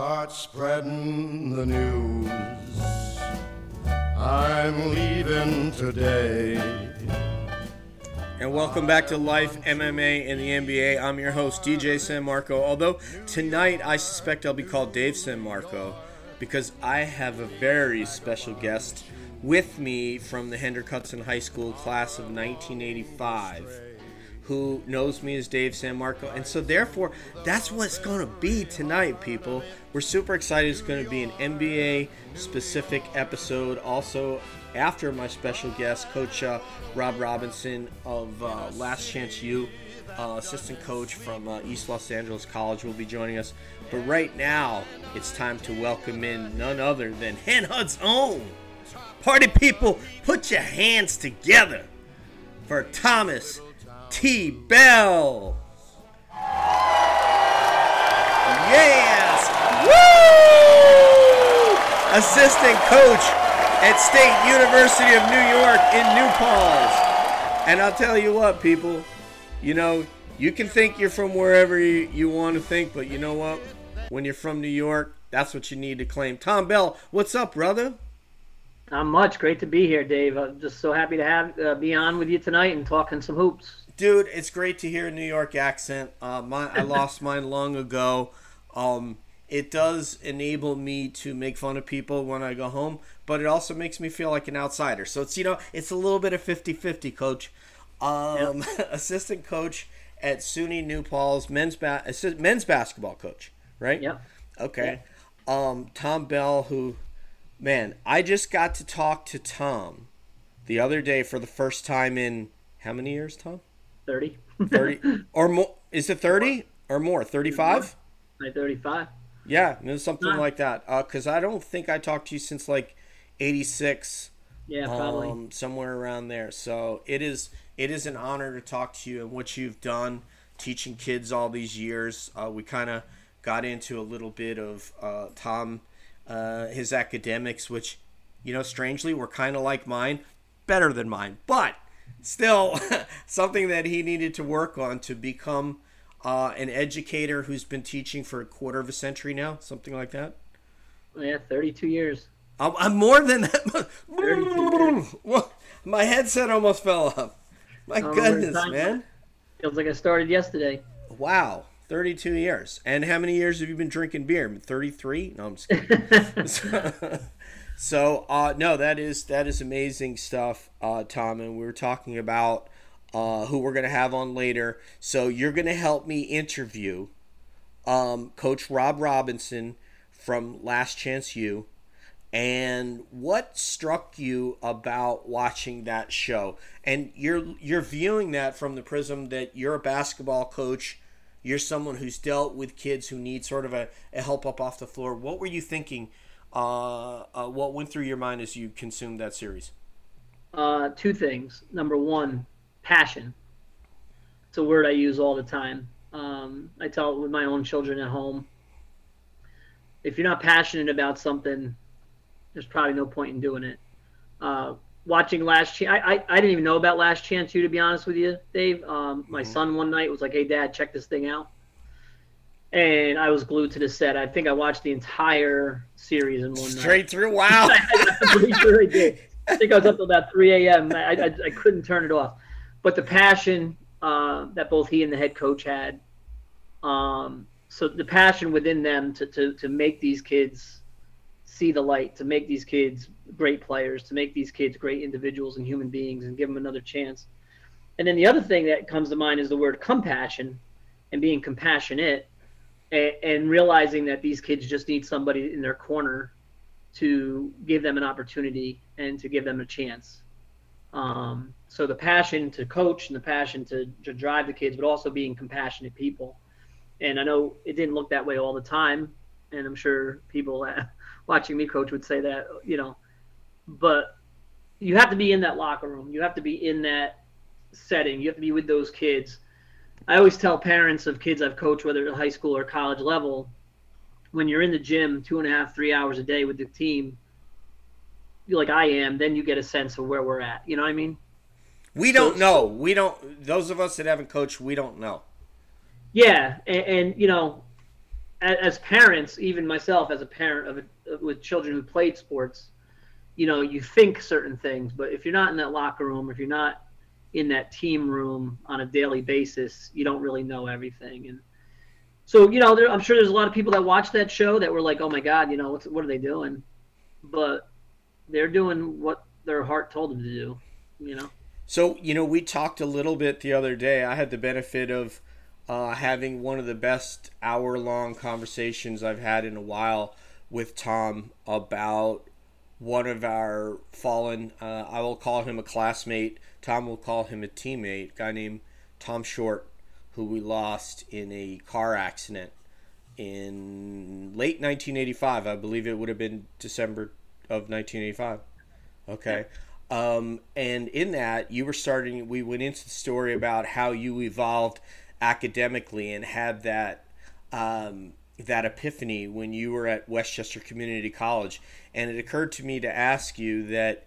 start spreading the news. I'm leaving today. And welcome back to Life MMA in the NBA. I'm your host, DJ San Marco. Although tonight I suspect I'll be called Dave San Marco because I have a very special guest with me from the Hendrick Hudson High School class of 1985 who knows me as Dave San Marco. And so, therefore, that's what it's going to be tonight, people. We're super excited. It's going to be an NBA specific episode. Also, after my special guest, Coach uh, Rob Robinson of uh, Last Chance U, uh, assistant coach from uh, East Los Angeles College, will be joining us. But right now, it's time to welcome in none other than Hen Hud's own. Party people, put your hands together for Thomas T. Bell. Yes! Woo! Assistant coach at State University of New York in New Paltz. And I'll tell you what, people, you know, you can think you're from wherever you, you want to think, but you know what? When you're from New York, that's what you need to claim. Tom Bell, what's up, brother? Not much. Great to be here, Dave. I'm just so happy to have uh, be on with you tonight and talking some hoops. Dude, it's great to hear a New York accent. Uh, my, I lost mine long ago. Um, it does enable me to make fun of people when I go home, but it also makes me feel like an outsider. So it's you know it's a little bit of 50-50, coach. Um, yep. assistant coach at SUNY New Paltz, men's ba- men's basketball coach, right? Yep. Okay. Yep. Um, Tom Bell, who, man, I just got to talk to Tom the other day for the first time in how many years, Tom? 30. 30 or more. Is it 30 or more? 35? Like 35. Yeah, something like that. Because uh, I don't think I talked to you since like 86. Yeah, probably. Um, somewhere around there. So it is it is an honor to talk to you and what you've done teaching kids all these years. Uh, we kind of got into a little bit of uh, Tom, uh, his academics, which, you know, strangely were kind of like mine, better than mine. But still something that he needed to work on to become uh, an educator who's been teaching for a quarter of a century now, something like that. Yeah, 32 years. I'm, I'm more than that. well, my headset almost fell off. My goodness, man. Feels like I started yesterday. Wow. 32 years. And how many years have you been drinking beer? 33? No, I'm just kidding. So uh, no, that is that is amazing stuff, uh, Tom. And we were talking about uh, who we're gonna have on later. So you're gonna help me interview um, Coach Rob Robinson from Last Chance U. And what struck you about watching that show? And you're you're viewing that from the prism that you're a basketball coach. You're someone who's dealt with kids who need sort of a, a help up off the floor. What were you thinking uh, uh, what went through your mind as you consumed that series? Uh, two things. Number one, passion. It's a word I use all the time. Um, I tell it with my own children at home. If you're not passionate about something, there's probably no point in doing it. Uh, watching Last Chance, I, I, I, didn't even know about Last Chance U, to be honest with you, Dave. Um, my mm-hmm. son one night was like, hey, Dad, check this thing out and I was glued to the set. I think I watched the entire series in one Straight night. Straight through. Wow. I'm pretty sure I did. I think I was up till about 3 a.m. I, I, I, couldn't turn it off. But the passion uh, that both he and the head coach had, um, so the passion within them to, to, to make these kids see the light, to make these kids great players, to make these kids great individuals and human beings and give them another chance. And then the other thing that comes to mind is the word compassion and being compassionate and, and realizing that these kids just need somebody in their corner to give them an opportunity and to give them a chance. Um, so the passion to coach and the passion to, to drive the kids, but also being compassionate people. And I know it didn't look that way all the time, and I'm sure people watching me coach would say that, you know, but you have to be in that locker room. You have to be in that setting. You have to be with those kids I always tell parents of kids I've coached, whether at high school or college level, when you're in the gym two and a half, three hours a day with the team, like I am, then you get a sense of where we're at. You know what I mean? We don't know. We don't. Those of us that haven't coached, we don't know. Yeah, and, and you know, as parents, even myself as a parent of a, with children who played sports, you know, you think certain things, but if you're not in that locker room, if you're not in that team room on a daily basis, you don't really know everything. And so, you know, there, I'm sure there's a lot of people that watch that show that were like, "Oh my God, you know, what are they doing?" But they're doing what their heart told them to do. You know. So you know, we talked a little bit the other day. I had the benefit of uh, having one of the best hour-long conversations I've had in a while with Tom about one of our fallen. Uh, I will call him a classmate. Tom will call him a teammate. A guy named Tom Short, who we lost in a car accident in late 1985. I believe it would have been December of 1985. Okay. Um, and in that, you were starting, we went into the story about how you evolved academically and had that um, that epiphany when you were at Westchester Community College. And it occurred to me to ask you that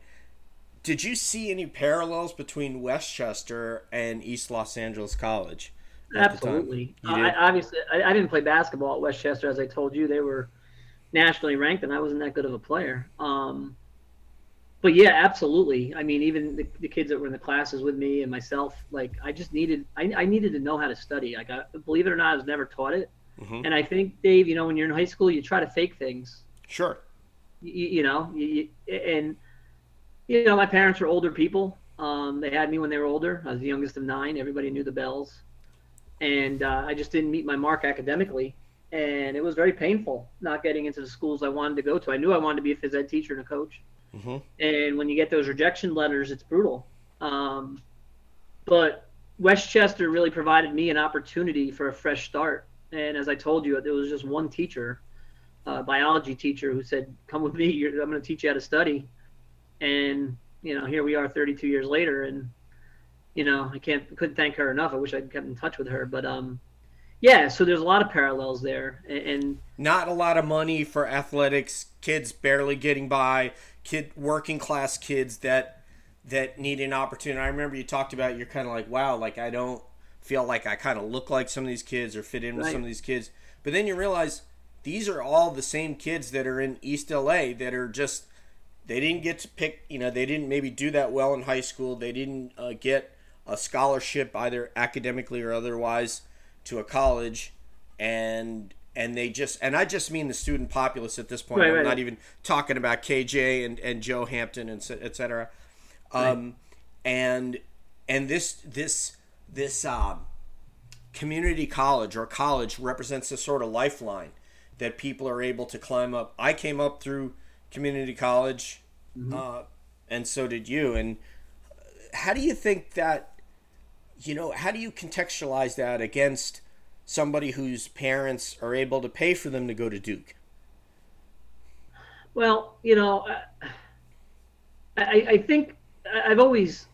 did you see any parallels between Westchester and East Los Angeles College? Absolutely. I, obviously, I, I, didn't play basketball at Westchester. As I told you, they were nationally ranked, and I wasn't that good of a player. Um, but yeah, absolutely. I mean, even the, the, kids that were in the classes with me and myself, like I just needed, I, I needed to know how to study. Like, I, believe it or not, I was never taught it. Mm-hmm. And I think, Dave, you know, when you're in high school, you try to fake things. Sure. You, you know, you, and you know, my parents were older people. Um, they had me when they were older. I was the youngest of nine. Everybody knew the bells, and uh, I just didn't meet my mark academically, and it was very painful not getting into the schools I wanted to go to. I knew I wanted to be a phys ed teacher and a coach, mm-hmm. and when you get those rejection letters, it's brutal. Um, but Westchester really provided me an opportunity for a fresh start and as I told you, there was just one teacher, a biology teacher, who said, "Come with me. You're, I'm going to teach you how to study." And you know, here we are, 32 years later, and you know, I can't couldn't thank her enough. I wish I'd kept in touch with her, but um, yeah. So there's a lot of parallels there, and, not a lot of money for athletics. Kids barely getting by. Kid working class kids that that need an opportunity. I remember you talked about you're kind of like, wow, like I don't feel like I kind of look like some of these kids or fit in with right. some of these kids. But then you realize these are all the same kids that are in East LA that are just they didn't get to pick. You know, they didn't maybe do that well in high school. They didn't uh, get a scholarship either academically or otherwise to a college, and and they just and I just mean the student populace at this point. Right, I'm right. not even talking about KJ and, and Joe Hampton and et cetera. Um, and and this this this um, community college or college represents a sort of lifeline that people are able to climb up. I came up through community college, mm-hmm. uh, and so did you. And how do you think that? You know, how do you contextualize that against somebody whose parents are able to pay for them to go to Duke? Well, you know, I, I think I've always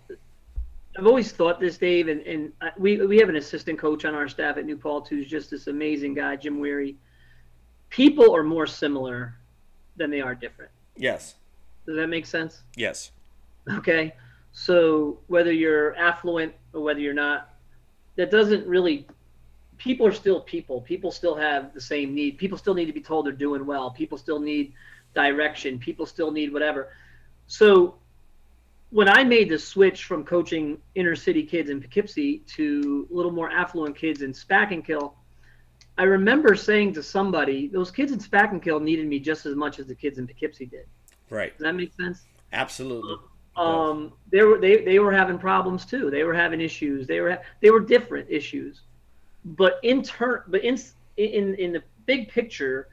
I've always thought this, Dave, and, and we we have an assistant coach on our staff at New Paltz who's just this amazing guy, Jim Weary. People are more similar than they are different. Yes. Does that make sense? Yes. Okay. So whether you're affluent or whether you're not, that doesn't really. People are still people. People still have the same need. People still need to be told they're doing well. People still need direction. People still need whatever. So when I made the switch from coaching inner city kids in Poughkeepsie to a little more affluent kids in Spackenkill, I remember saying to somebody, those kids in Spackenkill needed me just as much as the kids in Poughkeepsie did. Right. Does that make sense? Absolutely. Um, they were they, they were having problems too. They were having issues. They were they were different issues, but in turn, but in in in the big picture,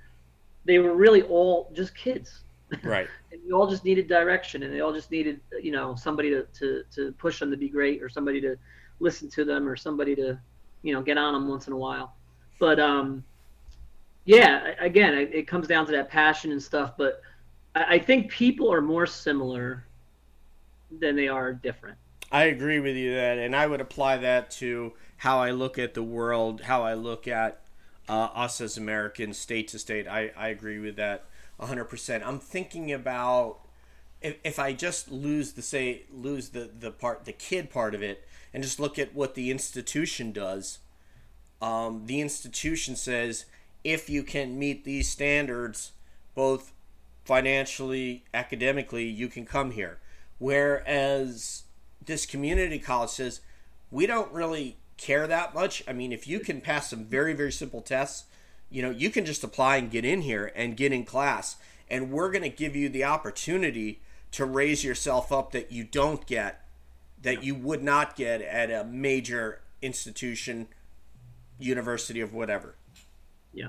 they were really all just kids. Right. and we all just needed direction, and they all just needed, you know, somebody to, to, to push them to be great, or somebody to listen to them, or somebody to, you know, get on them once in a while. But um, yeah, again, it, comes down to that passion and stuff. But I, I think people are more similar than they are different. I agree with you that, and I would apply that to how I look at the world, how I look at uh, us as Americans, state to state. I, I agree with that 100%. I'm thinking about if, if I just lose the say lose the the part the kid part of it and just look at what the institution does. Um, the institution says if you can meet these standards, both financially, academically, you can come here. Whereas this community college says, we don't really care that much. I mean, if you can pass some very, very simple tests, you know, you can just apply and get in here and get in class. And we're going to give you the opportunity to raise yourself up that you don't get, that you would not get at a major institution, university of whatever. Yeah.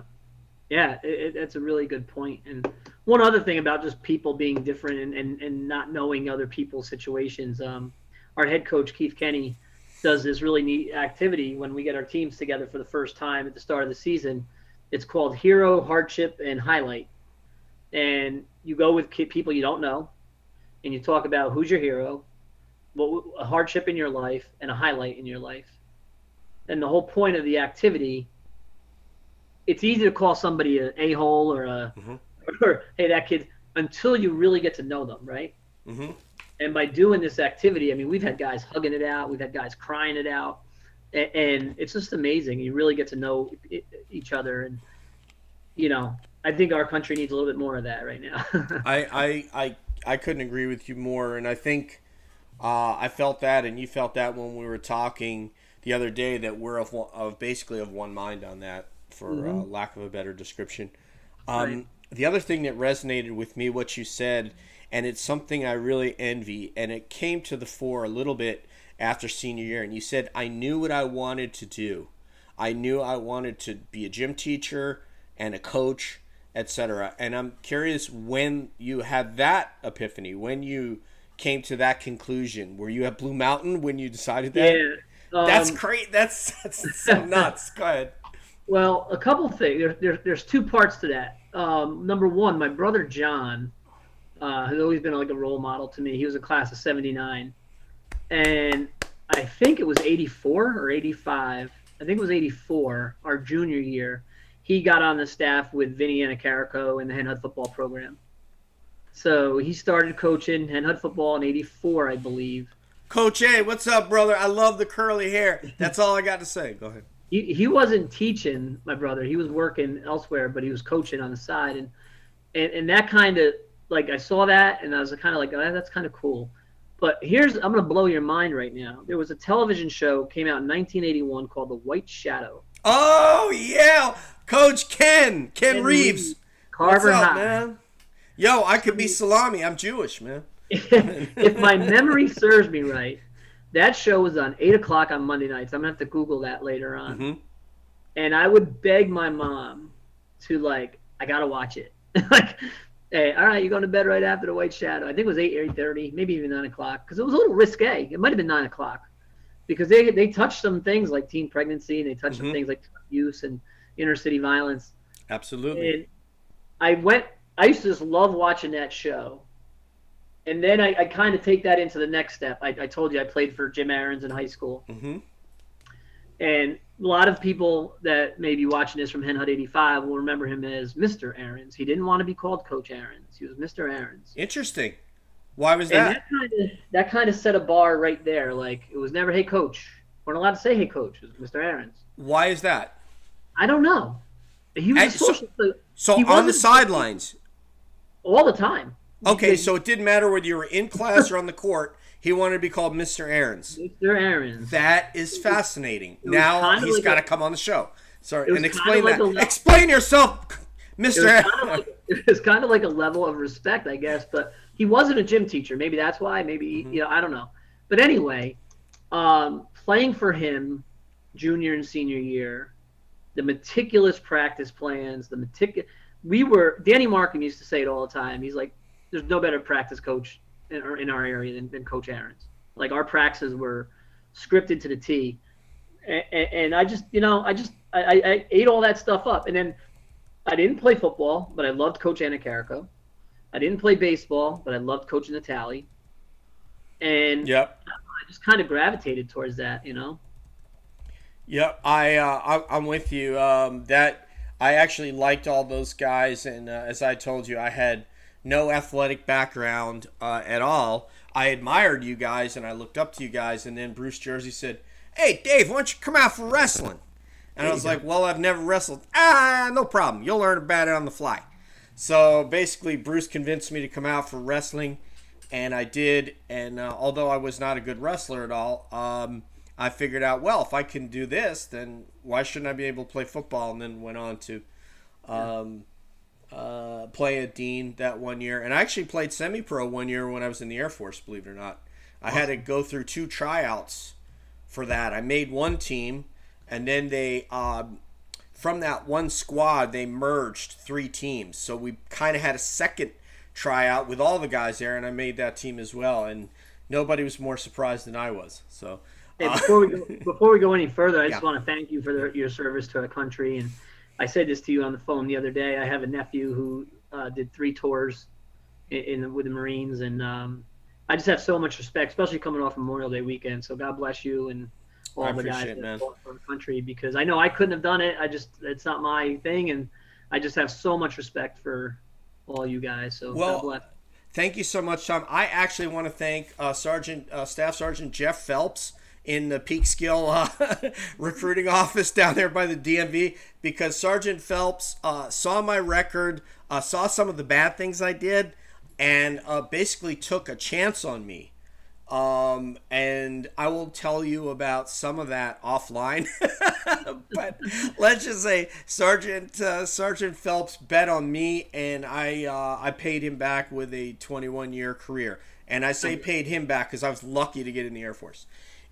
Yeah, it, that's a really good point. And one other thing about just people being different and, and, and not knowing other people's situations. Um, our head coach, Keith Kenny, does this really neat activity when we get our teams together for the first time at the start of the season. It's called Hero, Hardship, and Highlight. And you go with people you don't know, and you talk about who's your hero, what a hardship in your life, and a highlight in your life. And the whole point of the activity it's easy to call somebody an a hole or a mm-hmm. or hey that kid until you really get to know them, right? Mm-hmm. And by doing this activity, I mean we've had guys hugging it out, we've had guys crying it out, and, and it's just amazing. You really get to know each other, and you know I think our country needs a little bit more of that right now. I, I I I couldn't agree with you more, and I think uh, I felt that, and you felt that when we were talking the other day that we're of, of basically of one mind on that for uh, mm-hmm. uh, lack of a better description. Um, right. The other thing that resonated with me, what you said, and it's something I really envy, and it came to the fore a little bit after senior year. And you said, I knew what I wanted to do. I knew I wanted to be a gym teacher and a coach, etc. And I'm curious when you had that epiphany, when you came to that conclusion. Were you at Blue Mountain when you decided that? Yeah. Um, that's great. That's that's so nuts. Go ahead. Well, a couple things. There, there, there's two parts to that. Um, number one, my brother John uh, has always been like a role model to me. He was a class of '79, and I think it was '84 or '85. I think it was '84, our junior year. He got on the staff with Vinny Anacarico in the Hen football program. So he started coaching Hen football in '84, I believe. Coach A, what's up, brother? I love the curly hair. That's all I got to say. Go ahead. He, he wasn't teaching my brother. He was working elsewhere but he was coaching on the side. And and, and that kind of like i saw that and i was kind of like oh, that's kind of cool. But here's i'm going to blow your mind right now. There was a television show came out in 1981 called the white shadow. Oh yeah. Coach ken ken, ken reeves. reeves. Carver What's up, man? Yo i could be salami. I'm jewish man if my memory serves me right that show was on eight o'clock on Monday nights. I'm gonna have to Google that later on. Mm-hmm. And I would beg my mom to like, I gotta watch it. like, hey, all right, you're going to bed right after the White Shadow. I think it was eight, eight thirty, maybe even nine o'clock, because it was a little risque. It might have been nine o'clock, because they they touched some things like teen pregnancy, and they touched mm-hmm. some things like use and inner city violence. Absolutely. And I went. I used to just love watching that show and then I, I kind of take that into the next step. I, I, told you I played for Jim Aarons in high school, mm-hmm. and a lot of people that may be watching this from Hen Hud 85 will remember him as Mr. Aarons. He didn't want to be called Coach Aarons. He was Mr. Aarons. Interesting. Why was that? And that kind of that kind of set a bar right there. Like it was never Hey Coach. weren't allowed to say Hey Coach. It was Mr. Aarons. Why is that? I don't know. He was social, so, so on the sidelines all the time. Okay, so it didn't matter whether you were in class or on the court. He wanted to be called Mr. Aarons. Mr. Aarons. That is fascinating. Now he's like got to come on the show. Sorry, and explain like that. Le- explain yourself, Mr. It was, kind of like, it was kind of like a level of respect, I guess. But he wasn't a gym teacher. Maybe that's why. Maybe mm-hmm. you know, I don't know. But anyway, um, playing for him, junior and senior year, the meticulous practice plans, the meticulous. We were Danny Markham used to say it all the time. He's like, there's no better practice coach in our, in our area than, than Coach Aarons. Like our practices were scripted to the T, and, and I just you know I just I, I, ate all that stuff up, and then I didn't play football, but I loved Coach Anacarico. I didn't play baseball, but I loved Coach Natale. And yep. I just kind of gravitated towards that, you know. Yep, I, uh, I am with you. Um, that I actually liked all those guys, and uh, as I told you, I had no athletic background uh, at all. I admired you guys and I looked up to you guys, and then Bruce Jersey said, "Hey, Dave, why don't you come out for wrestling?" And I was like, well, I've never wrestled. Ah, no problem. You'll learn about it on the fly. So basically, Bruce convinced me to come out for wrestling, and I did. And uh, although I was not a good wrestler at all, um, I figured out, well, if I can do this, then why shouldn't I be able to play football? And then went on to um, uh, play at Dean that one year. And I actually played semi pro one year when I was in the Air Force, believe it or not. I had to go through two tryouts for that. I made one team, and then they, um, from that one squad, they merged three teams. So we kind of had a second tryout with all the guys there, and I made that team as well. And nobody was more surprised than I was. So. Hey, before we go, before we go any further, I just want to thank you for the, your service to our country. And I said this to you on the phone the other day. I have a nephew who uh, did three tours in, in with the Marines, and um, I just have so much respect, especially coming off Memorial Day weekend. So God bless you and all I the guys it, that fought for the country because I know I couldn't have done it. I just it's not my thing, and I just have so much respect for all you guys. So Well, God bless. Thank you so much, Tom. I actually want to thank uh, Sergeant uh, Staff Sergeant Jeff Phelps in the Peekskill uh, recruiting office down there by the DMV because Sergeant Phelps uh, saw my record, uh, saw some of the bad things I did, and uh, basically took a chance on me. Um, and I will tell you about some of that offline. but let's just say Sergeant uh, Sergeant Phelps bet on me, and I uh, I paid him back with a 21 year career. And I say paid him back because I was lucky to get in the Air Force.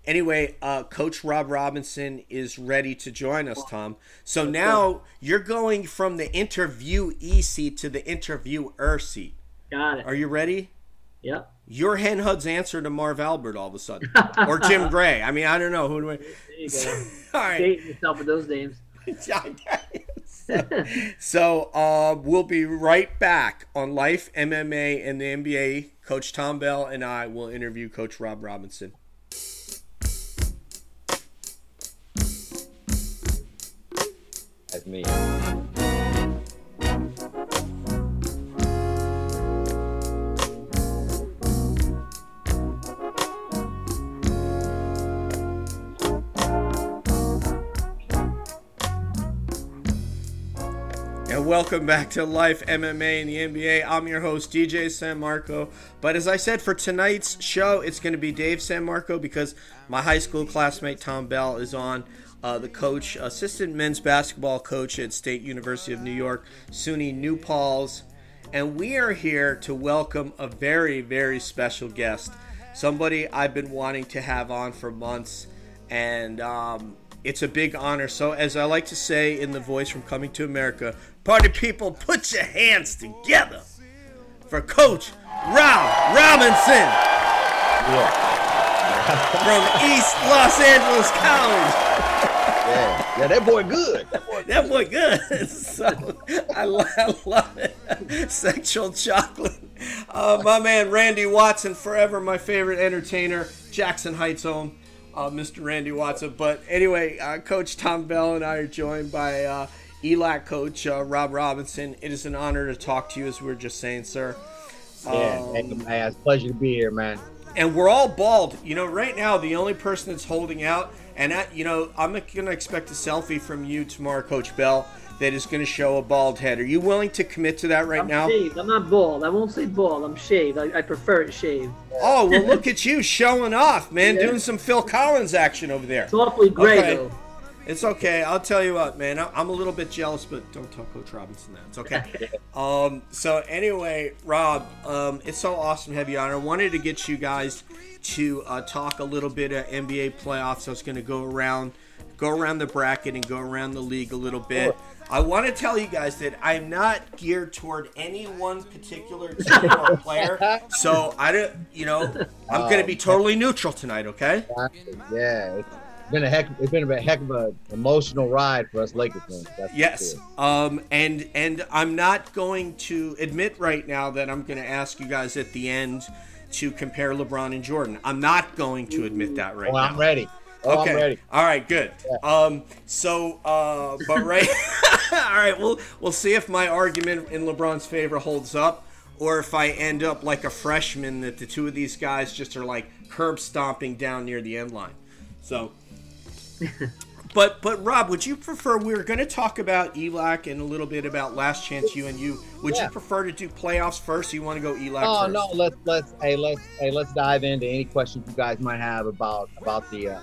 Anyway, uh, Coach Rob Robinson is ready to join us, Tom. So now you're going from the interviewee seat to the interviewer seat. Got it. Are you ready? Yep. You're Hen Hud's answer to Marv Albert all of a sudden, or Jim Gray. I mean, I don't know who do I. There you go. All right. Dating yourself with those names. so so, uh, we'll be right back on Life MMA and the NBA. Coach Tom Bell and I will interview Coach Rob Robinson. That's me. And welcome back to Life MMA and the NBA. I'm your host, DJ San Marco. But as I said, for tonight's show, it's going to be Dave San Marco because my high school classmate Tom Bell is on. Uh, the coach, assistant men's basketball coach at State University of New York, SUNY New Paltz. And we are here to welcome a very, very special guest. Somebody I've been wanting to have on for months. And um, it's a big honor. So, as I like to say in the voice from Coming to America, party people, put your hands together for Coach Rob Robinson from East Los Angeles College. Yeah, yeah, that boy good. That boy That boy good. so I, lo- I love it. Sexual chocolate. Uh, my man Randy Watson, forever my favorite entertainer. Jackson Heights home, uh, Mr. Randy Watson. But anyway, uh, Coach Tom Bell and I are joined by uh, ELAC coach uh, Rob Robinson. It is an honor to talk to you, as we were just saying, sir. Yeah, Um, hey, man, it's a pleasure to be here, man. and we're all bald. You know, right now the only person that's holding out, and I, you know, I'm going to expect a selfie from you tomorrow, Coach Bell, that is going to show a bald head. Are you willing to commit to that right I'm now? shaved. I'm not bald. I won't say bald. I'm shaved. I, I prefer it shaved. Oh well, look at you showing off, man, Yeah. doing some Phil Collins action over there. It's awfully gray Okay. though. It's okay. I'll tell you what, man. I'm a little bit jealous, but don't tell Coach Robinson that. It's okay. um, so anyway, Rob, um, it's so awesome to have you on. I wanted to get you guys to uh, talk a little bit of NBA playoffs. I was going to go around, go around the bracket and go around the league a little bit. I want to tell you guys that I'm not geared toward any one particular team or player. So I don't, you know, I'm going to be totally neutral tonight. Okay. Yeah, it's been a heck. It's been a heck of an emotional ride for us Lakers fans. That's Yes. Um, and and I'm not going to admit right now that I'm going to ask you guys at the end to compare LeBron and Jordan. I'm not going to admit that right Oh, now. I'm ready. Oh, okay. I'm ready. All right. Good. Um. So. Uh. But right. all right. We'll we'll see if my argument in LeBron's favor holds up, or if I end up like a freshman that the two of these guys just are like curb stomping down near the end line. So. But but Rob, would you prefer? We are going to talk about ELAC and a little bit about Last Chance UNU. Would Yeah. you prefer to do playoffs first? Or you want to go ELAC Oh first? no, let's let's hey let's hey let's dive into any questions you guys might have about about the uh,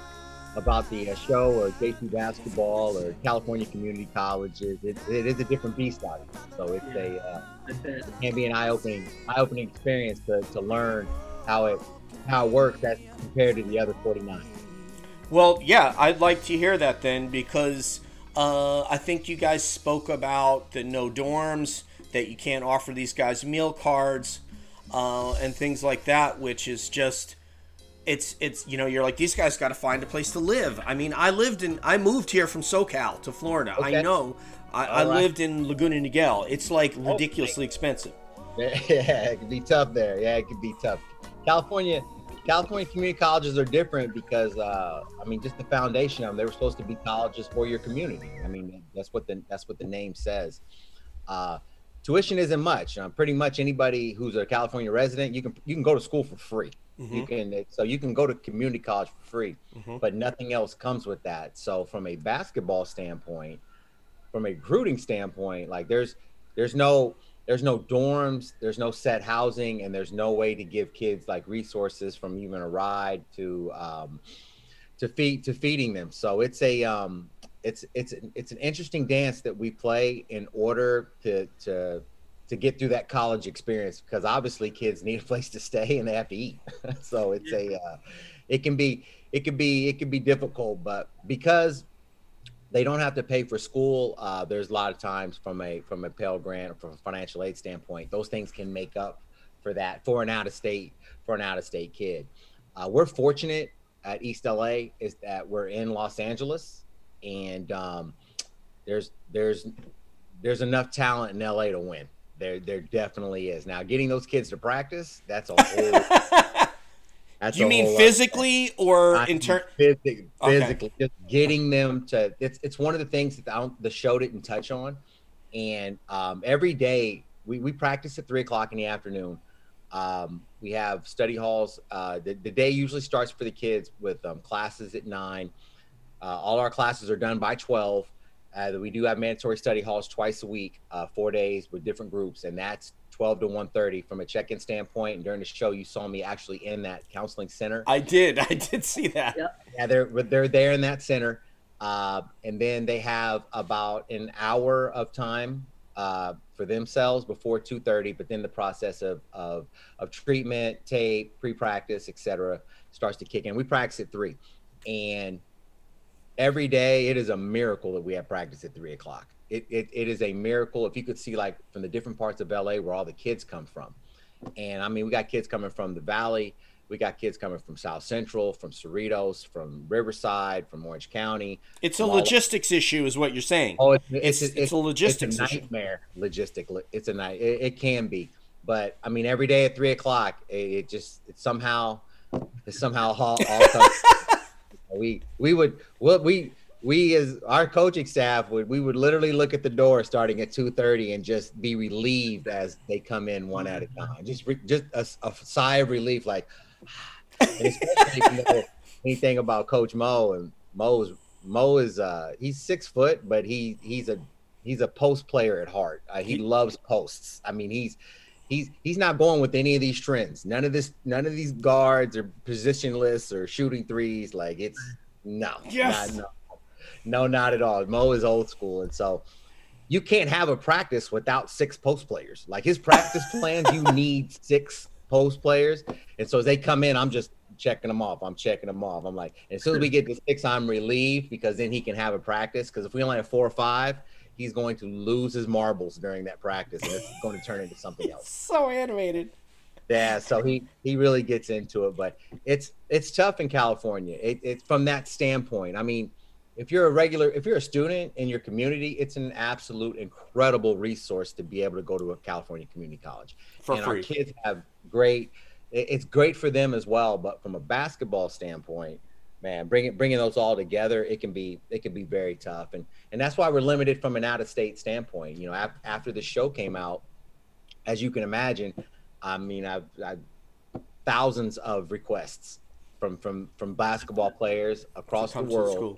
about the uh, show or JC basketball or California community colleges. It, it is a different beast out here, so it's a uh, it. can be an eye opening eye opening experience to, to learn how it how it works as compared to the other 49. Well, yeah, I'd like to hear that then because uh, I think you guys spoke about the no dorms, that you can't offer these guys meal cards, uh, and things like that, which is just. It's it's you know you're like these guys got to find a place to live. I mean I lived in I moved here from SoCal to Florida. I know I, I right. lived in Laguna Niguel. It's like ridiculously expensive. Yeah, it could be tough there. Yeah, it could be tough. California, California community colleges are different because, uh, I mean, just the foundation of them. They were supposed to be colleges for your community. I mean, that's what the that's what the name says. Uh, tuition isn't much. Uh, pretty much anybody who's a California resident, you can you can go to school for free. You can so you can go to community college for free, but nothing else comes with that. So from a basketball standpoint, from a recruiting standpoint, like there's there's no there's no dorms, there's no set housing, and there's no way to give kids like resources from even a ride to um, to feed to feeding them. So it's a um, it's it's it's an interesting dance that we play in order to to to get through that college experience because obviously kids need a place to stay and they have to eat. so it's a uh, it can be it can be it can be difficult, but because they don't have to pay for school. Uh, there's a lot of times from a from a Pell Grant or from a financial aid standpoint, those things can make up for that for an out of state for an out of state kid. Uh, we're fortunate at East LA is that we're in Los Angeles, and um, there's there's there's enough talent in LA to win. There there definitely is. Now getting those kids to practice, that's a whole. that's you mean physically or I in turn? physi- Okay. physically, just getting them to. It's it's one of the things that the show didn't touch on, and um, every day we we practice at three o'clock in the afternoon. Um, we have study halls. Uh, the, the day usually starts for the kids with um, classes at nine. Uh, all our classes are done by twelve. Uh, we do have mandatory study halls twice a week, uh, four days with different groups, and that's 12 to 1.30 from a check-in standpoint. And during the show, you saw me actually in that counseling center. I did. I did see that. Yeah. Yeah, they're they're there in that center, uh, and then they have about an hour of time uh, for themselves before two thirty. But then the process of of of treatment, tape, pre-practice, etc., starts to kick in. We practice at three, and every day it is a miracle that we have practice at three o'clock. It, it, it is a miracle if you could see like from the different parts of LA where all the kids come from. And I mean, we got kids coming from the Valley, we got kids coming from South Central, from Cerritos, from Riverside, from Orange County. It's a Well, logistics issue, is what you're saying. Oh, it's It's- it's a logistics It's a issue. nightmare. Logistic. It's a night. It, it can be, but I mean, every day at three o'clock, it, it just it somehow it somehow all, all comes. we we would what we we as our coaching staff would we would literally look at the door starting at 2.30 and just be relieved as they come in one at a time. Just re, just a, a sigh of relief like especially if you know anything about coach mo and mo's mo is uh he's six foot but he he's a he's a post player at heart. Uh, he loves posts. I mean he's he's he's not going with any of these trends. None of this none of these guards are positionless or shooting threes. Like it's no Yes. not- no no not at all. Mo is old school and so you can't have a practice without six post players. Like his practice plans you need six post players. And so as they come in i'm just checking them off. I'm checking them off. I'm like as soon as we get to six i'm relieved because then he can have a practice. Because if we only have four or five he's going to lose his marbles during that practice and it's going to turn into something else. So animated. yeah, so he he really gets into it, but it's it's tough in California. It, it's from that standpoint. I mean, if you're a regular, if you're a student in your community, it's an absolute incredible resource to be able to go to a California community college. For and free. our kids have great. It's great for them as well, but from a basketball standpoint, man, bringing bringing those all together, it can be it can be very tough, and and that's why we're limited from an out of state standpoint. You know, af- after the show came out, as you can imagine, I mean, I've, I've thousands of requests from from from basketball players across the world.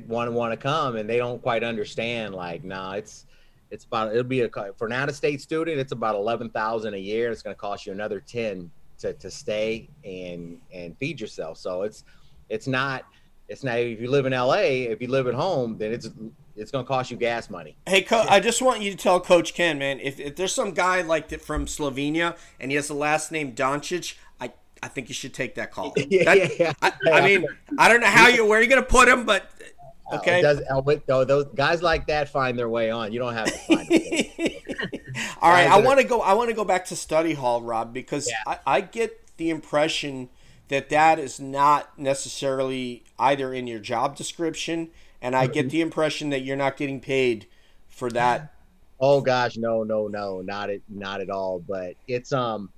Want to want to come and they don't quite understand. Like, nah, it's it's about it'll be a for an out of state student, it's about eleven thousand a year. It's going to cost you another ten to to stay and and feed yourself. So it's it's not it's not if you live in LA, if you live at home, then it's it's going to cost you gas money. Hey, Co- I just want you to tell Coach Ken, man, if, if there's some guy like that from Slovenia and he has the last name Doncic, I I think you should take that call. yeah, That- yeah, yeah. I, I mean, I don't know how you where you're gonna put him, but okay. it does, uh, but though those guys like that find their way on. You don't have to find. All right, I want to go. I want to go back to study hall, Rob, because Yeah. I, I get the impression that that is not necessarily either in your job description, and I get the impression that you're not getting paid for that. Oh gosh, no, no, no, not at not at all. But it's um,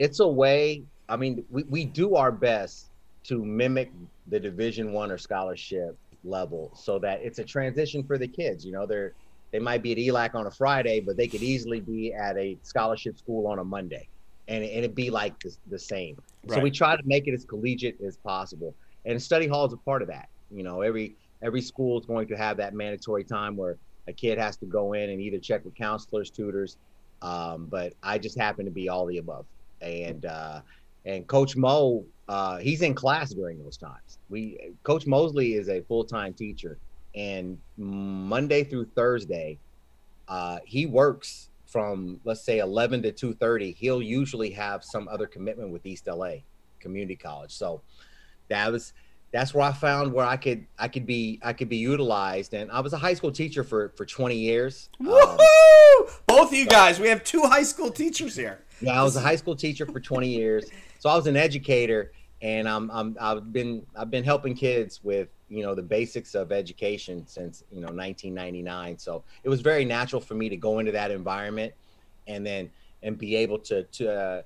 it's a way. I mean, we, we do our best to mimic the Division One or scholarship level, so that it's a transition for the kids. You know, they're they might be at ELAC on a Friday, but they could easily be at a scholarship school on a Monday, and and it'd be like the, the same. So we try to make it as collegiate as possible, and study hall is a part of that. You know, every every school is going to have that mandatory time where a kid has to go in and either check with counselors, tutors. Um, but I just happen to be all the above. And uh, and Coach Mo, uh, he's in class during those times. We Coach Mosley is a full time teacher, and Monday through Thursday, uh, he works from let's say 11 to 2:30. He'll usually have some other commitment with East LA Community College. So that was that's where I found where I could I could be I could be utilized. And I was a high school teacher for for 20 years. Um, Woohoo! Both of you guys, we have two high school teachers here. yeah, I was a high school teacher for 20 years. So I was an educator, and I'm, I'm I've been I've been helping kids with you know the basics of education since you know 1999. So it was very natural for me to go into that environment, and then and be able to to uh,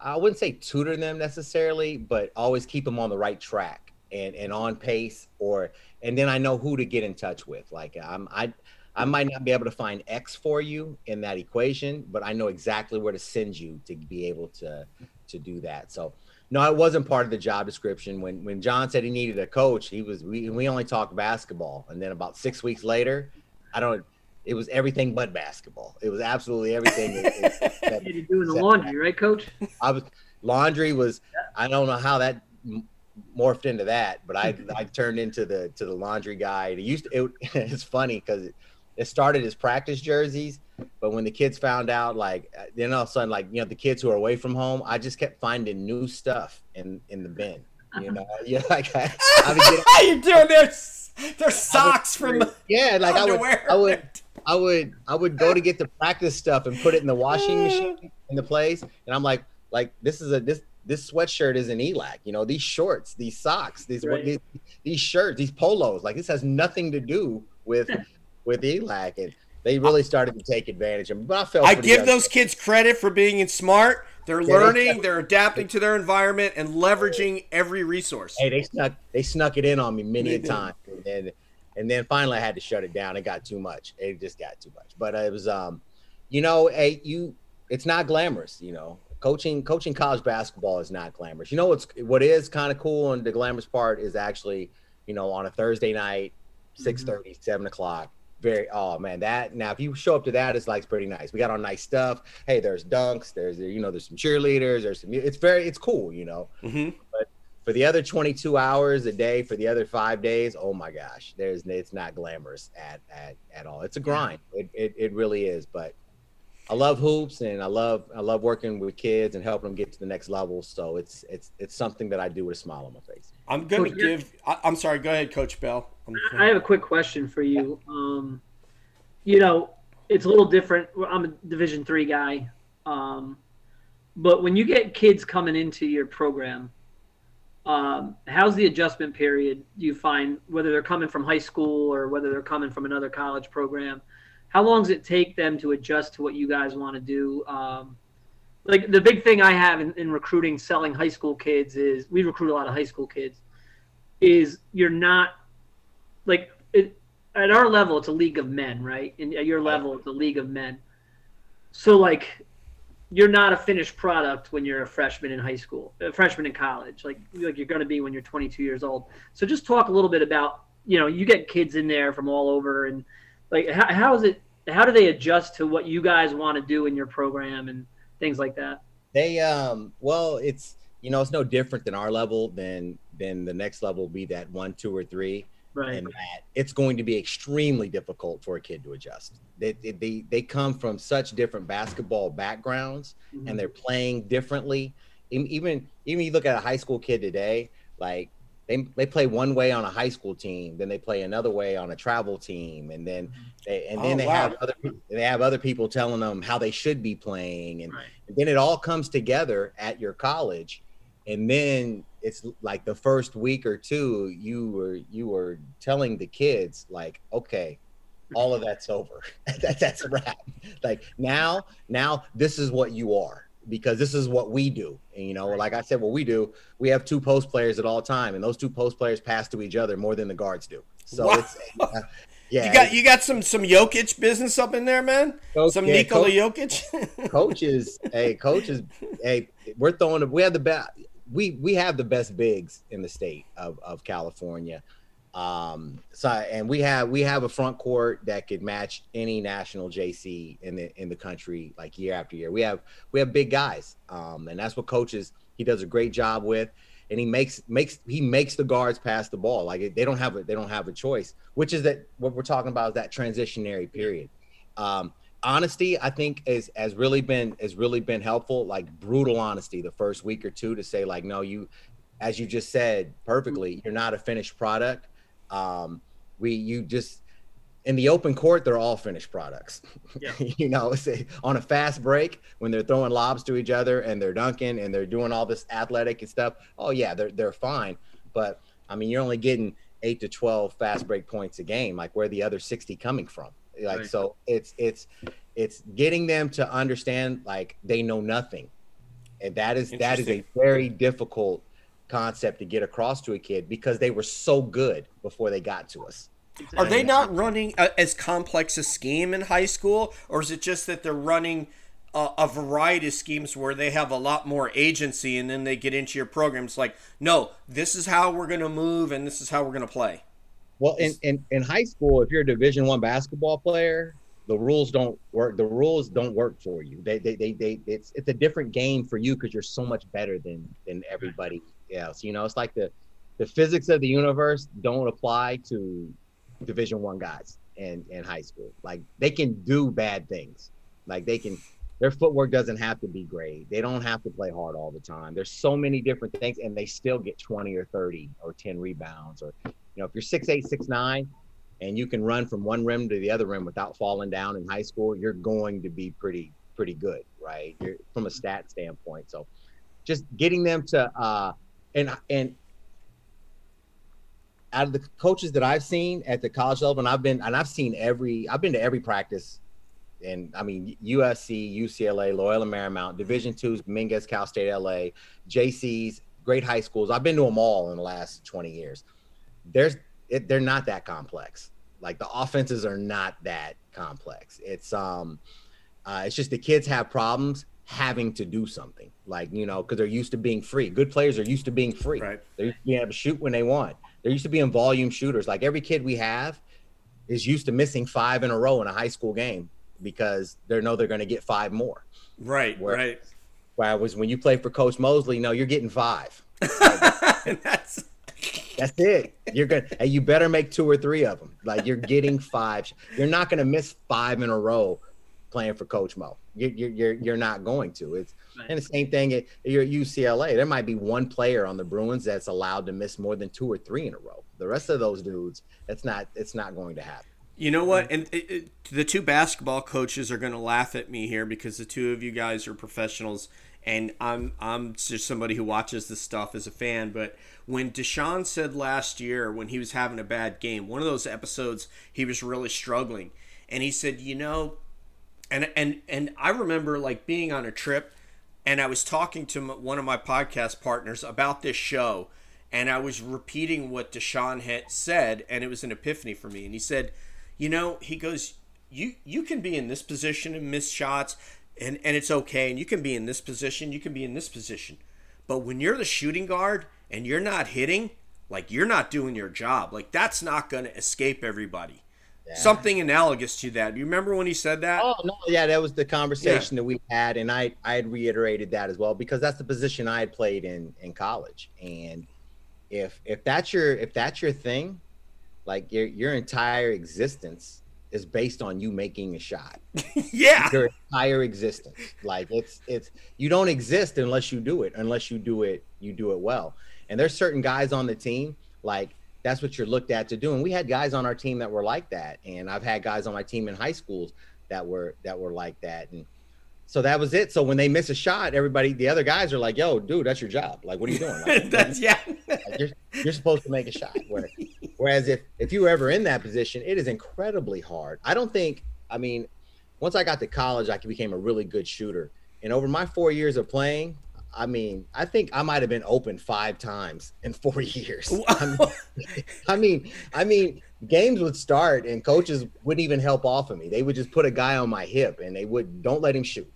I wouldn't say tutor them necessarily, but always keep them on the right track and and on pace. Or and then I know who to get in touch with. Like I'm I. I might not be able to find X for you in that equation, but I know exactly where to send you to be able to to do that. So no, it wasn't part of the job description. When when John said he needed a coach, he was we we only talked basketball, and then about six weeks later, I don't. It was everything but basketball. It was absolutely everything. that- that- You're doing the laundry, right, Coach? I was laundry was. I don't know how that m- morphed into that, but I I turned into the to the laundry guy. It used to, it, it's funny because it, it started as practice jerseys, but when the kids found out, like uh, then all of a sudden, like you know, the kids who are away from home, I just kept finding new stuff in in the bin. You know, yeah, like I, I would get You're doing their their socks from yeah, like I would. I would I would I would go to get the practice stuff and put it in the washing machine in the place, and I'm like, like this is a this this sweatshirt is an ELAC. You know, these shorts, these socks, these Right. these, these shirts, these polos. Like this has nothing to do with with ELAC, and they really started to take advantage of me. But I felt I give those kids credit for being smart. They're Yeah, they- learning, they're adapting to their environment, and leveraging every resource. Hey, they snuck they snuck it in on me many a time, and then and then finally I had to shut it down. It got too much. It just got too much. But it was um, you know, hey, you it's not glamorous. You know, coaching coaching college basketball is not glamorous. You know what's what is kind of cool and the glamorous part is actually you know on a Thursday night, 6:30, 7 o'clock. Very oh man that now if you show up to that it's like it's pretty nice. We got on nice stuff. Hey, there's dunks. There's you know there's some cheerleaders. There's some it's very it's cool. You know hmm for the other 22 hours a day for the other five days oh my gosh there's it's not glamorous at at, at all it's a grind it, it, it really is but i love hoops and i love i love working with kids and helping them get to the next level so it's it's it's something that i do with a smile on my face I'm going to give. I, I'm sorry. Go ahead, Coach Bell. I have a quick question for you. Um, you know, it's a little different. I'm a Division three guy, um, but when you get kids coming into your program, um, how's the adjustment period? Do you find whether they're coming from high school or whether they're coming from another college program? How long does it take them to adjust to what you guys want to do? Um, like the big thing I have in, in recruiting, selling high school kids is we recruit a lot of high school kids. Is you're not like it, at our level, it's a league of men, right? And at your level, it's a league of men. So like, you're not a finished product when you're a freshman in high school, a freshman in college, like like you're going to be when you're 22 years old. So just talk a little bit about you know, you get kids in there from all over, and like, how, how is it? How do they adjust to what you guys want to do in your program and things like that? They um well, it's you know it's no different than our level. Than then the next level be that one, two, or three. Right. and that it's going to be extremely difficult for a kid to adjust. They they they, they come from such different basketball backgrounds Mhm. and they're playing differently. Even even you look at a high school kid today, like they they play one way on a high school team, then they play another way on a travel team, and then they and then Oh, they wow. have other they have other people telling them how they should be playing, and Right. and then it all comes together at your college and then it's like the first week or two you were you were telling the kids like okay all of that's over that, that's a wrap like now now this is what you are because this is what we do and you know like i said what we do we have two post players at all time and those two post players pass to each other more than the guards do so Wow. it's uh, yeah You got you got some some Jokic business up in there, man. Coach- some yeah, Nikola Coach- Jokic. coaches, hey, coaches, hey, we're throwing. We have the best. We we have the best bigs in the state of of California. Um, so and we have we have a front court that could match any national JC in the in the country like year after year. We have we have big guys, um, and that's what coaches he does a great job with. And he makes makes he makes the guards pass the ball like they don't have a they don't have a choice, which is that what we're talking about is that transitionary period. Um, honesty i think is has really been has really been helpful like brutal honesty the first week or two to say like no you as you just said perfectly you're not a finished product. Um we you just in the open court they're all finished products. Yeah. you know say on a fast break when they're throwing lobs to each other and they're dunking and they're doing all this athletic and stuff oh yeah they're they're fine. But i mean you're only getting 8 to 12 fast break points a game like where are the other 60 coming from like Right. so it's it's it's getting them to understand like they know nothing and that is that is a very difficult concept to get across to a kid because they were so good before they got to us Are they not running a, as complex a scheme in high school, or is it just that they're running a, a variety of schemes where they have a lot more agency, and then they get into your programs like, no, this is how we're going to move, and this is how we're going to play. Well, in, in, in high school, if you're a Division One basketball player, the rules don't work. The rules don't work for you. They they they, they it's it's a different game for you because you're so much better than than everybody else. You know, it's like the the physics of the universe don't apply to Division One guys in in high school. Like they can do bad things. Like they can. Their footwork doesn't have to be great. They don't have to play hard all the time. There's so many different things, and they still get 20 or 30 or 10 rebounds or you know, if you're six eight, six nine, and you can run from one rim to the other rim without falling down in high school, you're going to be pretty pretty good, right? You're, from a stat standpoint. So, just getting them to uh, and and out of the coaches that I've seen at the college level, and I've been and I've seen every I've been to every practice, and I mean USC, UCLA, Loyola Marymount, Division twos, Mingus, Cal State, LA, JCs, great high schools. I've been to them all in the last 20 years there's it, they're not that complex. Like the offenses are not that complex. It's um, uh, it's just the kids have problems having to do something. Like you know, because they're used to being free. Good players are used to being free. Right. They're used to being able to shoot when they want. They're used to being volume shooters. Like every kid we have is used to missing five in a row in a high school game because they know they're going to get five more. Right, Where- right. Whereas when you play for Coach Mosley, no, you're getting five. that's That's it. You're gonna. And you better make two or three of them. Like you're getting five. You're not gonna miss five in a row playing for Coach Mo. You're you're you're, you're not going to. It's and the same thing. At, you're at UCLA. There might be one player on the Bruins that's allowed to miss more than two or three in a row. The rest of those dudes, that's not. It's not going to happen. You know what? And it, it, the two basketball coaches are going to laugh at me here because the two of you guys are professionals, and I'm I'm just somebody who watches this stuff as a fan. But when Deshaun said last year when he was having a bad game, one of those episodes he was really struggling, and he said, you know, and and and I remember like being on a trip, and I was talking to one of my podcast partners about this show, and I was repeating what Deshaun had said, and it was an epiphany for me. And he said, you know, he goes, you you can be in this position and miss shots, and and it's okay, and you can be in this position, you can be in this position, but when you're the shooting guard and you're not hitting, like you're not doing your job. Like that's not going to escape everybody. Yeah. Something analogous to that. Do you remember when he said that? Oh no, yeah, that was the conversation that we had, and I I had reiterated that as well because that's the position I had played in in college, and if if that's your if that's your thing, like your your entire existence is based on you making a shot. yeah. Your entire existence, like it's it's you don't exist unless you do it, unless you do it you do it well. And there's certain guys on the team like that's what you're looked at to do. And we had guys on our team that were like that, and I've had guys on my team in high schools that were that were like that, and so that was it. So when they miss a shot, everybody, the other guys are like, "Yo, dude, that's your job. Like, what are you doing? Like, that's yeah. like, you're, you're supposed to make a shot." Whereas if if you were ever in that position, it is incredibly hard. I don't think. I mean, once I got to college, I became a really good shooter, and over my four years of playing, I mean, I think I might have been open five times in four years. I mean, I mean, I mean, games would start and coaches wouldn't even help off of me. They would just put a guy on my hip and they would don't let him shoot,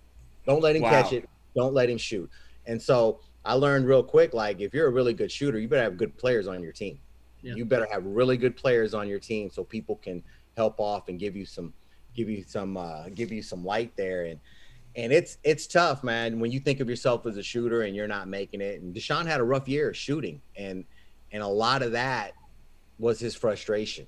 don't let him Wow. catch it, don't let him shoot. And so I learned real quick, like if you're a really good shooter, you better have good players on your team. Yeah. You better have really good players on your team so people can help off and give you some, give you some, uh, give you some light there. And and it's it's tough, man, when you think of yourself as a shooter and you're not making it. And Deshaun had a rough year shooting, and and a lot of that was his frustration.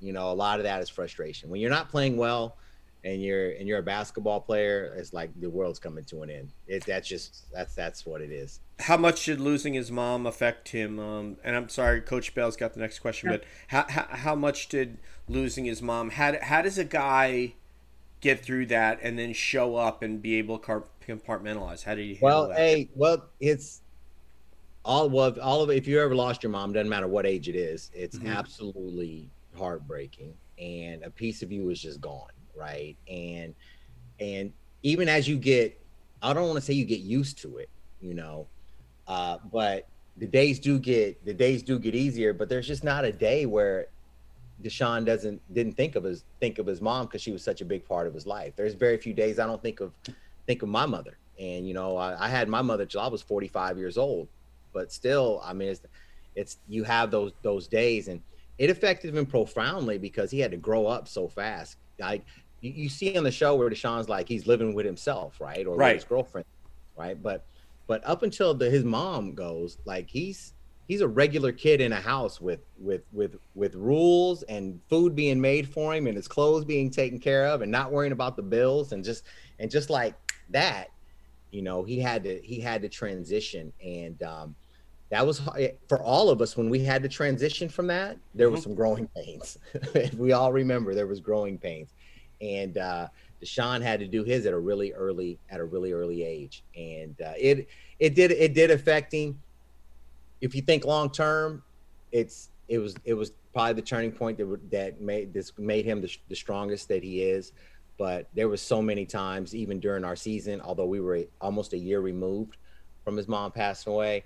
You know, a lot of that is frustration. When you're not playing well, and you're and you're a basketball player, it's like the world's coming to an end. It that's just that's that's what it is. How much did losing his mom affect him? Um, and I'm sorry, Coach Bell's got the next question, but how, how how much did losing his mom? How how does a guy get through that and then show up and be able to compartmentalize? How did you Well, that? hey, well, it's all well, all of. If you ever lost your mom, doesn't matter what age it is, it's Mhm. absolutely heartbreaking, and a piece of you is just gone, right? And and even as you get, I don't want to say you get used to it, you know, uh, but the days do get the days do get easier. But there's just not a day where Deshaun doesn't didn't think of his think of his mom because she was such a big part of his life. There's very few days I don't think of think of my mother. And you know, I, I had my mother till I was 45 years old, but still, I mean, it's it's you have those those days, and it affected him profoundly because he had to grow up so fast. Like you, you see on the show where Deshaun's like he's living with himself, right, or Right. with his girlfriend, right? But but up until the, his mom goes, like he's he's a regular kid in a house with with with with rules and food being made for him and his clothes being taken care of and not worrying about the bills and just and just like that you know he had to he had to transition and um that was for all of us when we had to transition from that there was some growing pains we all remember there was growing pains and uh Deshaun had to do his at a really early at a really early age. And uh, it it did it did affect him. If you think long term it's it was it was probably the turning point that that made this made him the, the strongest that he is. But there was so many times even during our season although we were almost a year removed from his mom passing away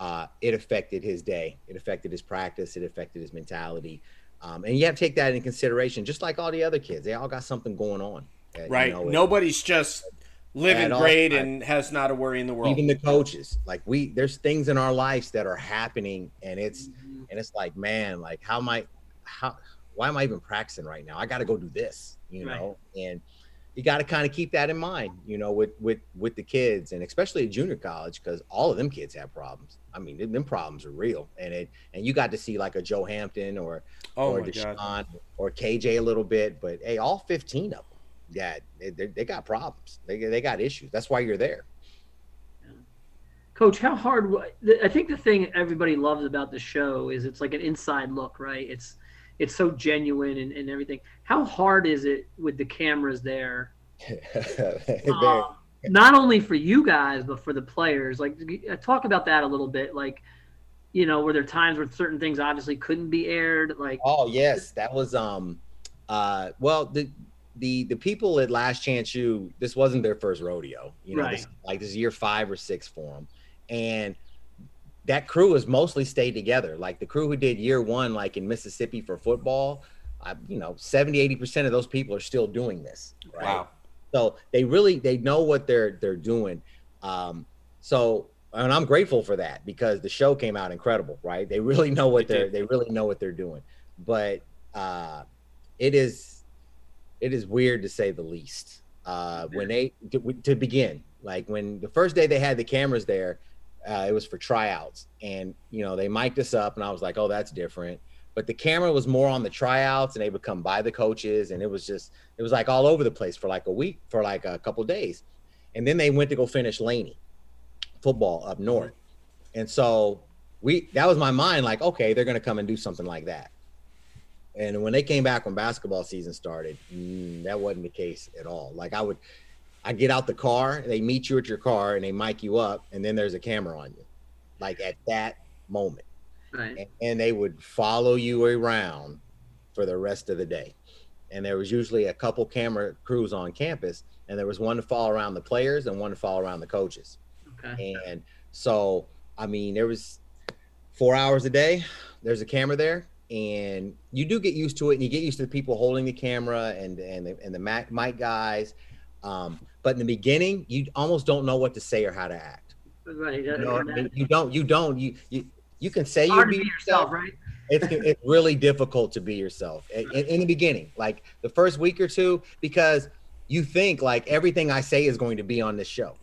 uh, it affected his day. It affected his practice. It affected his mentality um, and you have to take that into consideration just like all the other kids they all got something going on uh, you right. know, it- Nobody's just living At all great times. and has not a worry in the world. even the coaches like we there's things in our lives that are happening and it's and it's like man like how am i how why am i even practicing right now i gotta go do this you Right. know and you got to kind of keep that in mind you know with with with the kids and especially at junior college because all of them kids have problems i mean them, them problems are real and it and you got to see like a joe hampton or oh or my god. Or KJ a little bit, but hey, all 15 of them, yeah, they, they, they got problems. They, they got issues. That's why you're there. Coach, how hard? I think the thing everybody loves about the show is it's like an inside look, right? It's it's so genuine and, and everything. How hard is it with the cameras there? Uh, not only for you guys, but for the players. Like, uh, talk about that a little bit. Like, you know, were there times where certain things obviously couldn't be aired? Like, oh yes, that was um, uh, well the the the people at Last Chance U, this wasn't their first rodeo. You know, Right. this, like this is year five or six for them, and that crew has mostly stayed together. Like the crew who did year one, like in Mississippi for football, I, you know, 70, 80 percent of those people are still doing this. Right? Wow. So they really they know what they're they're doing. Um, so and I'm grateful for that because the show came out incredible, right? They really know what They they're they really know what they're doing. But uh it is it is weird to say the least. Uh when they to, to begin, like when the first day they had the cameras there, uh, it was for tryouts and you know they mic'd us up and I was like, "Oh, that's different." But the camera was more on the tryouts and they would come by the coaches and it was just it was like all over the place for like a week for like a couple days. And then they went to go finish Laney football up north. And so we that was my mind like, okay, they're to come and do something like that. And when they came back when basketball season started, mm, that wasn't the case at all. Like I would I get out the car, they meet you at your car and they mic you up and then there's a camera on you. Like at that moment. Right. And, and they would follow you around for the rest of the day. And there was usually a couple camera crews on campus and there was one to follow around the players and one to follow around the coaches. Okay. And so, I mean, there was four hours a day. There's a camera there, and you do get used to it, and you get used to the people holding the camera and and the, and the mic, mic guys. Um, but in the beginning, you almost don't know what to say or how to act. Right. You, know I mean? you don't. You don't. You you you can say you hard be be yourself, right? it's it's really difficult to be yourself in, in in the beginning, like the first week or two, because you think like everything I say is going to be on this show.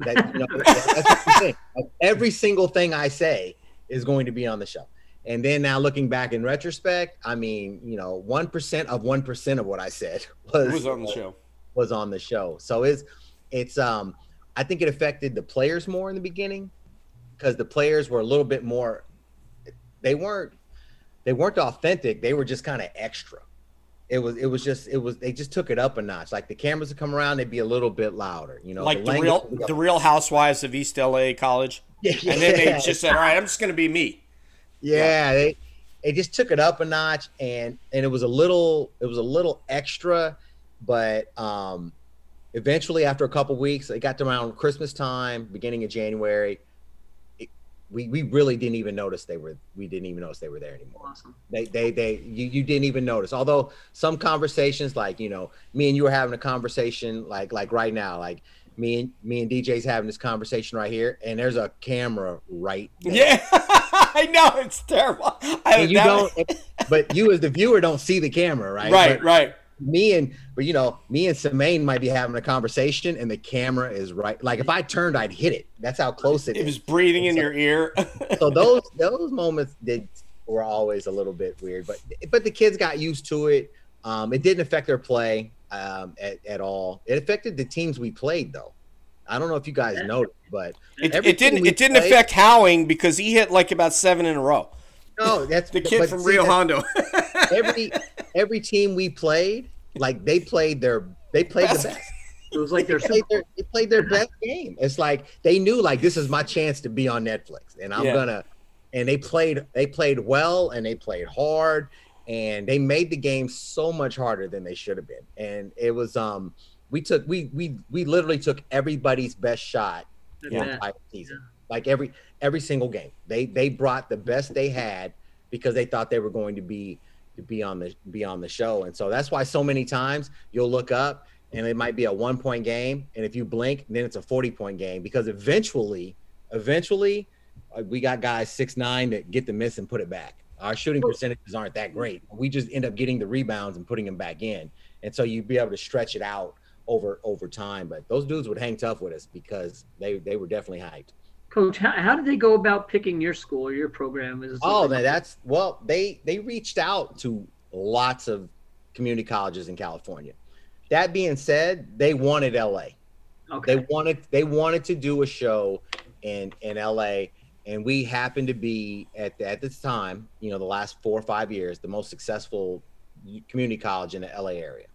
That you know, that's what you think. Like, every single thing I say is going to be on the show. And then now looking back in retrospect, I mean, you know, one percent of one percent of what I said was was on the show? Was on the show. So it's it's um I think it affected the players more in the beginning because the players were a little bit more they weren't they weren't authentic. They were just kind of extra. It was it was just it was they just took it up a notch. Like the cameras would come around, they'd be a little bit louder, you know. Like the language real the Real Housewives of East LA College, yeah, and then they just said, "All right, I'm just going to be me." yeah, they it just took it up a notch and and it was a little it was a little extra but um eventually after a couple weeks it got to around christmas time beginning of january it, we we really didn't even notice they were we didn't even notice they were there anymore Awesome. they they they you, you didn't even notice although some conversations like you know me and you were having a conversation like like right now like me and me and dj's having this conversation right here and there's a camera right there. Yeah, I know it's terrible. I, and you don't but you as the viewer don't see the camera right right, But right. Me and but you know me and Semaine might be having a conversation and the camera is right like if i turned i'd hit it that's how close it It is was breathing in your ear. so those those moments did were always a little bit weird but but the kids got used to it um it didn't affect their play um at, at all it affected the teams we played though i don't know if you guys noticed but It, it didn't. It didn't played- affect Howing because he hit like about seven in a row. no that's The kid but from see, Rio that's- Hondo. every every team we played like they played their they played Best. the best It was like they played their, they played their best game. It's like they knew like this is my chance to be on Netflix, and I'm Yeah. gonna. And they played they played well and they played hard and they made the game so much harder than they should have been. And it was um we took we we we literally took everybody's best shot Yeah. season. Like every every single game, they they brought the best they had because they thought they were going to be be on the be on the show. And so that's why so many times you'll look up and it might be a one point game, and if you blink, then it's a forty point game because eventually, eventually, uh, we got guys six nine that get the miss and put it back. Our shooting percentages aren't that great. We just end up getting the rebounds and putting them back in, and so you'd be able to stretch it out over over time. But those dudes would hang tough with us because they they were definitely hyped. Coach. How, how did they go about picking your school or your program? Is Oh, man, that's well, they they reached out to lots of community colleges in California. That being said, they wanted LA. okay. They wanted they wanted to do a show in in LA, and we happened to be at the, at this time, you know, the last four or five years, the most successful community college in the LA area,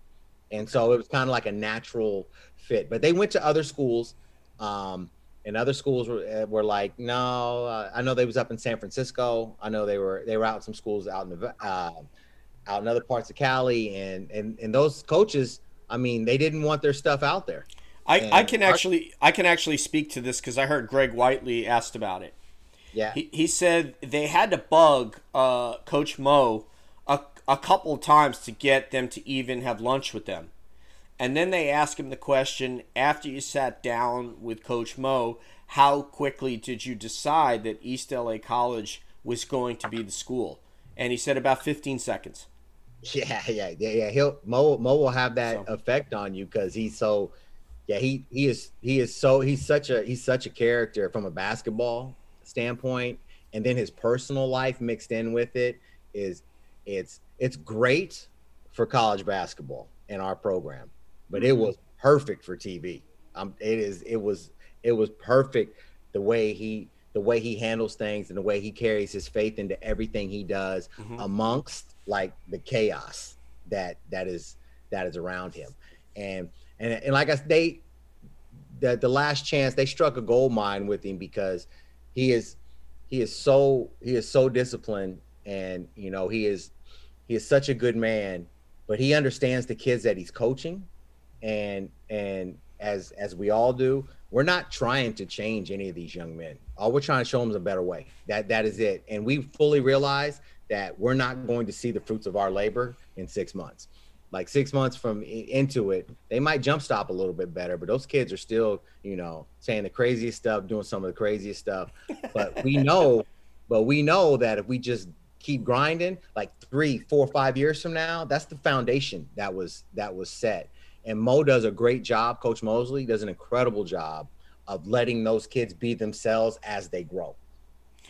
and so it was kind of like a natural fit. But they went to other schools, um, and other schools were uh, were like, no, uh, I know they was up in San Francisco. I know they were they were out in some schools out in the uh, out in other parts of Cali, and and and those coaches. I mean, they didn't want their stuff out there. I, I can our- actually I can actually speak to this because I heard Greg Whiteley asked about it. Yeah. He, he said they had to bug uh, Coach Mo a, a couple times to get them to even have lunch with them. And then they ask him the question after you sat down with Coach Mo, how quickly did you decide that East LA College was going to be the school? And he said about 15 seconds. Yeah, yeah, yeah, yeah. He'll Mo Mo will have that so. effect on you because he's so yeah, he he is he is so he's such a he's such a character from a basketball standpoint and then his personal life mixed in with it is it's it's great for college basketball in our program, but it was perfect for TV. Um, it is it was it was perfect the way he the way he handles things and the way he carries his faith into everything he does mm-hmm. amongst like the chaos that that is that is around him and and and like I they the the last chance they struck a gold mine with him because he is he is so he is so disciplined and you know he is he is such a good man but he understands the kids that he's coaching and and as as we all do we're not trying to change any of these young men all we're trying to show them is a better way that that is it and we fully realize that we're not going to see the fruits of our labor in six months like six months from into it, they might jump stop a little bit better, but those kids are still, you know, saying the craziest stuff, doing some of the craziest stuff. But we know, but we know that if we just keep grinding, like three, four, five years from now, that's the foundation that was that was set. And Mo does a great job. Coach Mosley does an incredible job of letting those kids be themselves as they grow.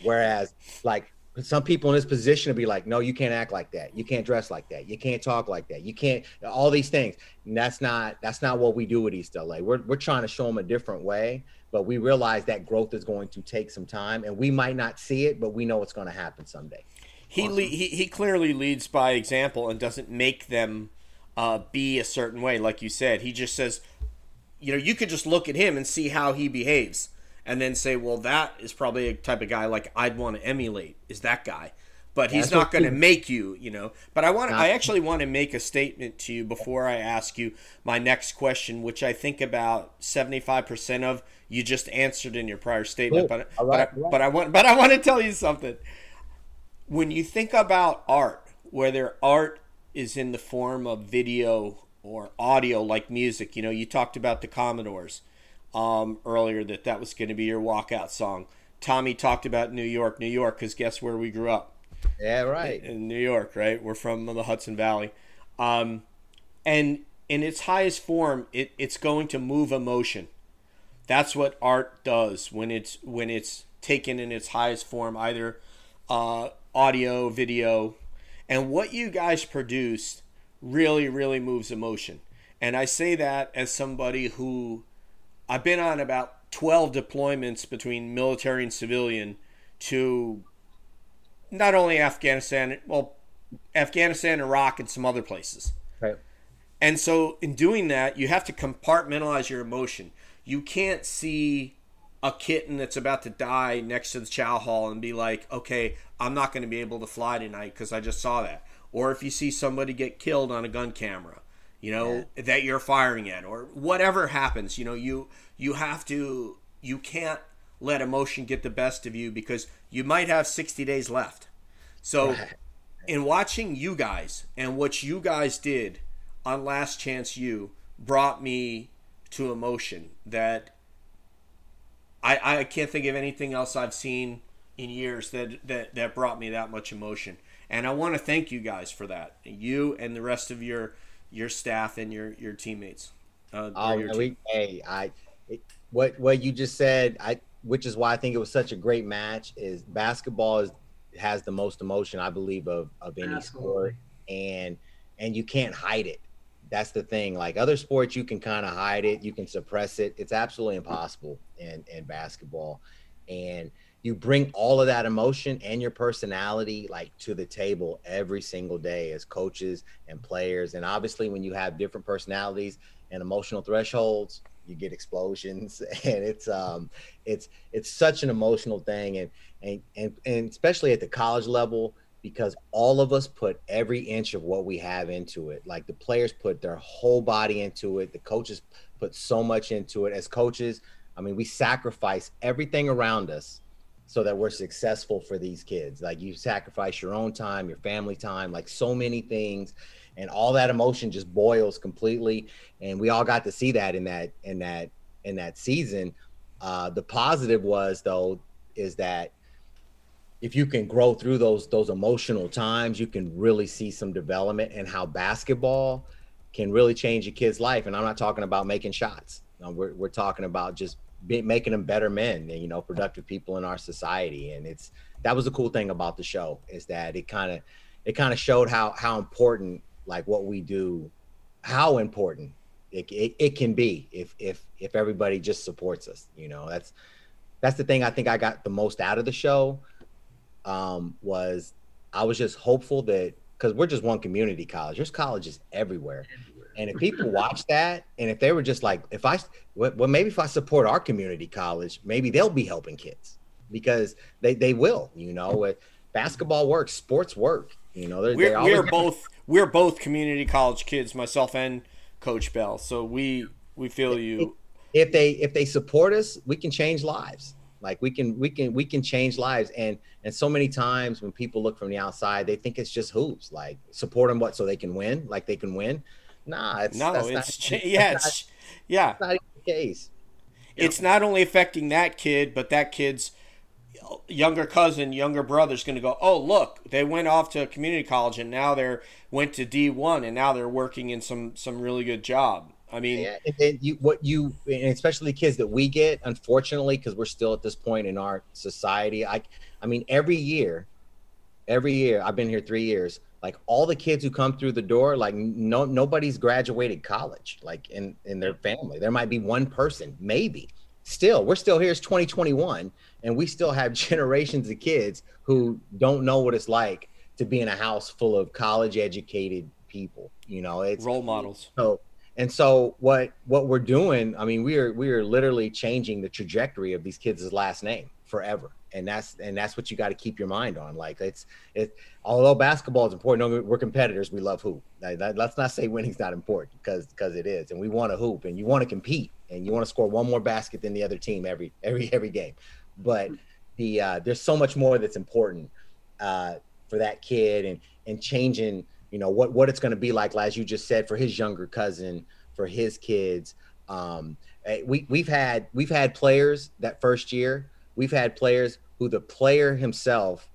Whereas, like some people in this position to be like, no, you can't act like that. You can't dress like that. You can't talk like that. You can't all these things. And that's not that's not what we do at East LA. We're we're trying to show them a different way, but we realize that growth is going to take some time, and we might not see it, but we know it's going to happen someday. He awesome. le- he he clearly leads by example and doesn't make them uh, be a certain way, like you said. He just says, you know, you could just look at him and see how he behaves and then say, well, that is probably a type of guy like I'd want to emulate is that guy. But he's That's not going to make you, you know. But I want, I actually want to make a statement to you before I ask you my next question, which I think about seventy five percent of you just answered in your prior statement. But right, but, I, but I want, but I want to tell you something. When you think about art, whether art is in the form of video or audio, like music, you know, you talked about the Commodores um, earlier that that was going to be your walkout song. Tommy talked about New York, New York, because guess where we grew up? Yeah, right. In New York, right? We're from the Hudson Valley. Um, and in its highest form, it, it's going to move emotion. That's what art does when it's when it's taken in its highest form, either uh, audio, video, and what you guys produced really, really moves emotion. And I say that as somebody who I've been on about 12 deployments between military and civilian to not only Afghanistan, well, Afghanistan, Iraq, and some other places. Right. And so, in doing that, you have to compartmentalize your emotion. You can't see a kitten that's about to die next to the chow hall and be like, okay, I'm not going to be able to fly tonight because I just saw that. Or if you see somebody get killed on a gun camera, you know yeah. that you're firing at or whatever happens you know you you have to you can't let emotion get the best of you because you might have 60 days left so in watching you guys and what you guys did on last chance you brought me to emotion that I, I can't think of anything else I've seen in years that, that, that brought me that much emotion. And I want to thank you guys for that. You and the rest of your your staff and your your teammates. Uh, oh, your we, hey, I it, what what you just said, I which is why I think it was such a great match. Is basketball is has the most emotion I believe of of any Absolutely. sport, and and you can't hide it. That's the thing. Like other sports, you can kind of hide it, you can suppress it. It's absolutely impossible in in basketball, and you bring all of that emotion and your personality like to the table every single day as coaches and players. And obviously when you have different personalities and emotional thresholds you get explosions. And it's um it's it's such an emotional thing. And and and, and especially at the college level because all of us put every inch of what we have into it. Like the players put their whole body into it. The coaches put so much into it. As coaches i mean we sacrifice everything around us so that we're successful for these kids. Like you sacrifice your own time, your family time, like so many things. and all that emotion just boils completely. And we all got to see that in that in that in that season. Uh, the positive was though is that if you can grow through those those emotional times, you can really see some development and how basketball can really change a kid's life. And I'm not talking about making shots. We're we're talking about just making them better men and you know productive people in our society. And it's that was the cool thing about the show is that it kind of it kind of showed how how important like what we do, how important it, it, it can be if if if everybody just supports us. You know, that's that's the thing I think I got the most out of the show um, was I was just hopeful that because we're just one community college. There's colleges everywhere. And if people watch that, and if they were just like, if I, well, maybe if I support our community college, maybe they'll be helping kids because they, they will, you know, basketball works, sports work, you know, they're, we're, we're both, we're both community college kids, myself and coach Bell. So we, we feel you. If they, if they support us, we can change lives. Like we can we can we can change lives and and so many times when people look from the outside, they think it's just hoops. Like support them what so they can win, like they can win. Nah, it's no, it's not, yeah, it's, not, yeah, it's not the case. It's not only affecting that kid, but that kid's younger cousin, younger brother's going to go, oh look, they went off to community college and now they're went to D one and now they're working in some some really good job. I mean, yeah, and then you what you and especially kids that we get, unfortunately, because we're still at this point in our society. I, I mean, every year, every year I've been here three years. Like all the kids who come through the door, like no nobody's graduated college, like in in their family. There might be one person, maybe. Still, we're still here. It's 2021, and we still have generations of kids who don't know what it's like to be in a house full of college educated people. You know, it's role models. So and so what what we're doing, I mean, we are we are literally changing the trajectory of these kids' last name forever. And that's and that's what you got to keep your mind on. Like it's it although basketball is important, we're competitors, we love hoop. let's not say winning's not important because because it is. And we want to hoop and you want to compete and you want to score one more basket than the other team every every every game. But the uh, there's so much more that's important uh, for that kid and and changing you know what what it's going to be like as you just said for his younger cousin for his kids um, eh, we we've had we've had players that first year we've had players who the player himself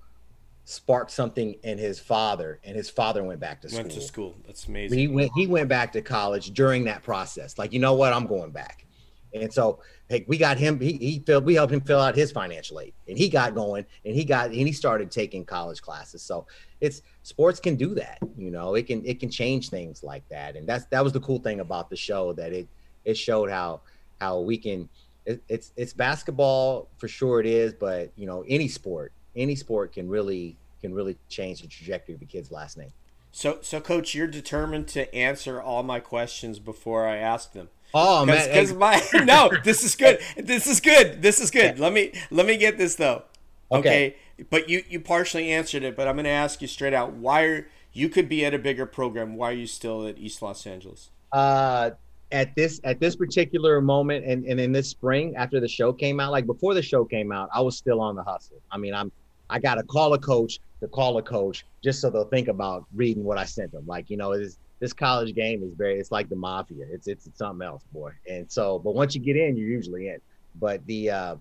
sparked something in his father and his father went back to school went to school that's amazing he went he went back to college during that process like you know what i'm going back and so hey, we got him. He, he filled, we helped him fill out his financial aid, and he got going, and he got and he started taking college classes. So it's sports can do that, you know. It can it can change things like that, and that's that was the cool thing about the show that it it showed how how we can. It, it's it's basketball for sure it is, but you know any sport any sport can really can really change the trajectory of a kid's last name. So so coach, you're determined to answer all my questions before I ask them. Oh man, because my no, this is good. This is good. This is good. Let me let me get this though. Okay. okay. But you you partially answered it, but I'm going to ask you straight out. Why are you could be at a bigger program? Why are you still at East Los Angeles? Uh, at this at this particular moment, and and in this spring after the show came out, like before the show came out, I was still on the hustle. I mean, I'm I got to call a coach to call a coach just so they'll think about reading what I sent them. Like you know, it's this college game is very it's like the mafia it's it's, it's something else boy and so but once you get in you're usually in but the uh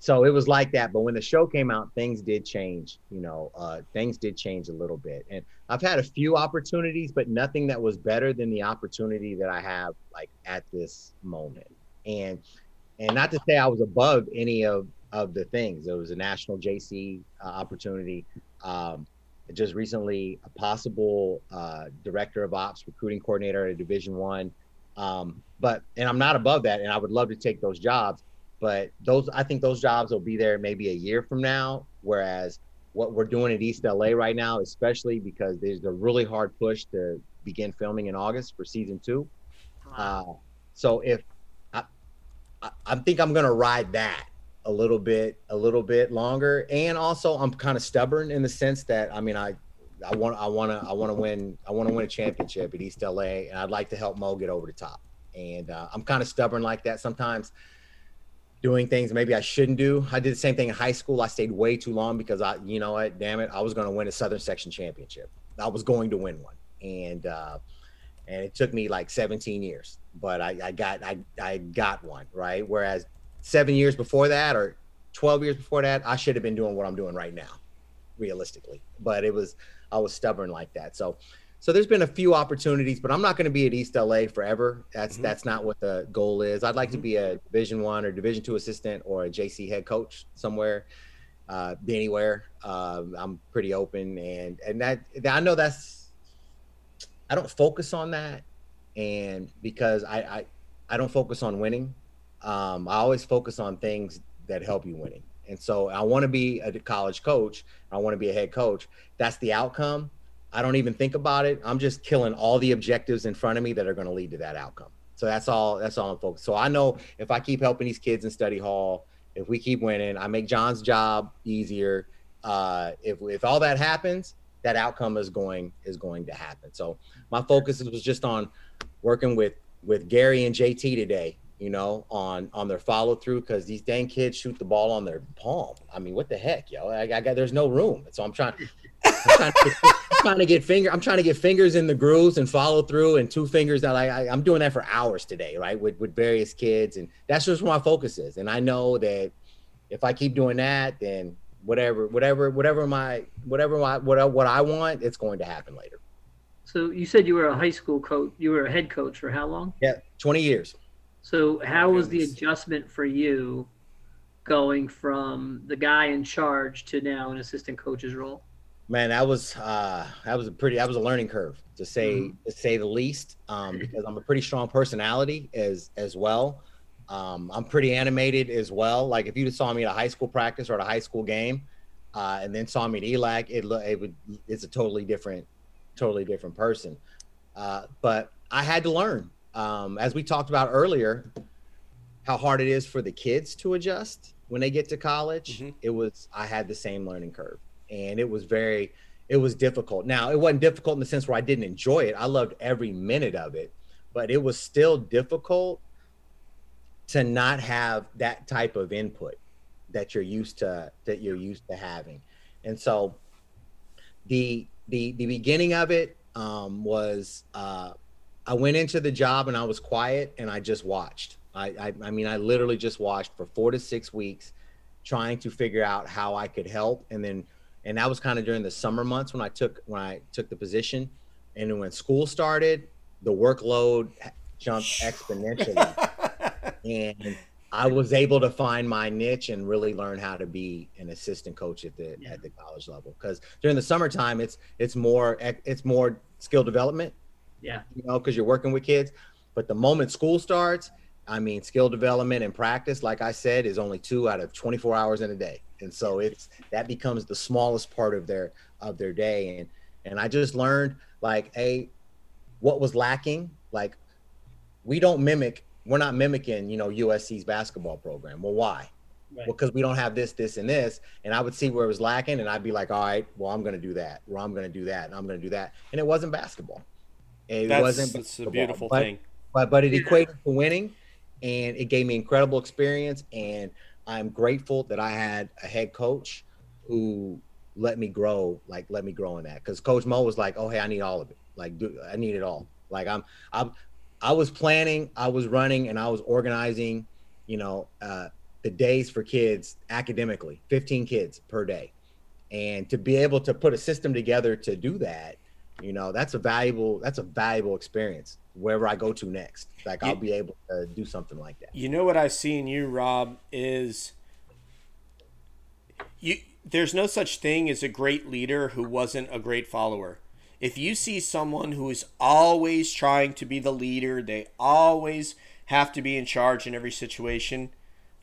so it was like that but when the show came out things did change you know uh things did change a little bit and i've had a few opportunities but nothing that was better than the opportunity that i have like at this moment and and not to say i was above any of of the things there was a national jc uh, opportunity um just recently a possible uh, director of ops, recruiting coordinator at a Division One. Um, but and I'm not above that, and I would love to take those jobs. But those, I think those jobs will be there maybe a year from now. Whereas what we're doing at East LA right now, especially because there's a really hard push to begin filming in August for season two. Uh, so if I, I, I think I'm gonna ride that a little bit a little bit longer and also i'm kind of stubborn in the sense that i mean i i want i want to i want to win i want to win a championship at east la and i'd like to help mo get over the top and uh, i'm kind of stubborn like that sometimes doing things maybe i shouldn't do i did the same thing in high school i stayed way too long because i you know what damn it i was going to win a southern section championship i was going to win one and uh, and it took me like 17 years, but I, I got I I got one right. Whereas seven years before that or 12 years before that, I should have been doing what I'm doing right now, realistically. But it was I was stubborn like that. So so there's been a few opportunities, but I'm not going to be at East LA forever. That's mm-hmm. that's not what the goal is. I'd like mm-hmm. to be a Division One or Division Two assistant or a JC head coach somewhere, uh, anywhere. Uh, I'm pretty open, and and that I know that's. I don't focus on that, and because I I, I don't focus on winning, um, I always focus on things that help you winning. And so I want to be a college coach. I want to be a head coach. That's the outcome I don't even think about it. I'm just killing all the objectives in front of me that are going to lead to that outcome. So that's all. That's all I'm focused. So I know if I keep helping these kids in study hall, if we keep winning, I make John's job easier. Uh, if if all that happens, that outcome is going is going to happen. So my focus was just on working with with Gary and JT today. You know, on on their follow through because these dang kids shoot the ball on their palm. I mean, what the heck, yo? I, I got there's no room. So I'm trying. I'm trying, to, trying to get finger. I'm trying to get fingers in the grooves and follow through, and two fingers that I, I am doing that for hours today, right? With with various kids, and that's just where my focus is. And I know that if I keep doing that, then whatever, whatever, whatever my whatever my what what I want, it's going to happen later. So you said you were a high school coach. You were a head coach for how long? Yeah, 20 years. So how was the adjustment for you going from the guy in charge to now an assistant coach's role? Man that was uh that was a pretty that was a learning curve to say mm-hmm. to say the least um because i'm a pretty strong personality as as well. Um i'm pretty animated as well. Like if you saw me at a high school practice or at a high school game uh and then saw me at elac it it would it's a totally different totally different person. Uh but i had to learn. Um as we talked about earlier how hard it is for the kids to adjust when they get to college mm-hmm. it was i had the same learning curve and it was very it was difficult. Now, it wasn't difficult in the sense where I didn't enjoy it. I loved every minute of it, but it was still difficult to not have that type of input that you're used to that you're used to having. And so the the the beginning of it um, was uh, I went into the job and I was quiet and I just watched. I, I I mean I literally just watched for four to six weeks, trying to figure out how I could help and then and that was kind of during the summer months when I took when I took the position, and when school started, the workload jumped exponentially, and I was able to find my niche and really learn how to be an assistant coach at the yeah. at the college level. Because during the summertime, it's it's more it's more skill development. Yeah, you know, because you're working with kids. But the moment school starts, I mean, skill development and practice, like I said, is only two out of 24 hours in a day and so it's that becomes the smallest part of their of their day. And and i just learned like hey what was lacking? Like we don't mimic we're not mimicking you know usc's basketball program. Well why? Right. well because we don't have this this and this. And i would see where it was lacking and i'd be like all right well i'm going to do that. Or i'm going to do that and i'm going to do that. And it wasn't basketball. It That's, wasn't it's a beautiful but, thing. but but it equated to winning and it gave me incredible experience and I'm grateful that I had a head coach who let me grow, like let me grow in that. Because Coach Mo was like, "Oh, hey, I need all of it. Like, I need it all. Like, I'm, I'm, I was planning, I was running, and I was organizing. You know, uh, the days for kids academically, 15 kids per day, and to be able to put a system together to do that, you know, that's a valuable, that's a valuable experience wherever I go to next. Like I'll be able to do something like that. You know what I see in you, Rob, is you there's no such thing as a great leader who wasn't a great follower. If you see someone who is always trying to be the leader, they always have to be in charge in every situation,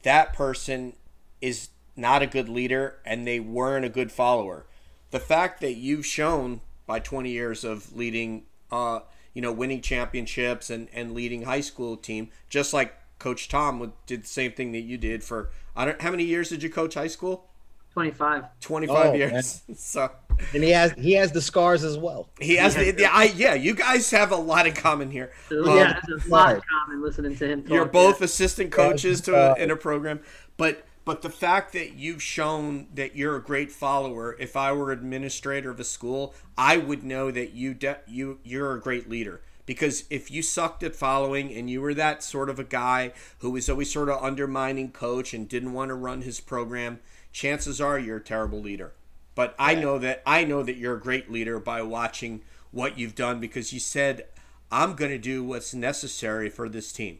that person is not a good leader and they weren't a good follower. The fact that you've shown by 20 years of leading uh, you know, winning championships and, and leading high school team, just like Coach Tom did the same thing that you did for I don't how many years did you coach high school? 25 25 oh, years. so and he has he has the scars as well. He has the, yeah I yeah you guys have a lot in common here. So, um, yeah a lot in common listening to him talk, you're both yeah. assistant coaches to a, in a program but but the fact that you've shown that you're a great follower, if I were administrator of a school, I would know that you de- you you're a great leader. Because if you sucked at following and you were that sort of a guy who was always sort of undermining coach and didn't want to run his program, chances are you're a terrible leader. But I know that I know that you're a great leader by watching what you've done because you said I'm going to do what's necessary for this team.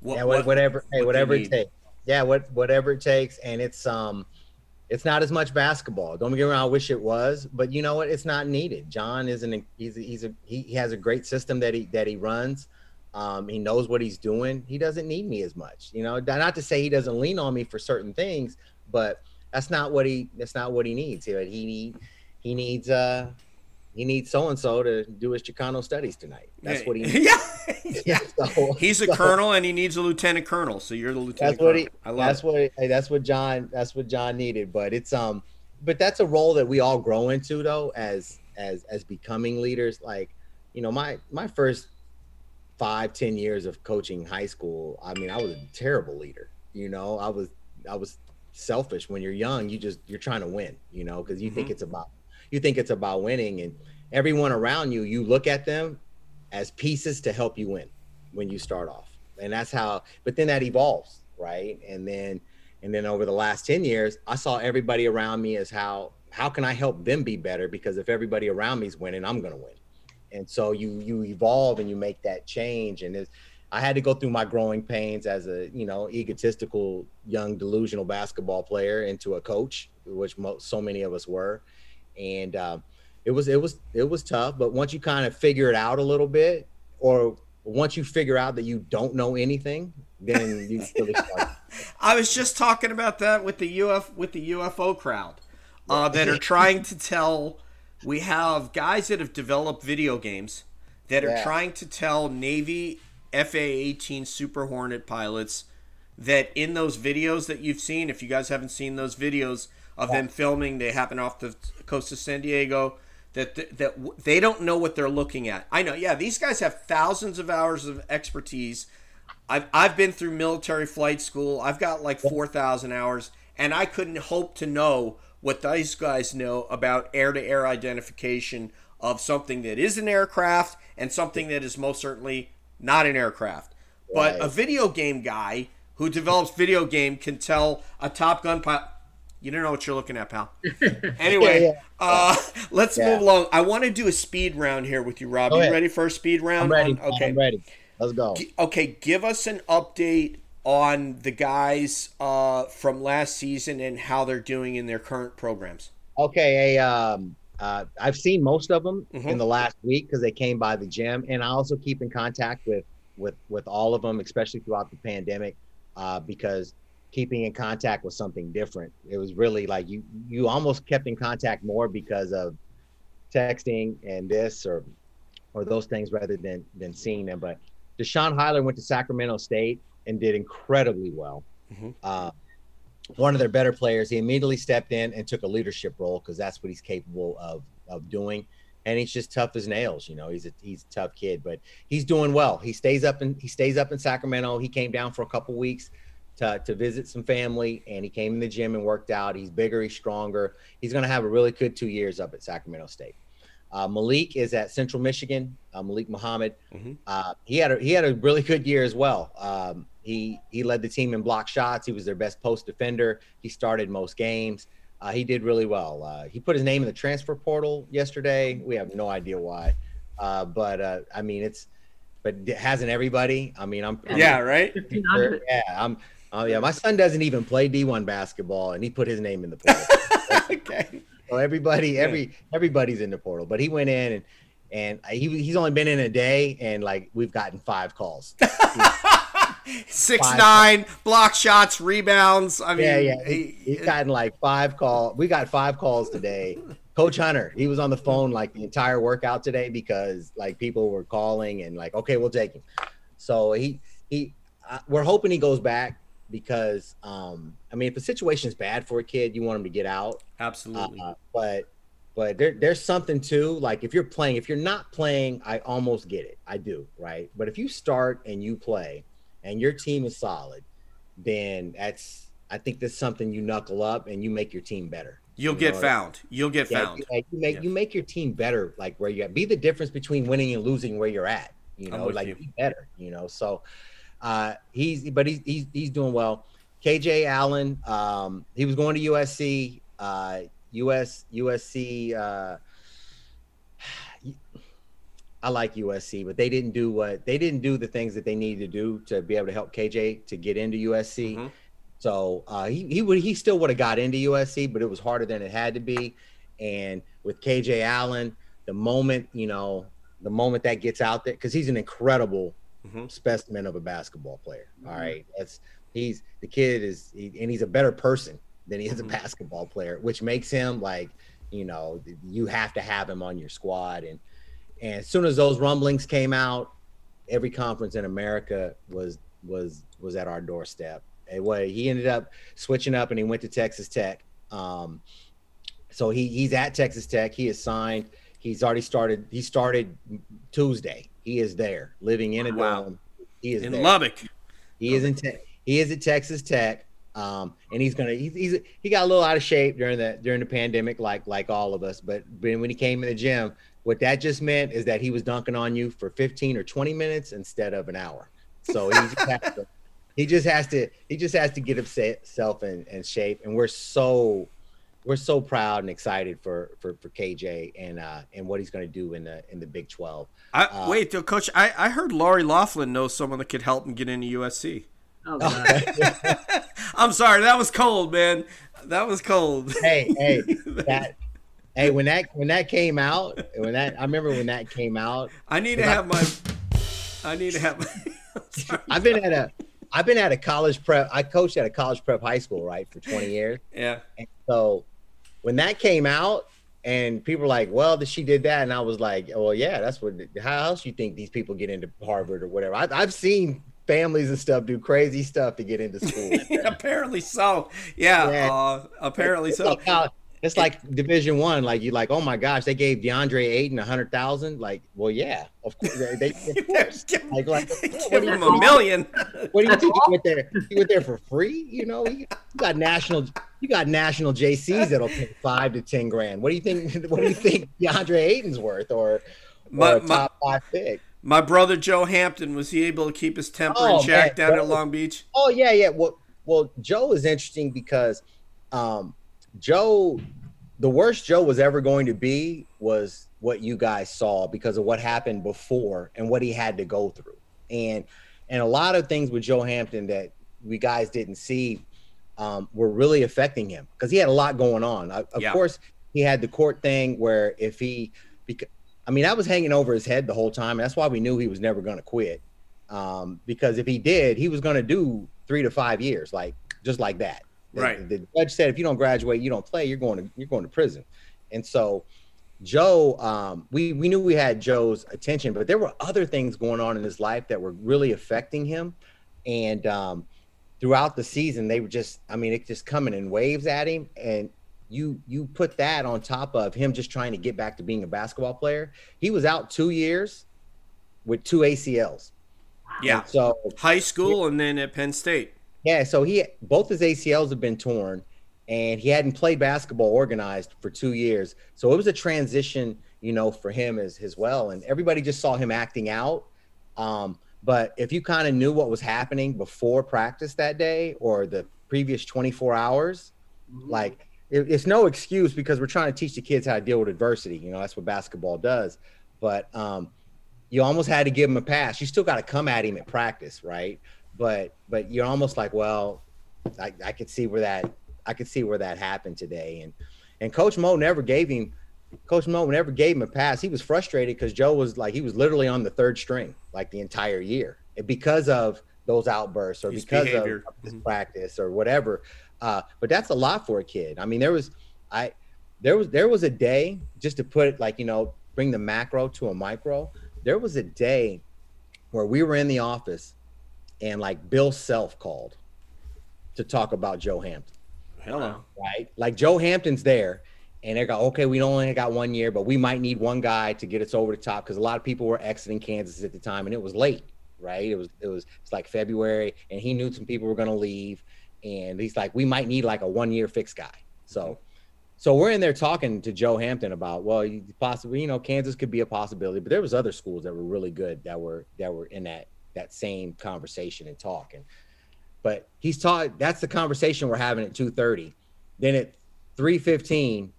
What, yeah, what, whatever. Hey, whatever it takes. Yeah, what whatever it takes, and it's um, it's not as much basketball. Don't get me wrong. I wish it was, but you know what? It's not needed. John is an he's a, he's a he, he has a great system that he that he runs. Um, he knows what he's doing. He doesn't need me as much. You know, not to say he doesn't lean on me for certain things, but that's not what he that's not what he needs. He he he needs uh he needs so and so to do his Chicano studies tonight. That's yeah. what he needs. yeah. yeah. So, He's a so, colonel and he needs a lieutenant colonel. So you're the lieutenant. That's what he. I love that's it. what. Hey, that's what John. That's what John needed. But it's um. But that's a role that we all grow into though, as as as becoming leaders. Like, you know, my my first five ten years of coaching high school. I mean, I was a terrible leader. You know, I was I was selfish. When you're young, you just you're trying to win. You know, because you mm-hmm. think it's about you think it's about winning and everyone around you you look at them as pieces to help you win when you start off. And that's how but then that evolves right? And then and then over the last 10 years i saw everybody around me as how how can i help them be better? Because if everybody around me is winning i'm going to win. And so you you evolve and you make that change. And i had to go through my growing pains as a you know egotistical young delusional basketball player into a coach which most, so many of us were and uh, it was it was it was tough. But once you kind of figure it out a little bit, or once you figure out that you don't know anything, then you really start. I was just talking about that with the UF with the UFO crowd uh, that are trying to tell. We have guys that have developed video games that are yeah. trying to tell Navy FA-18 Super Hornet pilots that in those videos that you've seen, if you guys haven't seen those videos, of them filming. They happen off the coast of San Diego. That, that that they don't know what they're looking at. I know. Yeah, these guys have thousands of hours of expertise. I've I've been through military flight school. I've got like four thousand hours, and I couldn't hope to know what these guys know about air-to-air identification of something that is an aircraft and something that is most certainly not an aircraft. Right. But a video game guy who develops video game can tell a Top Gun pilot you don't know what you're looking at, pal. Anyway, yeah, yeah. Uh, let's yeah. move along. I want to do a speed round here with you, Rob. you ready for a speed round? I'm ready. On, okay, I'm ready. Let's go. okay, give us an update on the guys uh, from last season and how they're doing in their current programs. Okay, a, um, uh, I've seen most of them mm-hmm. in the last week because they came by the gym, and I also keep in contact with with with all of them, especially throughout the pandemic, uh, because keeping in contact with something different. It was really like you you almost kept in contact more because of texting and this or or those things rather than than seeing them. But Deshaun Heiler went to Sacramento State and did incredibly well. Mm-hmm. Uh, one of their better players. He immediately stepped in and took a leadership role because that's what he's capable of of doing. And he's just tough as nails. You know, he's a he's a tough kid, but he's doing well. He stays up in he stays up in Sacramento. He came down for a couple weeks to, to visit some family and he came in the gym and worked out. He's bigger, he's stronger. He's going to have a really good two years up at Sacramento State. Uh, Malik is at Central Michigan. Uh, Malik Muhammad. Mm-hmm. Uh, he had a he had a really good year as well. Um, he he led the team in block shots. He was their best post defender. He started most games. Uh, he did really well. Uh, he put his name in the transfer portal yesterday. We have no idea why, uh, but I mean it's but hasn't everybody? I mean I'm, I'm yeah right. Yeah, I'm Oh yeah, my son doesn't even play D1 basketball, and he put his name in the portal. okay. So everybody, every everybody's in the portal, but he went in and and he he's only been in a day, and like we've gotten five calls. Six five nine calls. block shots, rebounds. I mean, yeah, yeah. He, he's gotten like five calls. We got five calls today. Coach Hunter, he was on the phone like the entire workout today because like people were calling and like, okay, we'll take him. So he he, uh, we're hoping he goes back because um, I mean, if the situation is bad for a kid, you want them to get out. Absolutely. Uh, but but there, there's something too. Like if you're playing, if you're not playing, I almost get it. I do, right? But if you start and you play, and your team is solid, then that's I think that's something you knuckle up and you make your team better. You'll You get know, found. You'll get Yeah, found. you, you make Yeah. you make your team better, like where you're at. Be the difference between winning and losing where you're at. You know, like you. be better. You know, so uh, he's but he's he's he's doing well. KJ Allen, um, he was going to USC. Uh, US USC. Uh, I like USC, but they didn't do what they didn't do the things that they needed to do to be able to help KJ to get into USC. Mhm. So uh, he he would he still would have got into USC, but it was harder than it had to be. And with KJ Allen, the moment you know, the moment that gets out there, because he's an incredible Mhm. specimen of a basketball player. All right, that's he's the kid is, he, and he's a better person than he is a Mhm. basketball player, which makes him like, you know, you have to have him on your squad. And and as soon as those rumblings came out, every conference in America was was was at our doorstep. And what he ended up switching up and he went to Texas Tech. Um, so he he's at Texas Tech. He is signed. He's already started. He started Tuesday. He is there, living in a Wow. dorm. He is In there. Lubbock. He is in te- he is at Texas Tech, um, and he's gonna he's, he's he got a little out of shape during the during the pandemic, like like all of us. But when when he came in the gym, what that just meant is that he was dunking on you for 15 or 20 minutes instead of an hour. So he just has to he just has to he just has to get himself in, in shape, and we're so we're so proud and excited for for for KJ and uh and what he's going to do in the in the Big 12. I, Uh, wait, though, coach. I, I heard Lori Loughlin knows someone that could help him get into USC. Oh, God. I'm sorry, that was cold, man. That was cold. hey, hey, that hey when that when that came out, when that I remember when that came out. I need to have my. I need to have. My, sorry. I've been at a I've been at a college prep. I coached at a college prep high school, right, for 20 years. Yeah. And so when that came out and people were like, well, that she did that. And I was like, well, yeah, that's what, how else you think these people get into Harvard or whatever? I, I've seen families and stuff do crazy stuff to get into school. apparently so. Yeah. Yeah. Uh, apparently It's so. like, how- it's like division one, like you're like, oh my gosh, they gave DeAndre Ayton a hundred thousand. Like, well, yeah, of course. They, they, of course. Like, like, what give him a million. What do you think? You went there? You went there for free? You know, you, got national, you got national JCs that'll pay five to ten grand. What do you think? What do you think DeAndre Ayton's worth, or, or My- a my- top five pick? My brother Joe Hampton was he able to keep his temper Oh, in check down at Long Beach? Oh yeah, yeah. Well, well, Joe is interesting because um, Joe, the worst Joe was ever going to be was what you guys saw because of what happened before and what he had to go through, and and a lot of things with Joe Hampton that we guys didn't see um, were really affecting him because he had a lot going on. Uh, of Yeah. course, he had the court thing where if he, because I mean, that was hanging over his head the whole time. And that's why we knew he was never going to quit. Um, because if he did, he was going to do three to five years, like just like that. The- Right. The, judge said if you don't graduate, you don't play, you're going to you're going to prison. And so, Joe, um, we we knew we had Joe's attention, but there were other things going on in his life that were really affecting him. And um, throughout the season, they were just, I mean, it just coming in waves at him. And you you put that on top of him just trying to get back to being a basketball player. He was out two years with two ACLs. Yeah. And so High school and then at Penn State. Yeah, so he both his ACLs have been torn, and he hadn't played basketball organized for two years. So it was a transition, you know, for him as as well. And everybody just saw him acting out. Um, but if you kind of knew what was happening before practice that day or the previous 24 hours, like it, it's no excuse because we're trying to teach the kids how to deal with adversity. You know, that's what basketball does. But um, you almost had to give him a pass. You still got to come at him at practice, right? But but you're almost like, well, I, I could see where that I could see where that happened today. And and Coach Mo never gave him Coach Mo never gave him a pass. He was frustrated because Joe was like he was literally on the third string like the entire year And because of those outbursts or His because behavior. of his Mhm. practice or whatever. Uh, but that's a lot for a kid. I mean, there was I there was there was a day just to put it like you know bring the macro to a micro. There was a day where we were in the office and like Bill Self called to talk about Joe Hampton Hello. right? Like Joe Hampton's there, and they go, okay, we only got one year, but we might need one guy to get us over the top because a lot of people were exiting Kansas at the time, and it was late, right? It was it was it's like February, and he knew some people were going to leave, and he's like, we might need like a one year fix guy. So, so we're in there talking to Joe Hampton about, well, you- possibly, you know, Kansas could be a possibility, but there was other schools that were really good that were that were in that that same conversation and talk. And but he's taught that's the conversation we're having at two thirty. Then at three fifteen,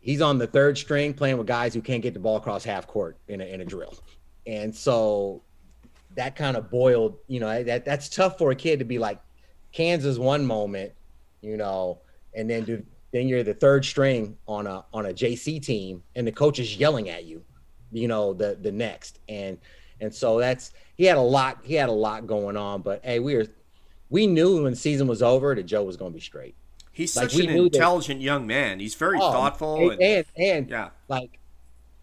he's on the third string playing with guys who can't get the ball across half court in a in a drill, and so that kind of boiled. You know, that that's tough for a kid to be like Kansas one moment, you know, and then do then you're the third string on a on a JC team, and the coach is yelling at you, you know, the the next, and and so that's he had a lot he had a lot going on, but hey, we were we knew when the season was over that Joe was going to be straight. He's Like, such an knew that- intelligent young man. He's very Oh, thoughtful. and And, and, and yeah, like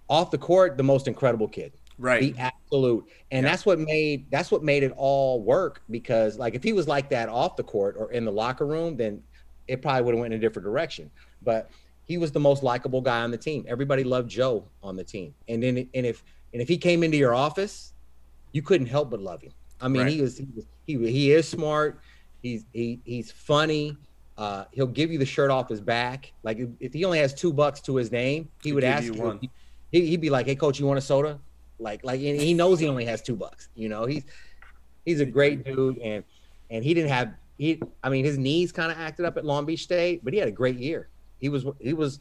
off the court, the most incredible kid. right. the absolute and Yeah. that's what made that's what made it all work because like if he was like that off the court or in the locker room then it probably would have went in a different direction but he was the most likable guy on the team everybody loved joe on the team and then and if and if he came into your office you couldn't help but love him i mean Right. he was he was he, he is smart he's he, he's funny uh, he'll give you the shirt off his back. Like if, he only has two bucks to his name, he He'll would ask you one. He, he'd be like, "Hey, coach, you want a soda?" Like, like, and he knows he only has two bucks. You know, he's he's a great dude, and and he didn't have he. I mean, his knees kind of acted up at Long Beach State, but he had a great year. He was he was.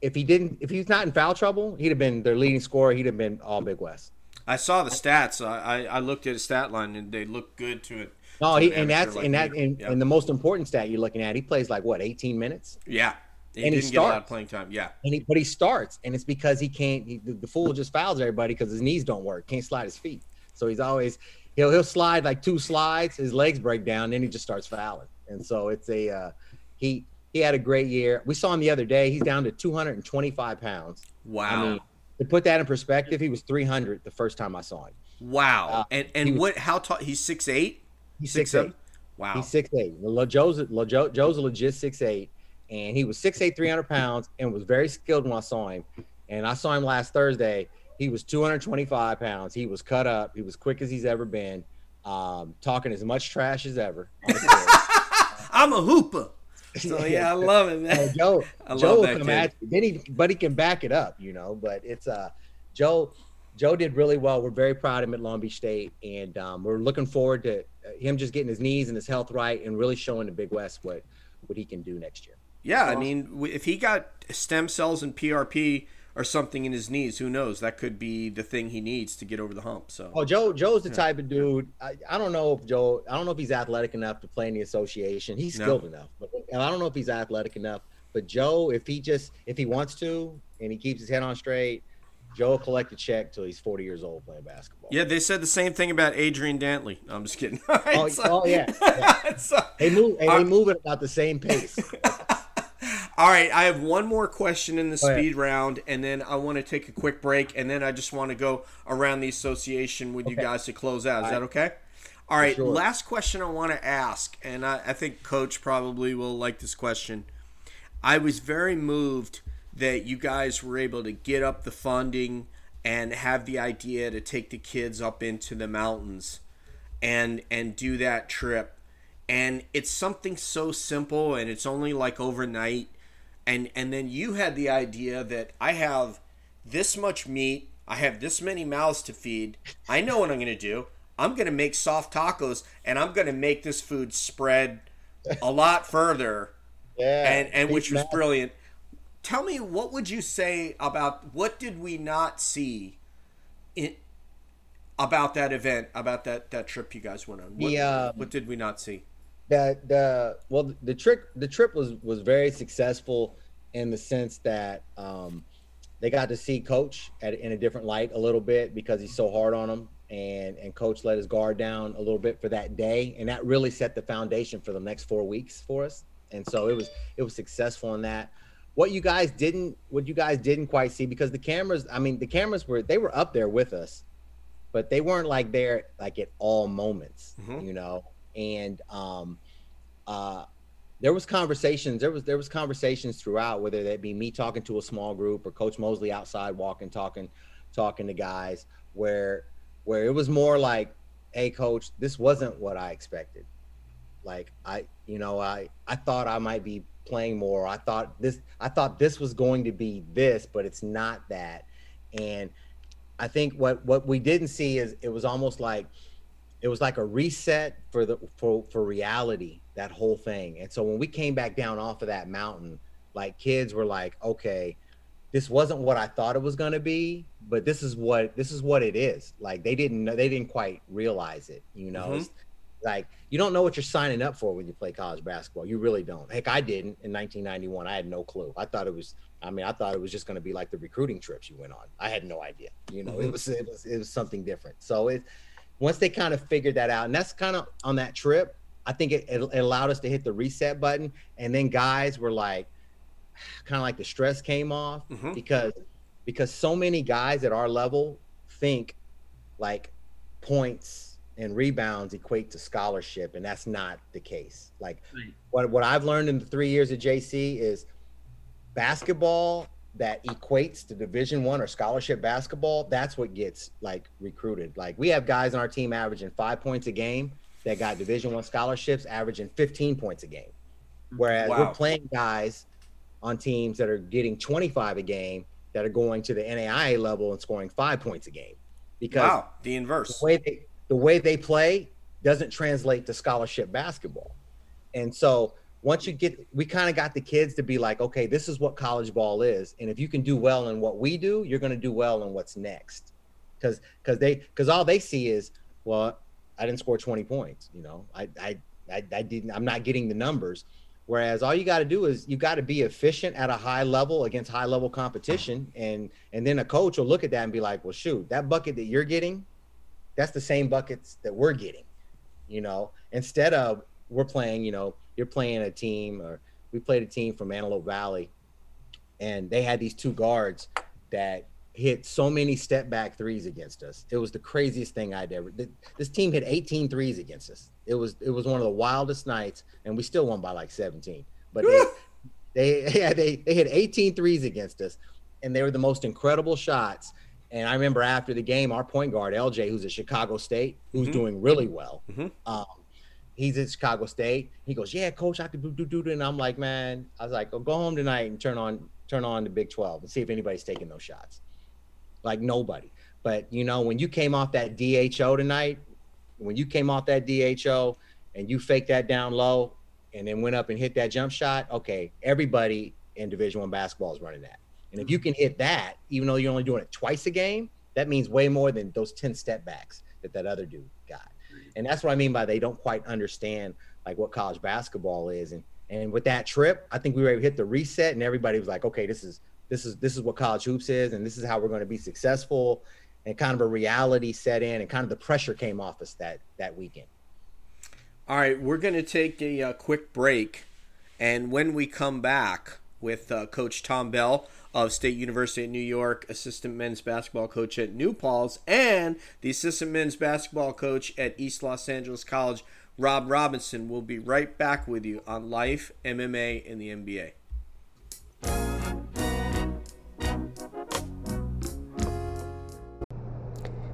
If he didn't, if he's not in foul trouble, he'd have been their leading scorer. He'd have been all Big West. I saw the stats. I, I, looked at his stat line and they look good to it. No, to he, an and that's like and that and, yeah. and the most important stat you're looking at, he plays like what, 18 minutes? yeah. He and he didn't get a lot of starts. playing time. Yeah. and he but he starts and it's because he can't he, the, the fool just fouls everybody because his knees don't work can't slide his feet so he's always he'll he'll slide like two slides his legs break down then he just starts fouling and so it's a uh, he he had a great year we saw him the other day he's down to 225 pounds Wow. i mean to put that in perspective he was 300 the first time i saw him wow. uh, and and was- what? How tall? He's six eight. he's Six, 6'8 seven? Wow. He's six eight. Joe's, Le- Joe, Joe's a legit six eight, and he was six eight, three hundred pounds, and was very skilled when I saw him. And I saw him last Thursday. He was two hundred twenty five pounds. He was cut up. He was quick as he's ever been. Um, talking as much trash as ever. on the court. I'm a hooper. So yeah, I love it, Uh, man. Joe, I love Joe will that come kid. at you. Then he, but he can back it up, you know. But it's uh, Joe. Joe did really well. We're very proud of him at Long Beach State, and um, we're looking forward to uh, him just getting his knees and his health right, and really showing the Big West what what he can do next year. Yeah, I mean, if he got stem cells and PRP or something in his knees, who knows? That could be the thing he needs to get over the hump. So Oh, Joe. Joe's the type of dude. I, I don't know if Joe. I don't know if he's athletic enough to play in the association. He's No. skilled enough, but and I don't know if he's athletic enough. But Joe, if he just if he wants to and he keeps his head on straight, Joe will collect a check till he's forty years old playing basketball. yeah, they said the same thing about Adrian Dantley. No, I'm just kidding. Oh, So- oh, yeah, yeah. so- They move and Uh, they move at about the same pace. all right, I have one more question in the Go ahead. speed round, and then I want to take a quick break, and then I just want to go around the association with you guys to close out. Is All that okay? All right, sure. last question I want to ask, and I, I think Coach probably will like this question. I was very moved that you guys were able to get up the funding and have the idea to take the kids up into the mountains and and do that trip. And it's something so simple and it's only like overnight and and then you had the idea that I have this much meat, I have this many mouths to feed. I know what I'm going to do. I'm going to make soft tacos and I'm going to make this food spread a lot further Yeah, and and which was brilliant. Tell me what would you say about what did we not see in about that event about that that trip you guys went on? What, The, um, what did we not see? that the well the trick the trip was was very successful in the sense that um they got to see coach at in a different light a little bit because he's so hard on them and and coach let his guard down a little bit for that day. And that really set the foundation for the next four weeks for us. And so it was it was successful in that. What you guys didn't what you guys didn't quite see because the cameras i mean the cameras were they were up there with us but they weren't like there like at all moments Mhm. you know? And um uh there was conversations there was there was conversations throughout whether that be me talking to a small group or coach mosley outside walking talking talking to guys where where it was more like hey coach this wasn't what i expected Like I, you know, I I thought I might be playing more. I thought this I thought this was going to be this, but it's not that. And I think what what we didn't see is it was almost like it was like a reset for the for for reality that whole thing. And so when we came back down off of that mountain, like kids were like, okay, this wasn't what I thought it was going to be, but this is what this is what it is. Like they didn't know, they didn't quite realize it, you know. Mm-hmm. Like you don't know what you're signing up for when you play college basketball. You really don't. Heck, I didn't in 1991. I had no clue. I thought it was. I mean, I thought it was just going to be like the recruiting trips you went on. I had no idea. You know, mm-hmm. it was it was it was something different. So it once they kind of figured that out, and that's kind of on that trip. I think it, it, allowed us to hit the reset button, and then guys were like, kind of like the stress came off mm-hmm. because because so many guys at our level think like points and rebounds equate to scholarship, and that's not the case. Like right. what what I've learned in the three years at JC is basketball that equates to Division One or scholarship basketball. That's what gets like recruited. Like we have guys on our team averaging five points a game that got Division One scholarships, averaging 15 points a game, whereas wow. we're playing guys on teams that are getting 25 a game that are going to the NAIA level and scoring five points a game. Because wow, the inverse. The way they, the way they play doesn't translate to scholarship basketball. And so once you get, we kind of got the kids to be like, okay, this is what college ball is. And if you can do well in what we do, you're going to do well in what's next. Cause, cause they, cause all they see is, well, I didn't score 20 points. You know, I, I, I, I didn't, I'm not getting the numbers. Whereas all you got to do is you got to be efficient at a high level against high level competition. And, and then a coach will look at that and be like, well, shoot, that bucket that you're getting, that's the same buckets that we're getting, you know, instead of we're playing, you know, you're playing a team or we played a team from Antelope Valley and they had these two guards that hit so many step back threes against us. It was the craziest thing I'd ever. This team hit 18 threes against us. It was it was one of the wildest nights, and we still won by like 17. But they they yeah, they they hit 18 threes against us, and they were the most incredible shots. And I remember after the game, our point guard LJ, who's at Chicago State, who's mm-hmm. doing really well. Mm-hmm. Um, he's at Chicago State. He goes, "Yeah, coach, I could do do do." And I'm like, "Man," I was like, oh, "Go home tonight and turn on turn on the Big 12 and see if anybody's taking those shots." Like nobody. But you know, when you came off that DHO tonight, when you came off that DHO and you faked that down low and then went up and hit that jump shot, okay, everybody in Division One basketball is running that. And if you mm-hmm. can hit that, even though you're only doing it twice a game, that means way more than those 10 step backs that that other dude got. And that's what I mean by they don't quite understand like what college basketball is. And and with that trip, I think we were able to hit the reset and everybody was like, okay, this is this is this is what college hoops is and this is how we're going to be successful. And kind of a reality set in and kind of the pressure came off us that that weekend. All right, we're going to take a, a uh, quick break. And when we come back with uh, Coach Tom Bell, of State University of New York, assistant men's basketball coach at New Paltz, and the assistant men's basketball coach at East Los Angeles College, Rob Robinson. We'll be right back with you on Life, MMA, and the NBA.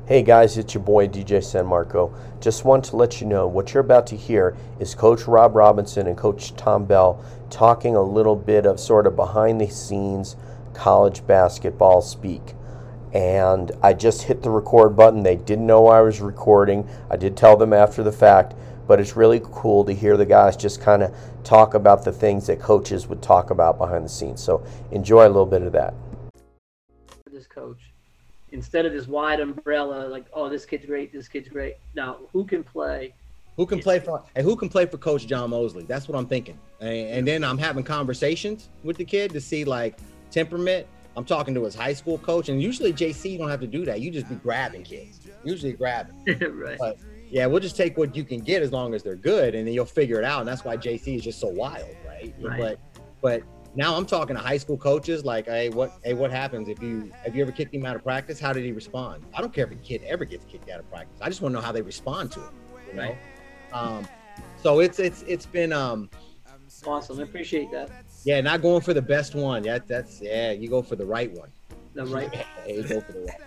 Hey guys, it's your boy DJ San Marco. Just want to let you know what you're about to hear is Coach Rob Robinson and Coach Tom Bell talking a little bit of sort of behind the scenes college basketball speak. And I just hit the record button. They didn't know I was recording. I did tell them after the fact, but it's really cool to hear the guys just kind of talk about the things that coaches would talk about behind the scenes. So enjoy a little bit of that. This coach, instead of this wide umbrella, like, oh, this kid's great, this kid's great. Now, who can play? Who can play for and who can play for Coach John Mosley? That's what I'm thinking. And, and then I'm having conversations with the kid to see like temperament. I'm talking to his high school coach, and usually JC, you don't have to do that. You just be grabbing kids, usually grabbing. right. But yeah, we'll just take what you can get as long as they're good, and then you'll figure it out. And that's why JC is just so wild, right? right. But but now I'm talking to high school coaches, like, hey, what hey, what happens if you have you ever kicked him out of practice? How did he respond? I don't care if a kid ever gets kicked out of practice. I just want to know how they respond to it. You know. Right. Um, so it's it's it's been um awesome. I appreciate that. Yeah, not going for the best one. Yeah, that's yeah. You go for the right one. The right. yeah, you go for the right.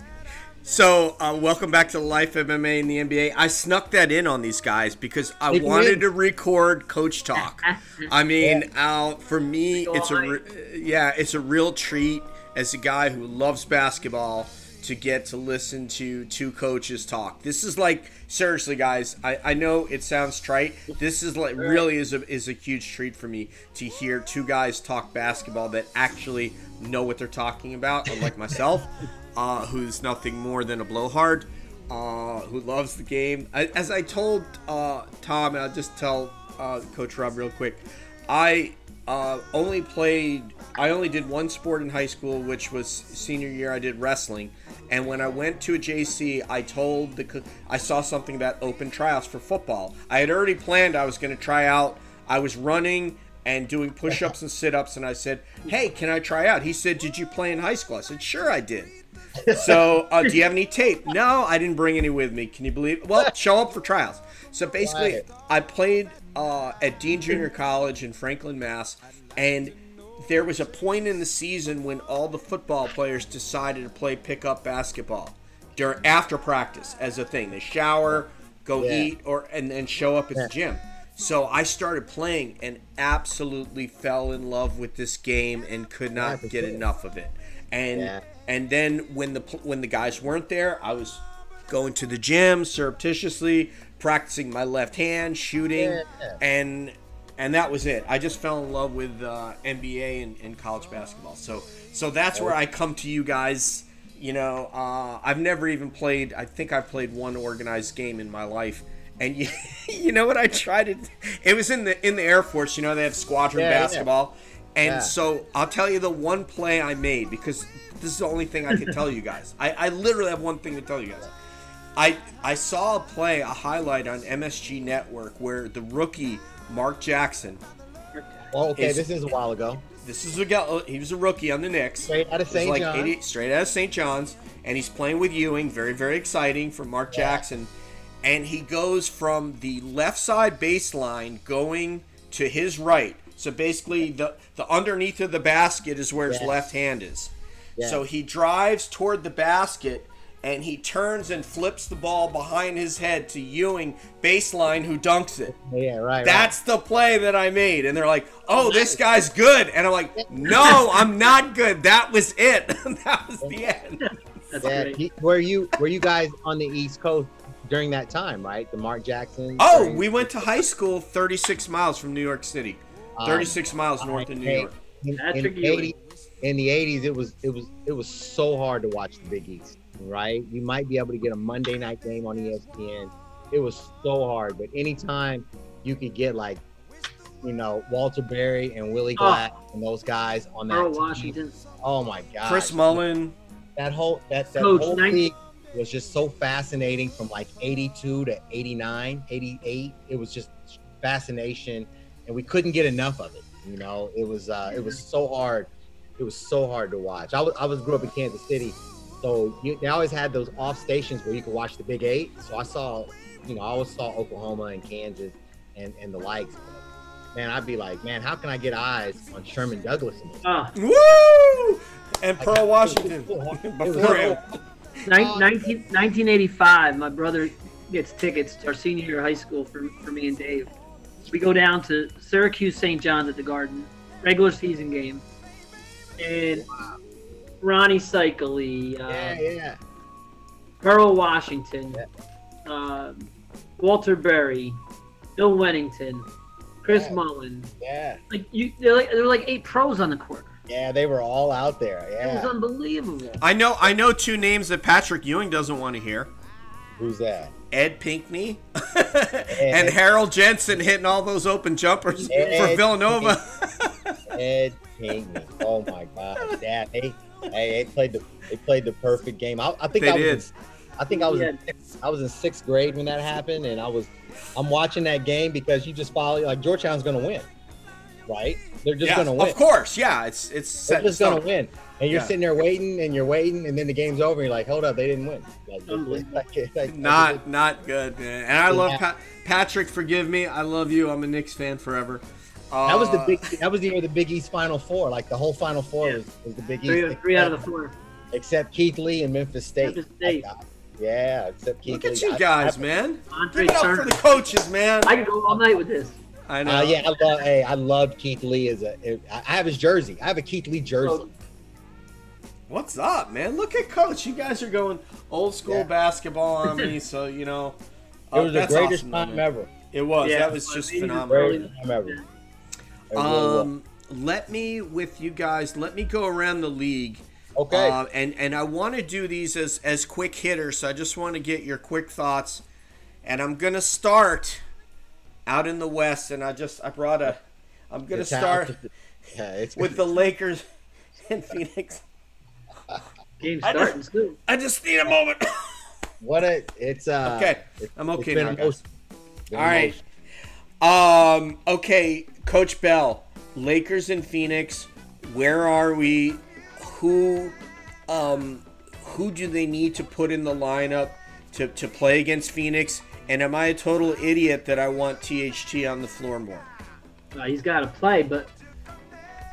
So, uh, welcome back to Life MMA in the NBA. I snuck that in on these guys because I wanted to record Coach Talk. I mean, uh, for me, it's a re- yeah, it's a real treat as a guy who loves basketball to get to listen to two coaches talk. This is like seriously, guys. I, I know it sounds trite. This is like really is a is a huge treat for me to hear two guys talk basketball that actually know what they're talking about, unlike myself uh, who's nothing more than a blowhard, uh, who loves the game. I, as I told uh, Tom, and I'll just tell uh, Coach Rob real quick, I uh, only played, I only did one sport in high school, which was senior year. I did wrestling, and when I went to a JC, I told the, I saw something about open tryouts for football. I had already planned I was going to try out. I was running and doing push-ups and sit-ups, and I said, "Hey, can I try out?" He said, "Did you play in high school?" I said, "Sure, I did." So, uh, do you have any tape? No, I didn't bring any with me. Can you believe? Well, show up for trials. So basically, Right. I played uh, at Dean Junior College in Franklin, Mass, and there was a point in the season when all the football players decided to play pickup basketball during after practice as a thing. They shower, go Yeah. eat, or and then show up at the gym. So I started playing and absolutely fell in love with this game and could not get enough of it. And Yeah. And then when the when the guys weren't there, I was going to the gym surreptitiously, practicing my left hand, shooting, Yeah. and and that was it. I just fell in love with uh, NBA and, and college basketball. So so that's where I come to you guys. You know, uh, I've never even played. I think I've played one organized game in my life. And you, you know what I tried to? It was in the in the Air Force. You know they have squadron Yeah, yeah. basketball, and Yeah. so I'll tell you the one play I made because this is the only thing I can tell you guys. I, I literally have one thing to tell you guys. I I saw a play, a highlight on MSG Network where the rookie Mark Jackson. Oh, okay, Is- this is a while ago. This is a guy. Oh, he was a rookie on the Knicks. Straight out of St. like John's. 80 straight out of St. John's, and he's playing with Ewing. Very, very exciting for Mark Jackson. And he goes from the left side baseline going to his right. So basically, the the underneath of the basket is where his left hand is. Yeah. So he drives toward the basket. And he turns and flips the ball behind his head to Ewing baseline, who dunks it. Yeah, right. That's the play that I made. And they're like, oh, this guy's good. And I'm like, no, I'm not good. That was it. that was the end. That's. Yeah, great. he- were you were you guys on the East Coast during that time, right? The Mark Jackson. Oh, during- we went to high school 36 miles from New York City. um, 36 miles north of New hey, York. In, in, Patrick the Ewing. 80, in the 80s, it was it was it was so hard to watch the Big East, right? You might be able to get a Monday night game on ESPN. It was so hard, but anytime you could get like, you know, Walter Berry and Willie Oh. And those guys on that Earl. Washington. Oh my god. Chris Mullin. that whole that, that Coach, whole 90 league was just so fascinating from like 82 to 89 88 it was just fascination and we couldn't get enough of it you know it was uh it was so hard it was so hard to watch i was i was grew up in kansas city so you, they always had those off stations where you could watch the big eight so i saw you know i always saw oklahoma and kansas and and the likes but, man i'd be like man how can i get eyes on sherman douglas in this? Ah, Woo! And Like, Pearl Washington. it was- it was Before him. so- nine- Oh. 19, 1985, my brother gets tickets to our senior year of high school for, for me and Dave. We go down to Syracuse St. John's at the Garden, regular season game. And Rony Seikaly, uh, yeah yeah Pearl Washington, um, Walter Berry, Bill Wennington, Chris Yeah. Mullin. yeah Like you, they're like there were like eight pros on the court. Yeah, they were all out there. It was unbelievable. I know I know two names that Patrick Ewing doesn't want to hear. Who's that? Ed Pinckney and Harold Jensen hitting all those open jumpers for Villanova. Ed Pinckney. Oh my God. Yeah, they, hey, they played the they played the perfect game. I, I think They I was did. In, I think I was in, I was in sixth grade when that happened, and I was I'm watching that game because you just follow like Georgetown's gonna win, right? They're just yeah, gonna win. of course. Yeah, it's it's set They're in just gonna win. And you're Yeah. sitting there waiting and you're waiting, and then the game's over, and you're like, hold up, they didn't win. Like, like- like- Not not good, man. And I love Yeah. pa- Patrick. Forgive me. I love you. I'm a Knicks fan forever. Uh, That was the big. That was the year the Big East Final Four. Like the whole Final Four Yeah. was, was the Big Three, East. three out of the four. except Keith Lee and Memphis State. Memphis State. Yeah, except Keith Look Lee. at you guys, I- man. Andre Give it up for the coaches, man. I could go all night with this. I know. Uh, yeah, I love. Hey, I loved Keith Lee as a. I have his jersey. I have a Keith Lee jersey. So, What's up, man? Look at Coach. You guys are going old school Yeah. basketball on me, so you know. It uh, was the greatest awesome, time man. ever. It was. Yeah, that was but just phenomenal. Greatest time ever. It really was. Um, let me with you guys. Let me go around the league. okay. Uh, and and I want to do these as as quick hitters. So I just want to get your quick thoughts. And I'm gonna start out in the West. And I just I brought a. I'm gonna It's start Yeah, it's with the Lakers and Phoenix. Game starting soon. I just need a moment. what a. It's uh. Okay, it's- I'm okay it's now, guys. most- been All a right. most- Um. Okay, Coach Bell, Lakers and Phoenix. Where are we? Who, um, who do they need to put in the lineup to to play against Phoenix? And am I a total idiot that I want THT on the floor more? Uh, he's got to play, but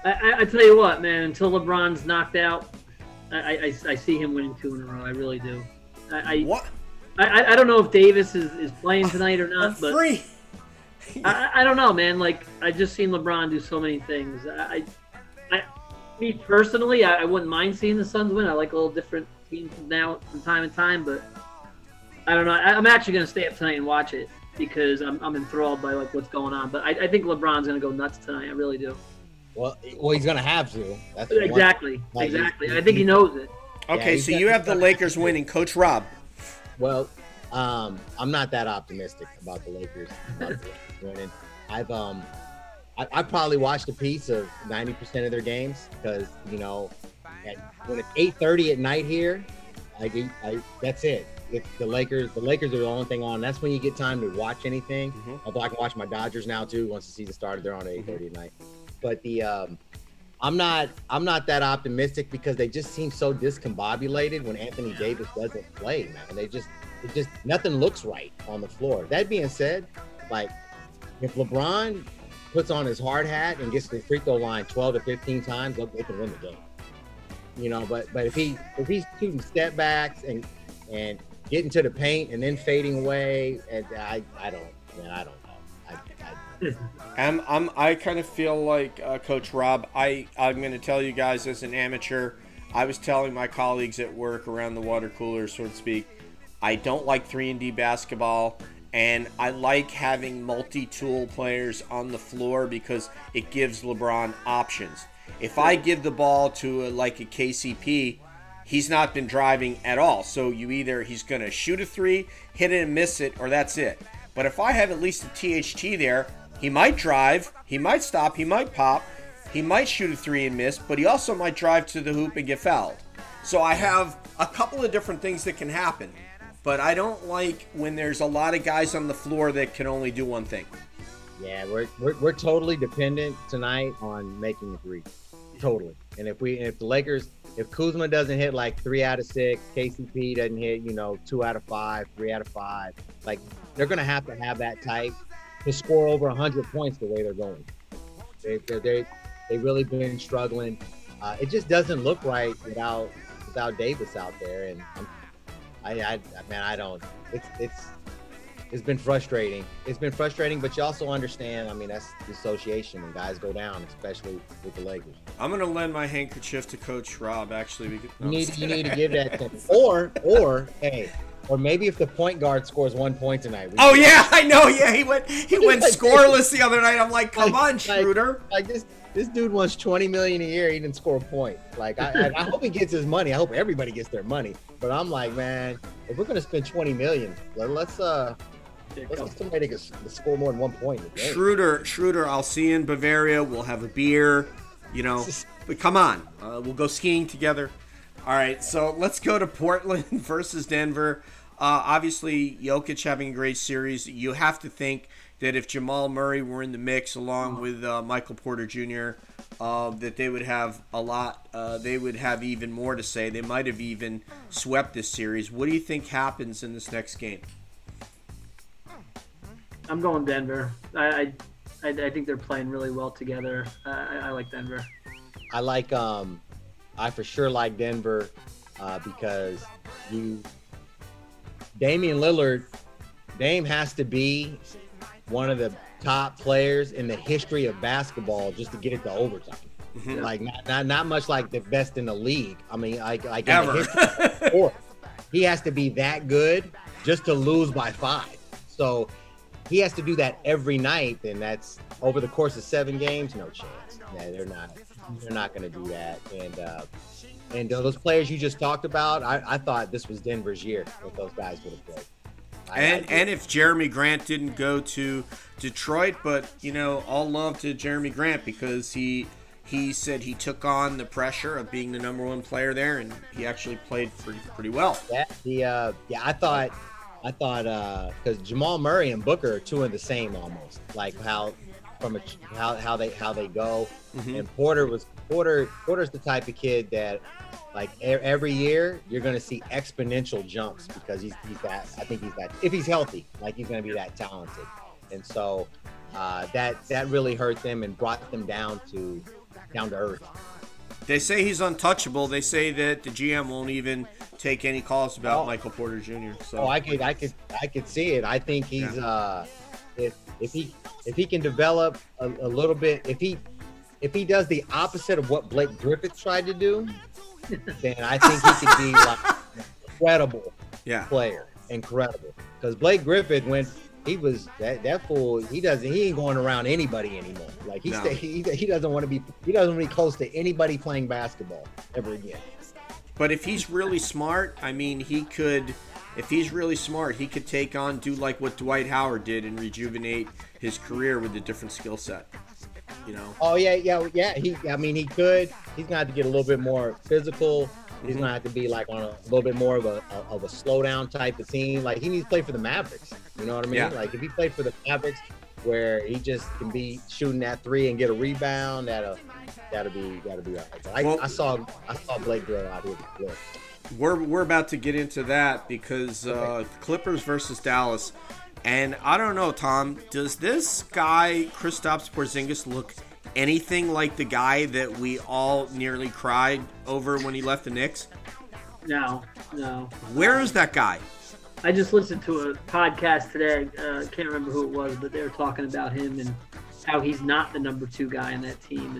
I, I, I tell you what, man. Until LeBron's knocked out, I, I, I- see him winning two in a row. I really do. I, I, What? I, I don't know if Davis is, is playing tonight or I'm not, but free. I, I don't know, man. Like I just seen LeBron do so many things. I, I, me personally, I, I wouldn't mind seeing the Suns win. I like a little different teams now from time to time, but I don't know. I, I'm actually gonna stay up tonight and watch it because I'm, I'm enthralled by like what's going on. But I, I think LeBron's gonna go nuts tonight. I really do. Well, well, he's gonna have to. That's Exactly, Like, exactly. he's- I think he knows it. Okay, he's so you have the Lakers winning, Coach Rob. Well, um, I'm not that optimistic about the Lakers about the Lakers winning. I've um, I, I probably watched a piece of 90% of their games because you know, at, when it's 8:30 at night here, I, I that's it. It's the Lakers. The Lakers are the only thing on. That's when you get time to watch anything. Mhm. Although I can watch my Dodgers now too. Once the season started, they're on at Mm-hmm. 8:30 at night. But the um, I'm not I'm not that optimistic because they just seem so discombobulated when Anthony Davis doesn't play, man. They just it just nothing looks right on the floor. That being said, like if LeBron puts on his hard hat and gets to the free throw line 12 to 15 times, they can win the game. You know, but but if he if he's shooting step backs and and getting to the paint and then fading away, and I I don't man, I don't know. I, I, I'm, I'm I kind of feel like uh, Coach Rob. I I'm going to tell you guys as an amateur. I was telling my colleagues at work around the water cooler, so to speak. I don't like three and D basketball, and I like having multi-tool players on the floor because it gives LeBron options. If I give the ball to a, like a KCP, he's not been driving at all. So you either he's going to shoot a three, hit it and miss it, or that's it. But if I have at least a THT there, he might drive, he might stop, he might pop, he might shoot a three and miss, but he also might drive to the hoop and get fouled. So I have a couple of different things that can happen. But I don't like when there's a lot of guys on the floor that can only do one thing. yeah, we're, we're we're totally dependent tonight on making a three, totally. And if we if the Lakers if Kuzma doesn't hit like three out of six, KCP doesn't hit you know two out of five, three out of five, like they're gonna have to have that type to score over hundred points the way they're going. They they they they really been struggling. Uh, it just doesn't look right without without Davis out there, and I'm, I, I man I don't. It's it's it's been frustrating. It's been frustrating, but you also understand. I mean, that's the association when guys go down, especially with the Lakers. I'm gonna lend my handkerchief to Coach Rob actually. Because, You need you need to give that to him. Or or hey, or maybe if the point guard scores one point tonight. Oh yeah, I know. Yeah, he went he went scoreless the other night. I'm like, come Like- on, like- Schroeder. Like this this dude wants twenty million a year. He didn't score a point. Like I, I, I hope he gets his money. I hope everybody gets their money. But I'm like, man, if we're gonna spend twenty million, let, let's uh let's get somebody to score more than one point. Schroeder, Schroeder, I'll see you in Bavaria. We'll have a beer, you know. But come on, uh, we'll go skiing together. All right, so let's go to Portland versus Denver. Uh, obviously, Jokic having a great series. You have to think that if Jamal Murray were in the mix along with uh, Michael Porter Jr., uh, that they would have a lot. Uh, they would have even more to say. They might have even swept this series. What do you think happens in this next game? I'm going Denver. I, I, I, I think they're playing really well together. I, I, I like Denver. I like um I for sure like Denver. uh, because you Damian Lillard, Dame has to be one of the top players in the history of basketball just to get it to overtime. Mhm. Like not, not not much like the best in the league. I mean, like like in the Ever. history of sport, he has to be that good just to lose by five. So he has to do that every night, and that's over the course of seven games. No chance. Yeah, they're not. They're not going to do that. And uh, and those players you just talked about, I, I thought this was Denver's year if those guys would have played. And and if Jerami Grant didn't go to Detroit, but you know, all love to Jerami Grant because he he said he took on the pressure of being the number one player there, and he actually played pretty pretty well. Yeah, the uh, yeah, I thought, I thought, because Jamal Murray and Booker are two of the same almost, like how from a how how they how they go. Mhm. And Porter was Porter. Porter's the type of kid that, like every year, you're going to see exponential jumps because he's he's that. I think he's that. If he's healthy, like he's going to be that talented. And so uh, that that really hurt them and brought them down to down to earth. They say he's untouchable. They say that the GM won't even take any calls about Oh. Michael Porter Jr. So Oh, I could, I could, I could see it. I think he's, uh, if if he if he can develop a, a little bit, if he if he does the opposite of what Blake Griffin tried to do, then I think he could be like an incredible yeah, player, incredible. Because Blake Griffin, when he was that that fool, he doesn't, he ain't going around anybody anymore. Like he No. stay, he, he doesn't want to be, he doesn't want to be close to anybody playing basketball ever again. but if he's really smart, I mean, he could. If he's really smart, he could take on, do like what Dwight Howard did, and rejuvenate his career with a different skill set. You know. Oh yeah, yeah, yeah. He, I mean, he could. He's gonna have to get a little bit more physical. He's mm-hmm. gonna have to be like on a, a little bit more of a, a of a slow down type of team. Like he needs to play for the Mavericks. You know what I mean? Yeah. Like if he played for the Mavericks, where he just can be shooting that three and get a rebound, that'll that'll be that'll be all right. But I, Well- I saw I saw Blake Grill out here. We're we're about to get into that because uh, Clippers versus Dallas, and I don't know, Tom. Does this guy Kristaps Porzingis look anything like the guy that we all nearly cried over when he left the Knicks? No, no. Where is that guy? I just listened to a podcast today. Uh, can't remember who it was, but they were talking about him and how he's not the number two guy in that team,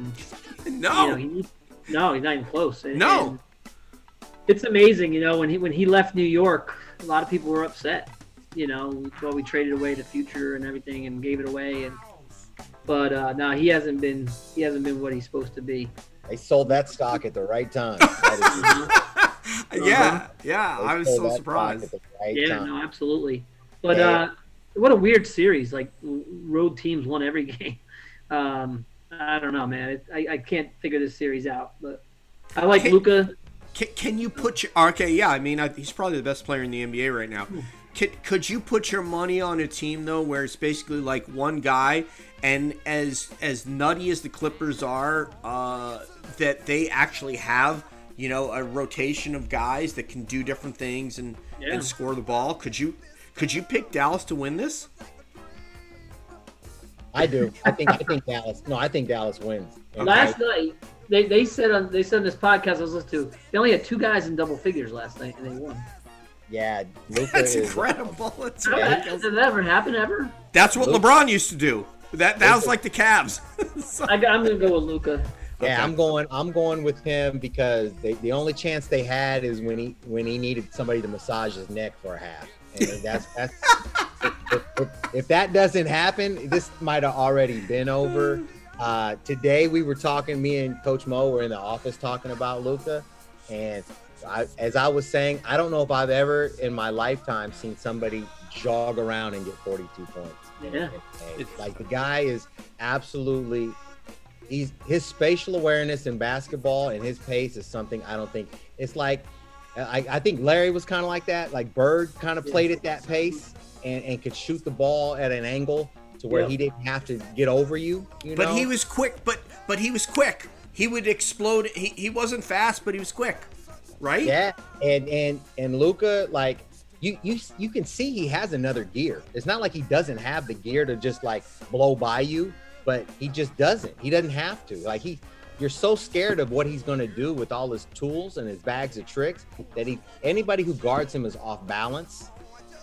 and No, you know, he, no, he's not even close. And- No. and it's amazing, you know, when he when he left New York, a lot of people were upset. You know, well, we traded away the future and everything and gave it away, and but uh, no, he hasn't been he hasn't been what he's supposed to be. They sold that stock at the right time. Yeah, yeah. they I was so surprised. right Yeah, time. no, absolutely. But Yeah. uh, what a weird series! Like road teams won every game. Um, I don't know, man. It, I I can't figure this series out, but I like Luka. Can, can you put your okay? Yeah, I mean I, he's probably the best player in the NBA right now. Can, could you put your money on a team though, where it's basically like one guy, and as as nutty as the Clippers are, uh, that they actually have you know a rotation of guys that can do different things and Yeah. and score the ball. Could you could you pick Dallas to win this? I do. I think I think Dallas. No, I think Dallas wins. And Last night, they, they said on they said on this podcast I was listening to, they only had two guys in double figures last night and they won. yeah, Luka That's is incredible. That's, How- Yeah. Has that ever happened ever? that's what Luke- LeBron used to do. That that was like the Cavs. So- I, am gonna go with Luka. Yeah, Okay. I'm going. I'm going with him because they, the only chance they had is when he when he needed somebody to massage his neck for a half. And that's that's if, if, if that doesn't happen, this might have already been over. Uh, today we were talking. Me and Coach Mo were in the office talking about Luka, and I, as I was saying, I don't know if I've ever in my lifetime seen somebody jog around and get 42 points. Yeah. It's like the guy is absolutely he's his spatial awareness in basketball and his pace is something I don't think it's like I, I think Larry was kind of like that. Like Bird kind of played at that pace and, and could shoot the ball at an angle to where Yeah. he didn't have to get over you. you But know? he was quick. But but he was quick. He would explode. He, he wasn't fast, but he was quick, right? Yeah, and and and Luka, like you you you can see he has another gear. It's not like he doesn't have the gear to just like blow by you, but he just doesn't. He doesn't have to. Like he you're so scared of what he's going to do with all his tools and his bags of tricks that he anybody who guards him is off balance,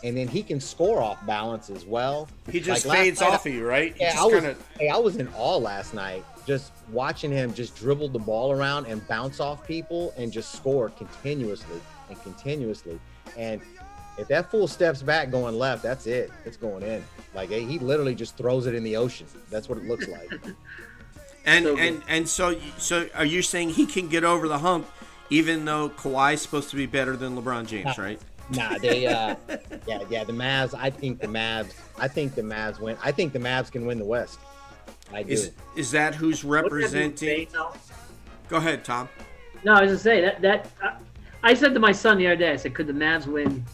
and then he can score off balance as well. He just Like fades night, off of you, right? Yeah, I was. kinda- Hey, I was in awe last night, just watching him just dribble the ball around and bounce off people and just score continuously and continuously. And if that fool steps back going left, that's it. It's going in. Like he he literally just throws it in the ocean. That's what it looks like. And So and and so so are you saying he can get over the hump, even though Kawhi's supposed to be better than LeBron James, right? Nah, they. uh Yeah, yeah. The Mavs. I think the Mavs. I think the Mavs win. I think the Mavs can win the West. I do. Is is that who's Wouldn't that be representing? Go ahead, Tom. No, I was gonna say that that I, I said to my son the other day. I said, "Could the Mavs win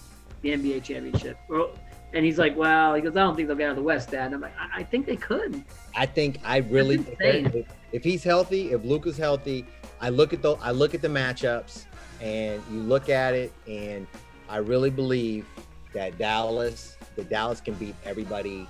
the NBA championship?" Well, and he's like, "Well," he goes, "I don't think they'll get out of the West, Dad." And I'm like, "I, I think they could." I think I really That's insane. if, if he's healthy, if Luka's healthy, I look at the I look at the matchups and you look at it and I really believe that Dallas, that Dallas can beat everybody.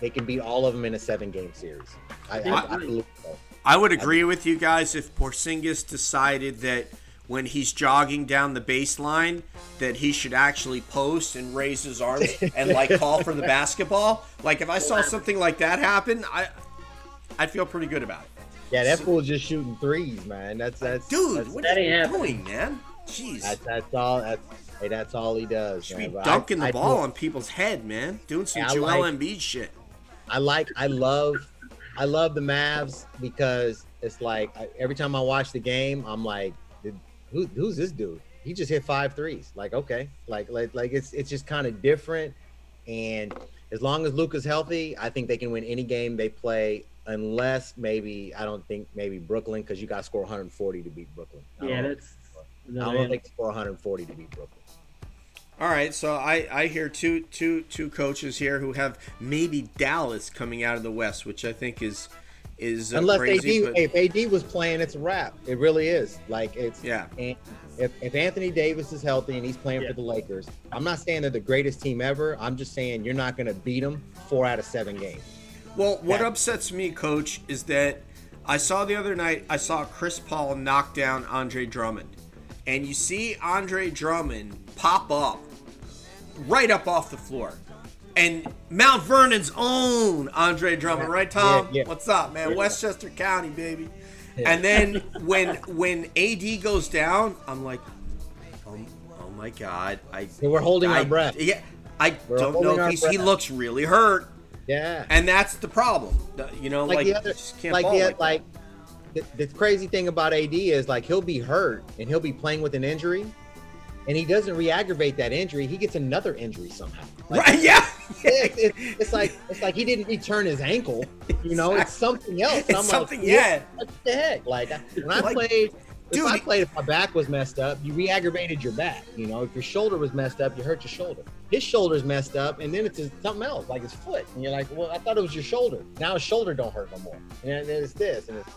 They can beat all of them in a seven game series. I, I, I believe so. I would agree with you guys if Porzingis decided that when he's jogging down the baseline that he should actually post and raise his arms and like call for the basketball. Like if I saw something like that happen, I I feel pretty good about it. Yeah, that fool's just shooting threes, man. That's that's Dude, That's, what that are you ain't doing, man? Jeez. that's, that's all. That's hey, that's all he does. should man. be But I- dunking the I ball do- on people's head, man. Doing some Yeah, I Joel like- Embiid shit. I like I love I love the Mavs because it's like I, every time I watch the game, I'm like, who, who's this dude? He just hit five threes. Like okay, like like like it's it's just kind of different. And as long as Luka's healthy, I think they can win any game they play. Unless maybe I don't think maybe Brooklyn because you got to score 140 to beat Brooklyn. I Yeah, don't, that's. I don't think if they score 140 to beat Brooklyn. All right, so I, I hear two two two coaches here who have maybe Dallas coming out of the West, which I think is is uh, Unless crazy. AD, but- if AD was playing, it's a wrap. It really is. Like it's Yeah. And if, if Anthony Davis is healthy and he's playing Yeah. for the Lakers, I'm not saying they're the greatest team ever. I'm just saying you're not going to beat them four out of seven games. Well, what Yeah. upsets me, coach, is that I saw the other night, I saw Chris Paul knock down Andre Drummond. And you see Andre Drummond pop up right up off the floor. And Mount Vernon's own Andre Drummond, right, Tom? Yeah, yeah. What's up, man? Westchester County, baby. And then when when AD goes down, I'm like, oh, oh my God. I, So we're holding I- our breath. Yeah. I We're don't know if he's, he looks really hurt. Yeah. And that's the problem. You know, like, like, the other, like the like, like, the, the crazy thing about AD is like he'll be hurt and he'll be playing with an injury, and he doesn't re-aggravate that injury. He gets another injury somehow. that. right? Yeah. It's, it's, it's like it's like he didn't return his ankle. You know, it's something else. It's something, like, yeah. What the heck? Like when I Like, played, if I played, if my back was messed up, you re-aggravated your back. You know, if your shoulder was messed up, you hurt your shoulder. His shoulder's messed up, and then it's something else, like his foot. And you're like, well, I thought it was your shoulder. Now his shoulder don't hurt no more. And then it's this, and it's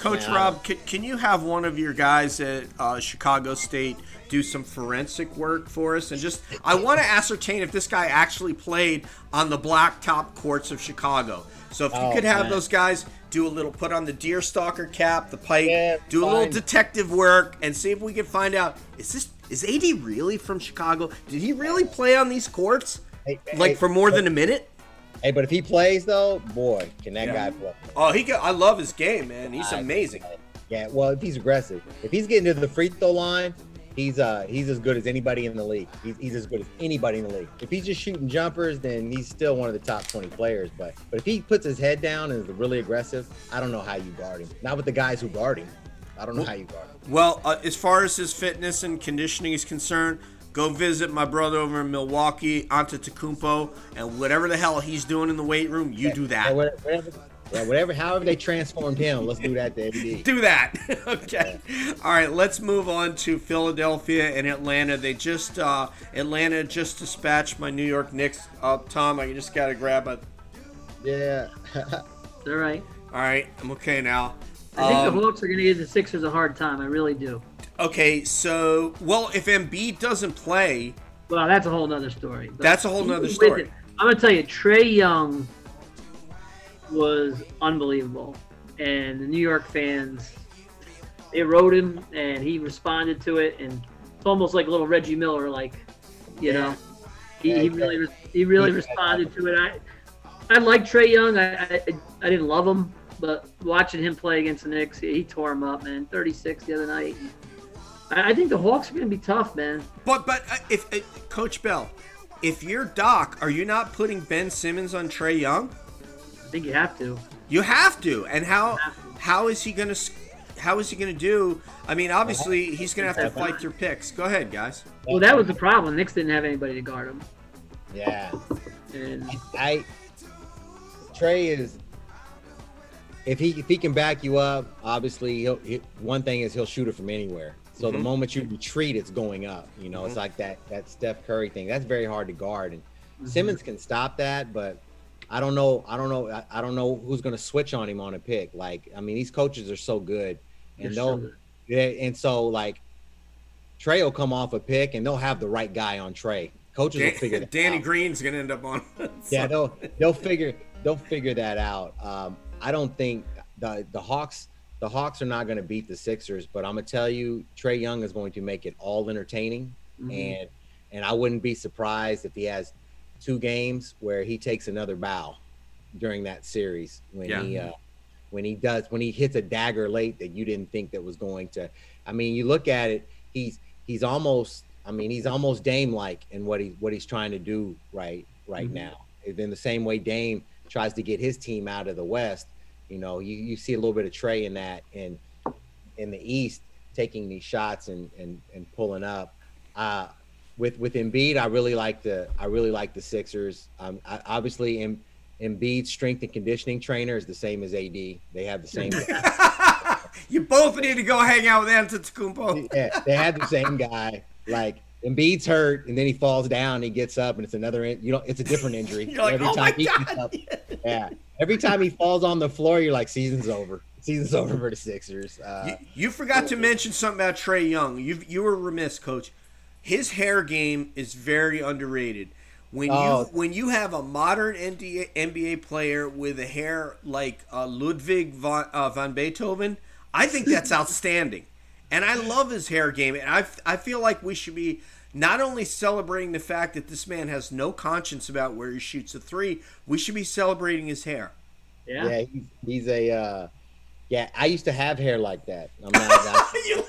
Coach Rob, can, can you have one of your guys at uh, Chicago State do some forensic work for us? And just, I want to ascertain if this guy actually played on the blacktop courts of Chicago. So if you Oh, could have man. those guys do a little, put on the deer stalker cap, the pipe, Yeah, do a little detective work, and see if we can find out is this is AD really from Chicago? Did he really play on these courts Hey, like hey, for more than a minute? Hey, but if he plays though, boy, can that Yeah. guy play? Oh, he can, I love his game, man. He's amazing. Yeah, well, if he's aggressive, if he's getting to the free throw line, he's uh he's as good as anybody in the league. He's, he's as good as anybody in the league. If he's just shooting jumpers, then he's still one of the top 20 players. But but if he puts his head down and is really aggressive, I don't know how you guard him. Not with the guys who guard him. I don't know how you guard him. Well, uh, as far as his fitness and conditioning is concerned, go visit my brother over in Milwaukee, Antetokounmpo, and whatever the hell he's doing in the weight room, you do Yeah, that. whatever, whatever, yeah, whatever, however they transformed him, let's do that to AD. Do that. okay. All right. Let's move on to Philadelphia and Atlanta. They just uh, Atlanta just dispatched my New York Knicks. Uh, Tom, I just gotta grab it. Yeah. All right. All right, I'm okay now. I think Um, the Hawks are going to give the Sixers a hard time. I really do. okay, so well, if Embiid doesn't play, Well, that's a whole nother story. That's a whole even nother with story. it, I'm going to tell you, Trae Young was unbelievable. And the New York fans they wrote him, and he responded to it, and it's almost like a little Reggie Miller, like you know, he, Yeah, he he really re- he really he- responded to it. I I like Trae Young. I, I I didn't love him, but watching him play against the Knicks, he, he tore him up, man. 36 the other night. I, I think the Hawks are gonna be tough, man. But but uh, if uh, Coach Bell, if you're Doc, are you not putting Ben Simmons on Trae Young? I think you have to. You have to. And how how is he gonna how is he gonna do? I mean, obviously he's gonna have to fight through picks. Go ahead, guys. Well, that was the problem. Knicks didn't have anybody to guard him, Yeah. and I Trae is if he if he can back you up, obviously he'll he, one thing is he'll shoot it from anywhere. So the Mhm. moment you retreat, it's going up. You know, it's Mhm. like that that Steph Curry thing. That's very hard to guard, and Simmons can stop that, but I don't know. I don't know. I, I don't know who's going to switch on him on a pick. Like, I mean, these coaches are so good, and so they'll good. yeah, and so like Trae will come off a pick, and they'll have the right guy on Trae. Coaches will figure Dan- that Danny out. Green's gonna end up on. Yeah, they'll they'll figure they'll figure that out. Um, I don't think the the Hawks the Hawks are not going to beat the Sixers, but I'm gonna tell you, Trae Young is going to make it all entertaining, Mhm. and and I wouldn't be surprised if he has two games where he takes another bow during that series when Yeah. he uh, when he does when he hits a dagger late that you didn't think that was going to. I mean, you look at it, he's he's almost. I mean, he's almost Dame like in what he what he's trying to do right right Mhm. now. In the same way Dame tries to get his team out of the West, you know, you, you see a little bit of Trae in that and in the East taking these shots and and and pulling up. Uh, with with Embiid, I really like the I really like the Sixers. Um, I, obviously, Em, Embiid's strength and conditioning trainer is the same as AD. They have the same. you both need to go hang out with Antetokounmpo. yeah, they have the same guy. Like Embiid's hurt, and then he falls down. He gets up, and it's another. in- You know, it's a different injury. Like, Every oh my he gets god. up- yeah. Every time he falls on the floor, you're like, season's over. Season's over for the Sixers. Uh, You, you forgot to mention something about Trae Young. You you were remiss, Coach. His hair game is very underrated. When Oh. you when you have a modern NBA, NBA player with a hair like uh, Ludwig von, uh, von Beethoven, I think that's outstanding. And I love his hair game. And I, I feel like we should be not only celebrating the fact that this man has no conscience about where he shoots a three, we should be celebrating his hair. yeah. yeah, he's, he's a. Uh, yeah, I used to have hair like that. I'm not. I,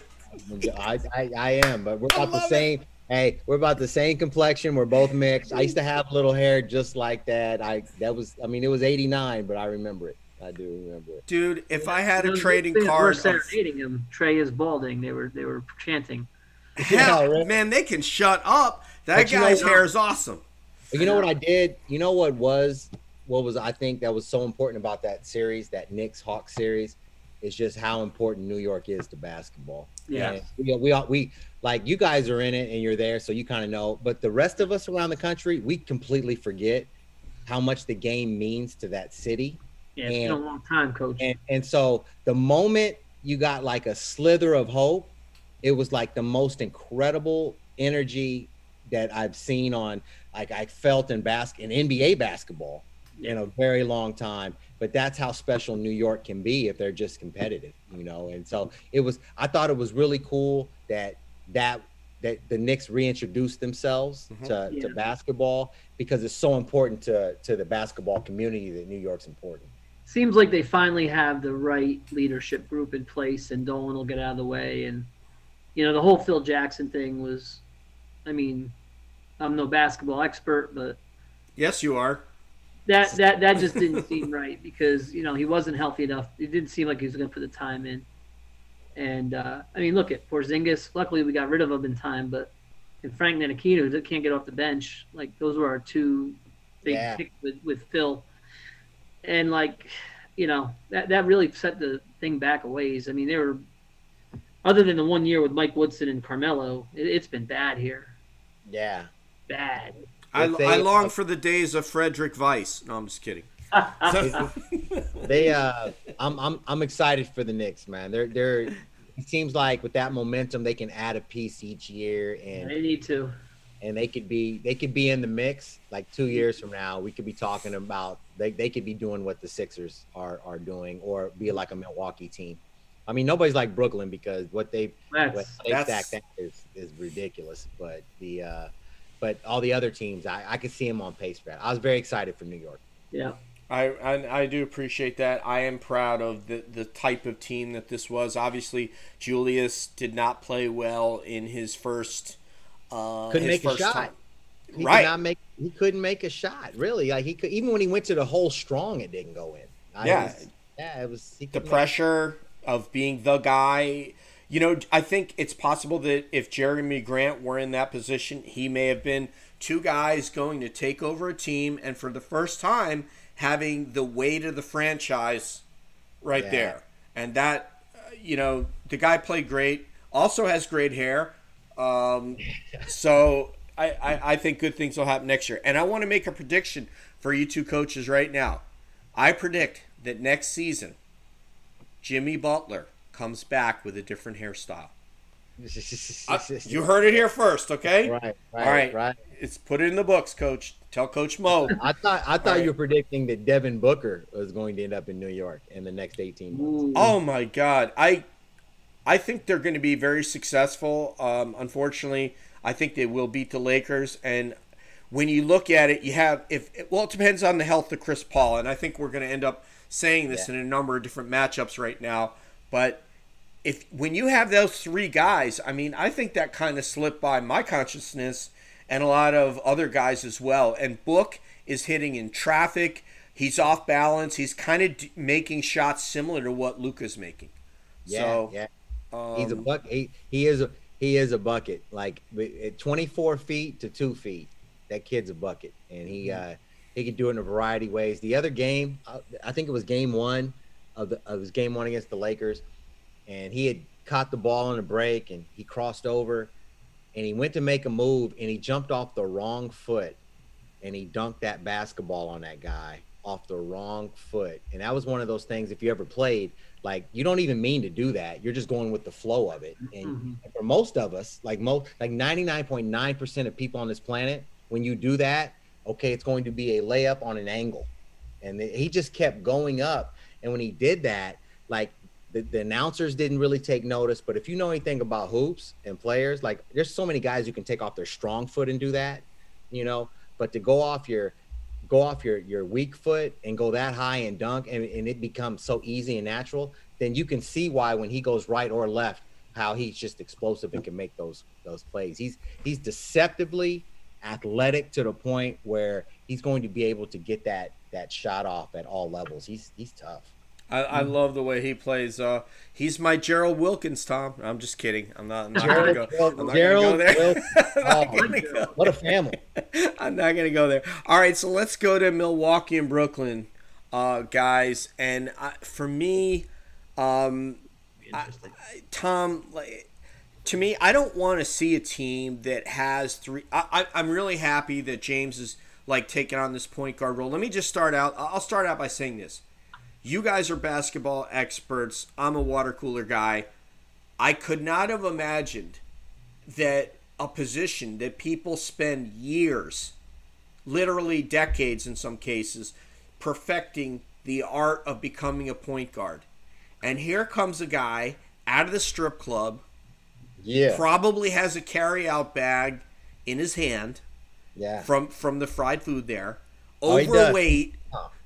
I, I, I am, but we're about the love it. same. Hey, we're about the same complexion. We're both mixed. I used to have little hair just like that. I that was. I mean, it was '89, but I remember it. I do remember it. Dude, if I had a Those trading things were card, of- him. Trae is balding. They were they were chanting. Hell, Yeah, right. man, they can shut up. That But you know guy's hair is awesome. You know what I did? You know what was what was I think that was so important about that series, that Knicks Hawks series, is just how important New York is to basketball. Yeah. And we, we all- we like you guys are in it and you're there, so you kind of know. But the rest of us around the country, we completely forget how much the game means to that city. Yeah, it's been a And- long time, coach. And and so the moment you got like a slither of hope, it was like the most incredible energy that I've seen on like I felt in bas- in NBA basketball in a very long time. But that's how special New York can be if they're just competitive, you know. And so it was I thought it was really cool that that that the Knicks reintroduced themselves Mhm. to, Yeah. to basketball because it's so important to to the basketball community that New York's important. Seems like they finally have the right leadership group in place, and Dolan will get out of the way. And you know, the whole Phil Jackson thing was, I mean, I'm no basketball expert, but Yes, you are. That that that just didn't seem right because you know he wasn't healthy enough. It didn't seem like he was going to put the time in. And uh, I mean, look at Porzingis. Luckily, we got rid of him in time, but and Frank Ntilikina that can't get off the bench. Like those were our two big Yeah. picks with with Phil. And like, you know, that that really set the thing back a ways. I mean, they were other than the one year with Mike Woodson and Carmelo, it, it's been bad here. Yeah. Bad. I, they- I long for the days of Frédéric Weis. No, I'm just kidding. they uh I'm I'm I'm excited for the Knicks, man. They're they're it seems like with that momentum they can add a piece each year and they need to. and they could be they could be in the mix like 2 years from now. We could be talking about they, they could be doing what the Sixers are are doing or be like a Milwaukee team. I mean, nobody's like Brooklyn because what they That's, what they That's- stacked that is is ridiculous. But the uh, but all the other teams, I, I could see them on pace for that. I was very excited for New York. yeah. I, I I do appreciate that. I am proud of the the type of team that this was. Obviously, Julius did not play well in his first. Uh, Couldn't his make a shot. time. He Right. could not make he couldn't make a shot really. Like he could even when he went to the hole strong, it didn't go in. I Yeah. was- yeah, it was the couldn't make- pressure of being the guy. You know, I think it's possible that if Jerami Grant were in that position, he may have been two guys going to take over a team and for the first time having the weight of the franchise right Yeah. there. And that, uh, you know, the guy played great, also has great hair. Um, so I, I, I think good things will happen next year. And I want to make a prediction for you two coaches right now. I predict that next season, Jimmy Butler comes back with a different hairstyle. Uh, you heard it here first, okay? right, right, All right. right. It's put it in the books, Coach. Tell Coach Mo. I thought I thought All you were predicting that Devin Booker was going to end up in New York in the next 18 months. Ooh. Oh my God, I, I think they're going to be very successful. Um, unfortunately, I think they will beat the Lakers. And when you look at it, you have if well, it depends on the health of Chris Paul, and I think we're going to end up saying this Yeah. in a number of different matchups right now. But if when you have those three guys, I mean, I think that kind of slipped by my consciousness and a lot of other guys as well. And Book is hitting in traffic. He's off balance. He's kind of d- making shots similar to what Luka's making. Yeah, so, yeah. Um, He's a buck. He he is a he is a bucket. Like at 24 feet to two feet, that kid's a bucket, and he Mm-hmm. uh he can do it in a variety of ways. The other game, uh, I think it was game one of the of his game one against the Lakers, and he had caught the ball in a break, and he crossed over, and he went to make a move, and he jumped off the wrong foot, and he dunked that basketball on that guy off the wrong foot, and that was one of those things. If you ever played, like you don't even mean to do that. You're just going with the flow of it. And Mhm. for most of us, like most, like 99.9% of people on this planet, when you do that, okay, it's going to be a layup on an angle. And he just kept going up. And when he did that, like the, the announcers didn't really take notice. But if you know anything about hoops and players, like there's so many guys who can take off their strong foot and do that, you know. But to go off your go off your your weak foot and go that high and dunk and, and it becomes so easy and natural, then you can see why when he goes right or left, how he's just explosive and can make those those plays. He's he's deceptively athletic to the point where he's going to be able to get that that shot off at all levels. He's he's tough. I, I love the way he plays. Uh, he's my Gerald Wilkins, Tom. I'm just kidding. I'm not. I'm not gonna go. Gerald- I'm not Gerald gonna go there. Wilkins. Not Oh, gonna go. What a family. I'm not gonna go there. All right, so let's go to Milwaukee and Brooklyn, uh, guys. And I, for me, um, I, I- Tom, like, to me, I don't want to see a team that has three. I, I, I'm really happy that James is like taking on this point guard role. Let me just start out. I'll start out by saying this. You guys are basketball experts. I'm a water cooler guy. I could not have imagined that a position that people spend years, literally decades in some cases, perfecting the art of becoming a point guard. And here comes a guy out of the strip club, Yeah. probably has a carry out bag in his hand Yeah. from from the fried food there, Oh, overweight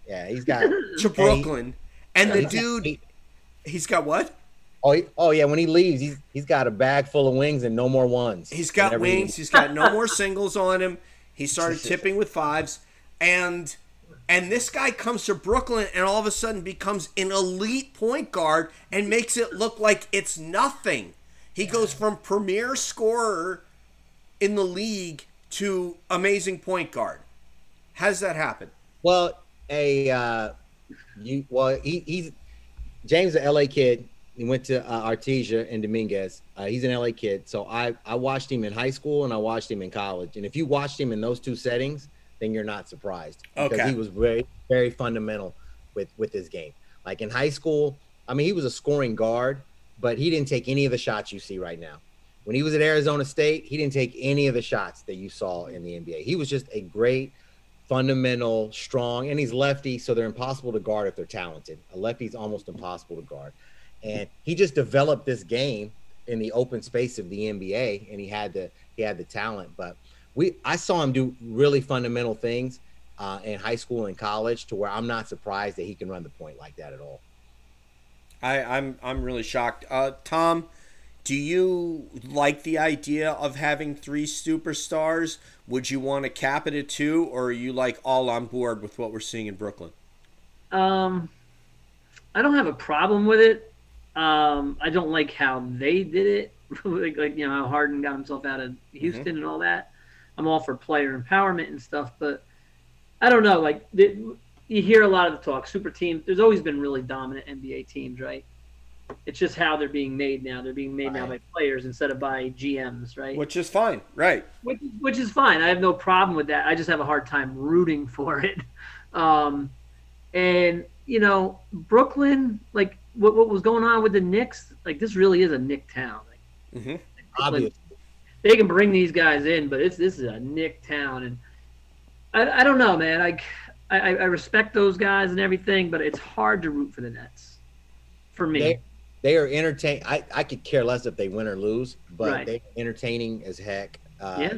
yeah, he's got to Brooklyn. And the dude, he- he's got what? Oh, he, oh yeah. When he leaves, he's he's got a bag full of wings and no more ones. He's got Whenever he wings. He's got no more singles on him. He started tipping with fives, and and this guy comes to Brooklyn and all of a sudden becomes an elite point guard and makes it look like it's nothing. He goes from premier scorer in the league to amazing point guard. Does that happen? Well, a uh, you well he, he's James, an LA kid. He went to uh, Artesia and Dominguez. Uh, he's an LA kid, so I I watched him in high school and I watched him in college. And if you watched him in those two settings, then you're not surprised because Okay. he was very very fundamental with with his game. Like in high school, I mean, he was a scoring guard, but he didn't take any of the shots you see right now. When he was at Arizona State, he didn't take any of the shots that you saw in the NBA. He was just a great fundamental, strong, and he's lefty, so they're impossible to guard if they're talented. A lefty's almost impossible to guard. and he just developed this game in the open space of the NBA, and he had the he had the talent. But we I saw him do really fundamental things uh, in high school and college to where I'm not surprised that he can run the point like that at all. I, I'm I'm really shocked. Uh, Tom, do you like the idea of having three superstars? Would you want to cap it at two, or are you like all on board with what we're seeing in Brooklyn? Um, I don't have a problem with it. Um, I don't like how they did it, like, like you know how Harden got himself out of Houston mm-hmm. and all that. I'm all for player empowerment and stuff, but I don't know. Like the, you hear a lot of the talk, super teams. There's always been really dominant NBA teams, right? It's just how they're being made now. They're being made right. now by players instead of by GMs, right? Which is fine, right? Which, which is fine. I have no problem with that. I just have a hard time rooting for it. Um, and you know, Brooklyn, like what, what was going on with the Knicks, like this really is a Knick town. Like, mm-hmm. Brooklyn, they can bring these guys in, but it's this is a Knick town, and I, I don't know, man. I, I I respect those guys and everything, but it's hard to root for the Nets for me. They, they are entertaining. I, I could care less if they win or lose, but right. they're entertaining as heck uh, yeah.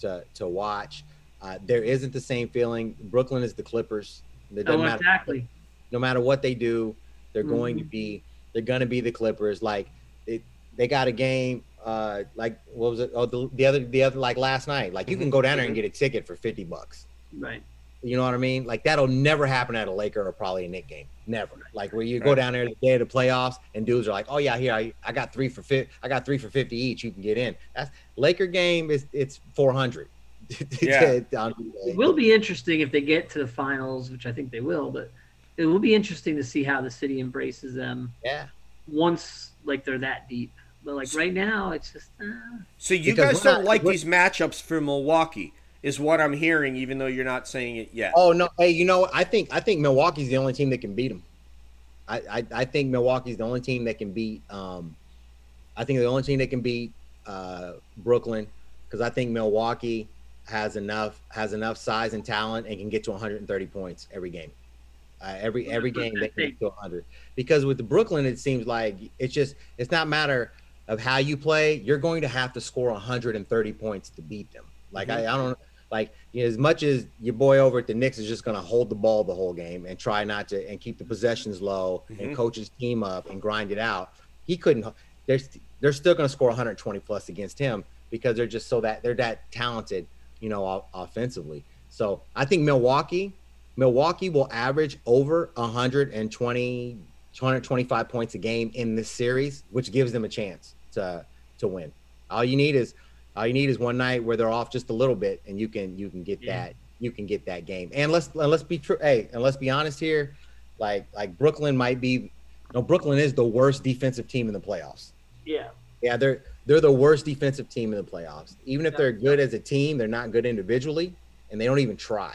to to watch. Uh, there isn't the same feeling. Brooklyn is the Clippers. Oh, matter, exactly. No matter what they do, they're mm-hmm. going to be they're going to be the Clippers. Like it, they got a game. Uh, like what was it? Oh, the, the other the other like last night. Like you can go down there and mm-hmm. get a ticket for fifty bucks. Right. You know what I mean? Like that'll never happen at a Laker or probably a Knick game. Never. Like where you go down there the day of the playoffs and dudes are like, "Oh yeah, here I, I got three for fit. I got three for fifty each. You can get in." That's Laker game is it's four hundred. yeah. it will be interesting if they get to the finals, which I think they will. But it will be interesting to see how the city embraces them. Yeah. Once like they're that deep, but like right now, it's just. Uh... So you because guys don't not, like these matchups for Milwaukee is what I'm hearing, even though you're not saying it yet. Oh no! Hey, you know, I think I think Milwaukee's the only team that can beat them. I I, I think Milwaukee's the only team that can beat. Um, I think the only team that can beat uh, Brooklyn because I think Milwaukee has enough has enough size and talent and can get to 130 points every game. Uh, every every game they can get to 100 because with the Brooklyn it seems like it's just it's not matter of how you play you're going to have to score 130 points to beat them like mm-hmm. I, I don't like you know, as much as your boy over at the Knicks is just going to hold the ball the whole game and try not to and keep the possessions low mm-hmm. and coach his team up and grind it out, he couldn't. They're they're still going to score 120 plus against him because they're just so that they're that talented, you know, offensively. So I think Milwaukee, Milwaukee will average over 120, 125 points a game in this series, which gives them a chance to to win. All you need is all you need is one night where they're off just a little bit, and you can you can get yeah. that you can get that game. And let's and let's be true. Hey, and let's be honest here, like like Brooklyn might be. No, Brooklyn is the worst defensive team in the playoffs. Yeah. Yeah, they're they're the worst defensive team in the playoffs. Even if they're good as a team, they're not good individually, and they don't even try.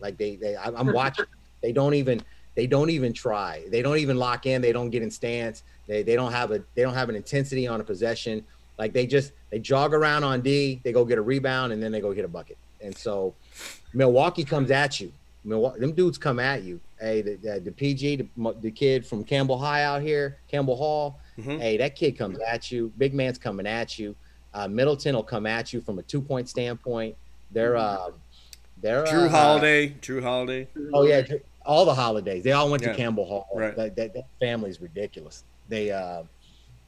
Like they they I'm watching. they don't even they don't even try. They don't even lock in. They don't get in stance. They they don't have a they don't have an intensity on a possession. Like they just they jog around on D, they go get a rebound, and then they go get a bucket. And so Milwaukee comes at you. Milwaukee, them dudes come at you. Hey, the, the, the PG, the, the, kid from Campbell High out here, Campbell Hall. Mm-hmm. Hey, that kid comes at you. Big man's coming at you. Uh, Middleton will come at you from a two point standpoint. They're uh, they're Jrue uh, Holiday. Jrue Holiday. Oh yeah, all the holidays. They all went yeah. to Campbell Hall. Right. That, that, that family's ridiculous. They uh,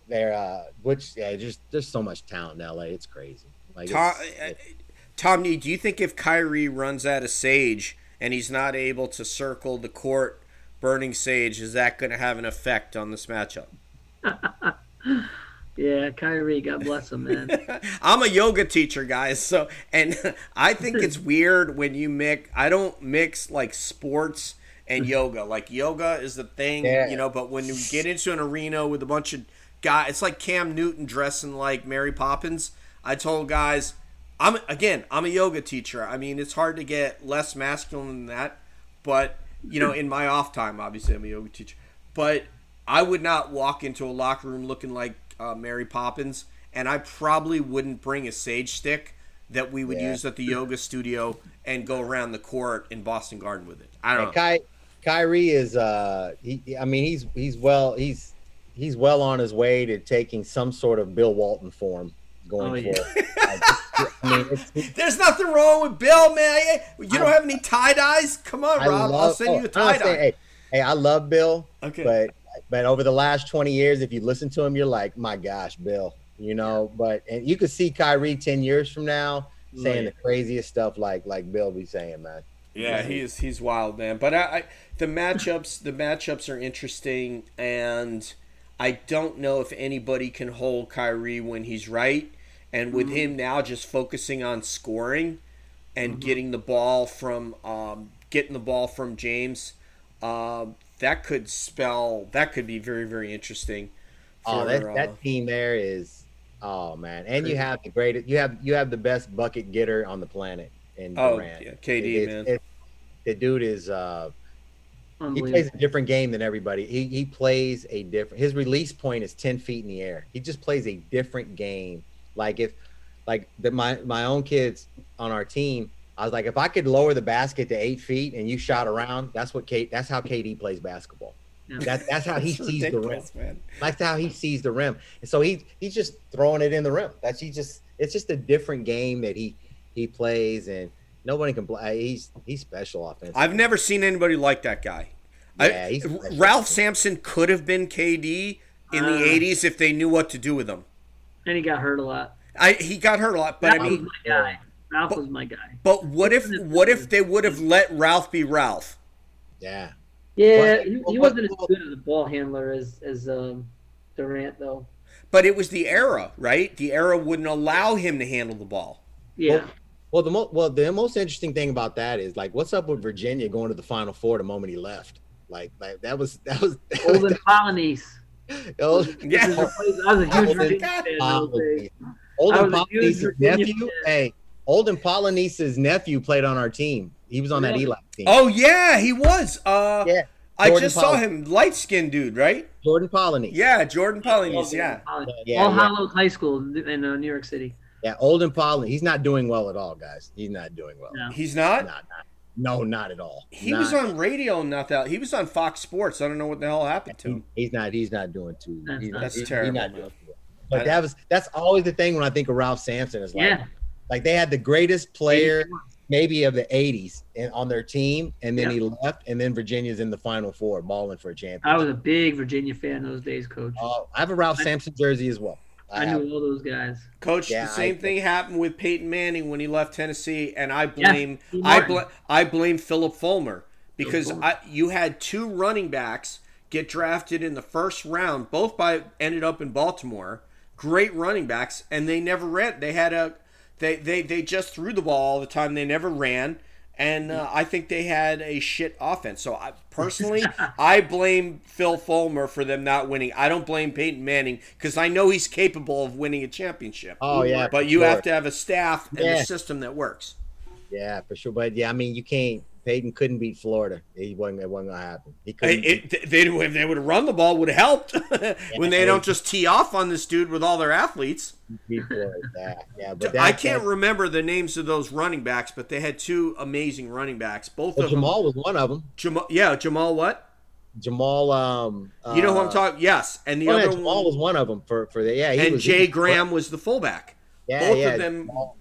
they're uh, which yeah, just there's so much talent in LA. It's crazy. Like Tom, it's, uh, Tom, do you think if Kyrie runs out of sage and he's not able to circle the court burning sage, is that going to have an effect on this matchup? yeah, Kyrie, God bless him, man. I'm a yoga teacher, guys, so and I think it's weird when you mix. I don't mix like sports and yoga. Like yoga is the thing, yeah. you know. But when you get into an arena with a bunch of guy. It's like Cam Newton dressing like Mary Poppins. I told guys, I'm again, I'm a yoga teacher. I mean, it's hard to get less masculine than that. But you know, in my off time, obviously, I'm a yoga teacher. But I would not walk into a locker room looking like uh, Mary Poppins, and I probably wouldn't bring a sage stick that we would yeah. use at the yoga studio and go around the court in Boston Garden with it. I don't know. Ky- Kyrie is, uh, he, I mean, he's he's well, he's he's well on his way to taking some sort of Bill Walton form going Oh, yeah. forward. I, I mean, There's nothing wrong with Bill, man. You don't have any tie dyes? Come on, I Rob. I'll send oh, you a tie dye. Hey, hey, I love Bill, Okay. but but over the last 20 years, if you listen to him, you're like, my gosh, Bill, you know. But and you could see Kyrie 10 years from now saying the craziest stuff like like Bill be saying, man. Yeah, he's he's wild, man. But I, I the matchups the matchups are interesting, and I don't know if anybody can hold Kyrie when he's right. And with him now just focusing on scoring and getting the ball from um, getting the ball from James, um, that could spell that could be very very interesting. Oh, that uh, that team there is oh man, and you have the greatest, you have you have the best bucket getter on the planet in Oh, Durant. yeah, KD, It's- man. it's- the dude is uh he plays a different game than everybody. He he plays a different. His release point is ten feet in the air. He just plays a different game. Like if, like the, my my own kids on our team, I was like, if I could lower the basket to eight feet and you shot around, that's what Kate. That's how KD plays basketball. Yeah. That, that's how he That's sees the rim. man. That's how he sees the rim. And so he he's just throwing it in the rim. That's he just it's just a different game that he he plays and nobody can play. He's he's special offensively. I've never seen anybody like that guy. Yeah, I, he's special. Ralph Sampson could have been KD in the Uh. 80s if they knew what to do with him. and he got hurt a lot. I he got hurt a lot, but I Ralph mean, was my guy. Ralph was my guy. but what if what if they would have let Ralph be Ralph? Yeah. Yeah, But- he, he wasn't as good as a ball handler as as um, Durant though. But it was the era, right? The era wouldn't allow him to handle the ball. Yeah, Well, the most well the most interesting thing about that is like, what's up with Virginia going to the Final Four the moment he left? Like, like that was that was that was, Olden Polynice. that was Yeah. I was a huge Olden Virginia fan in those days. Polynice. I Olden was a huge Polynice's Virginia nephew. Hey, Olden Polynice's nephew played on our team. He was on that Really? Eli team. Oh yeah, he was. Uh, yeah, I Jordan just saw him, light skinned dude, right? Jordan Polynice. Yeah, Jordan Polynice. Yeah. Polynice. Yeah, All yeah. Hallows High School in uh, New York City. Yeah, Olden Polynice. He's not doing well at all, guys. He's not doing well. No. He's not. Not, not, no, not at all. He Not- was on radio, not that. He was on Fox Sports. I don't know what the hell happened to he- him. he's not. He's not doing too. That's he's not- not, That's he's, he's terrible, not doing too well. But that was that's always the thing when I think of Ralph Sampson is like Yeah, like they had the greatest player maybe of the 80s in, on their team and then Yeah. he left and then Virginia's in the final four balling for a championship. I was a big Virginia fan those days, Coach. Uh, I have a Ralph I- Sampson jersey as well. I have- knew all those guys. Coach, Yeah, the same I- thing happened with Peyton Manning when he left Tennessee, and I blame Steve I Martin. blame I blame Phillip Fulmer because Fulmer. I, you had two running backs get drafted in the first round, both by ended up in Baltimore. Great running backs, and they never ran. They had a they they they just threw the ball all the time. They never ran. And uh, I think they had a shit offense. So I, personally, I blame Phil Fulmer for them not winning. I don't blame Peyton Manning because I know he's capable of winning a championship. Oh yeah, But you sure. have to have a staff and a system that works. Yeah, for sure. But yeah, I mean, you can't. Peyton couldn't beat Florida. He wasn't. It wasn't gonna happen. He couldn't. It, it, they, if they would have run the ball, would have helped. when they don't just tee off on this dude with all their athletes. Florida. Yeah, yeah. But I can't that- remember the names of those running backs, but they had two amazing running backs. Both well, of them. Jamal was one of them. Jamal, yeah, Jamal. What? Jamal. Um, You know who I'm uh, talking? Yes, and the oh, yeah, other Jamal one. was one of them for for the yeah. He and was, Jay he was- Graham was the fullback. Yeah, both of them- Jamal,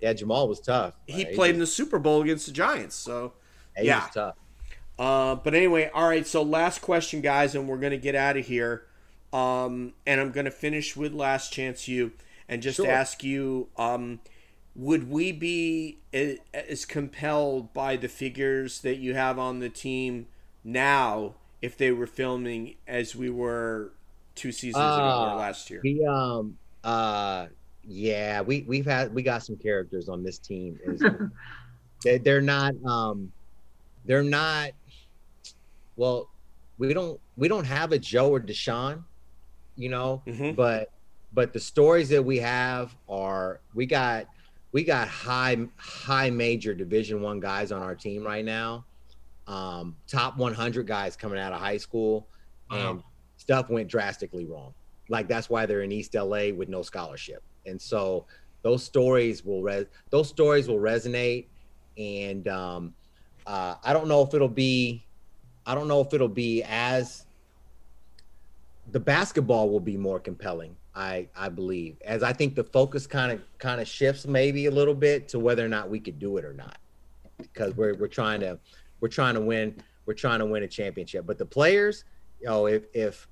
yeah, Jamal was tough. He Uh, played in was- the Super Bowl against the Giants. So, he yeah. was tough. Uh, but anyway, all right. So last question, guys, and we're gonna get out of here. Um, and I'm gonna finish with last chance you, and just Sure. ask you, um, would we be a- as compelled by the figures that you have on the team now if they were filming as we were two seasons ago Uh, or last year? We um uh yeah we we've had we got some characters on this team. They, they're not um they're not well we don't we don't have a Joe or Deshaun, you know, Mhm. but but the stories that we have are we got we got high high major division one guys on our team right now. Um top 100 guys coming out of high school. And stuff went drastically wrong. Like that's why they're in east la with no scholarship. And so those stories will res- those stories will resonate. And um uh i don't know if it'll be i don't know if it'll be as the basketball will be more compelling. I I believe, as I think the focus kind of kind of shifts maybe a little bit to whether or not we could do it or not, because we're we're trying to we're trying to win we're trying to win a championship. But the players, you know, if if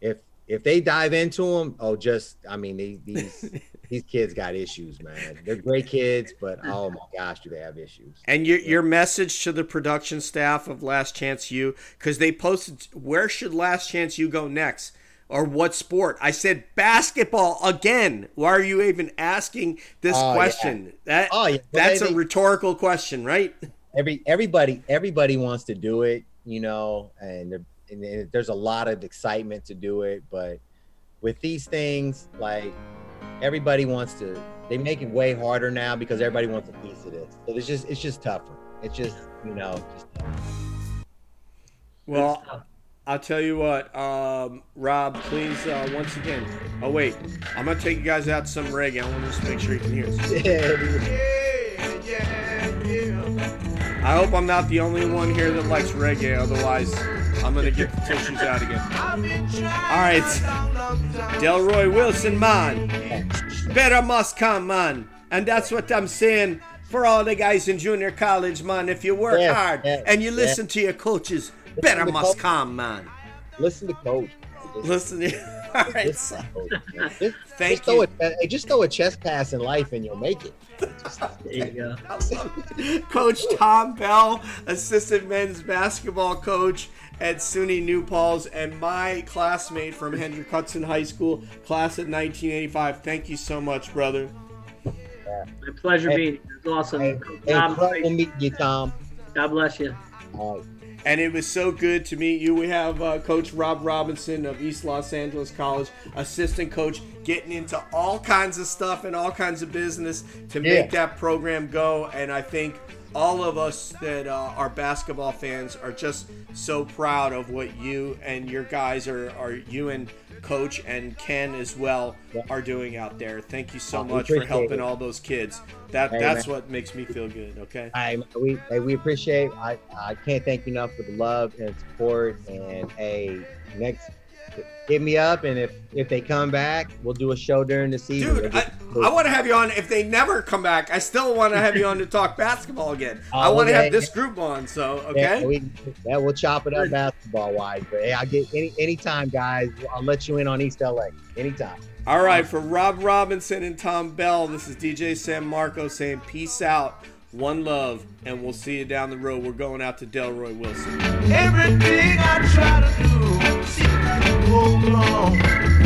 if if they dive into them, oh, just I mean these these, these kids got issues, man. They're great kids, but oh my gosh, do they have issues? And your your message to the production staff of Last Chance U, because they posted, where should Last Chance U go next? Or what sport? I said basketball again. Why are you even asking this Oh, yeah. question? That Oh, yeah. That's they- a rhetorical question, right? every everybody everybody wants to do it, you know, and, there- and there- there's a lot of excitement to do it, but with these things, like everybody wants to, they make it way harder now because everybody wants a piece of this. So it's just it's just tougher. It's just you know just tougher. Well, I'll tell you what, um, Rob, please, uh, once again. Oh wait, I'm gonna take you guys out to some reggae. I want to just make sure you can hear us. I hope I'm not the only one here that likes reggae. Otherwise, I'm gonna get the tissues out again. All right, Delroy Wilson, man, better must come, man, and that's what I'm saying for all the guys in junior college, man. If you work Yeah, hard yeah, and you yeah. listen to your coaches, better must coach. come, man. Listen to coach. Listen. All right, listen so- to. Just, Thank uh, just throw. A, hey, just throw a chest pass in life and you'll make it. There you go. Coach Tom Bell, assistant men's basketball coach at SUNY New Paltz, and my classmate from Hendrick Hudson High School, class of 1985. Thank you so much, brother. My pleasure Hey. being here. It's awesome. Hey, hey, God, pleasure meeting you, Tom. God bless you. All right. And it was so good to meet you. We have uh, Coach Rob Robinson of East Los Angeles College, assistant coach, getting into all kinds of stuff and all kinds of business to Yeah. make that program go. And I think all of us that uh, are basketball fans are just so proud of what you and your guys are, are you and Coach and Ken as well are doing out there. Thank you so Oh, much for helping it. all those kids. That Hey, that's man. what makes me feel good. Okay. I we we appreciate. I I can't thank you enough for the love and support. And hey, next hit me up, and if if they come back, we'll do a show during the season. Dude, I, I want to have you on. If they never come back, I still want to have you on to talk basketball again. I Oh, want to okay. have this group on. So okay, Yeah, okay. we, yeah, we'll chop it up basketball wise. But hey, I get any anytime, guys. I'll let you in on East LA anytime. All right, for Rob Robinson and Tom Bell, this is DJ San Marco saying peace out, one love, and we'll see you down the road. We're going out to Delroy Wilson. Everything I try to do go wrong.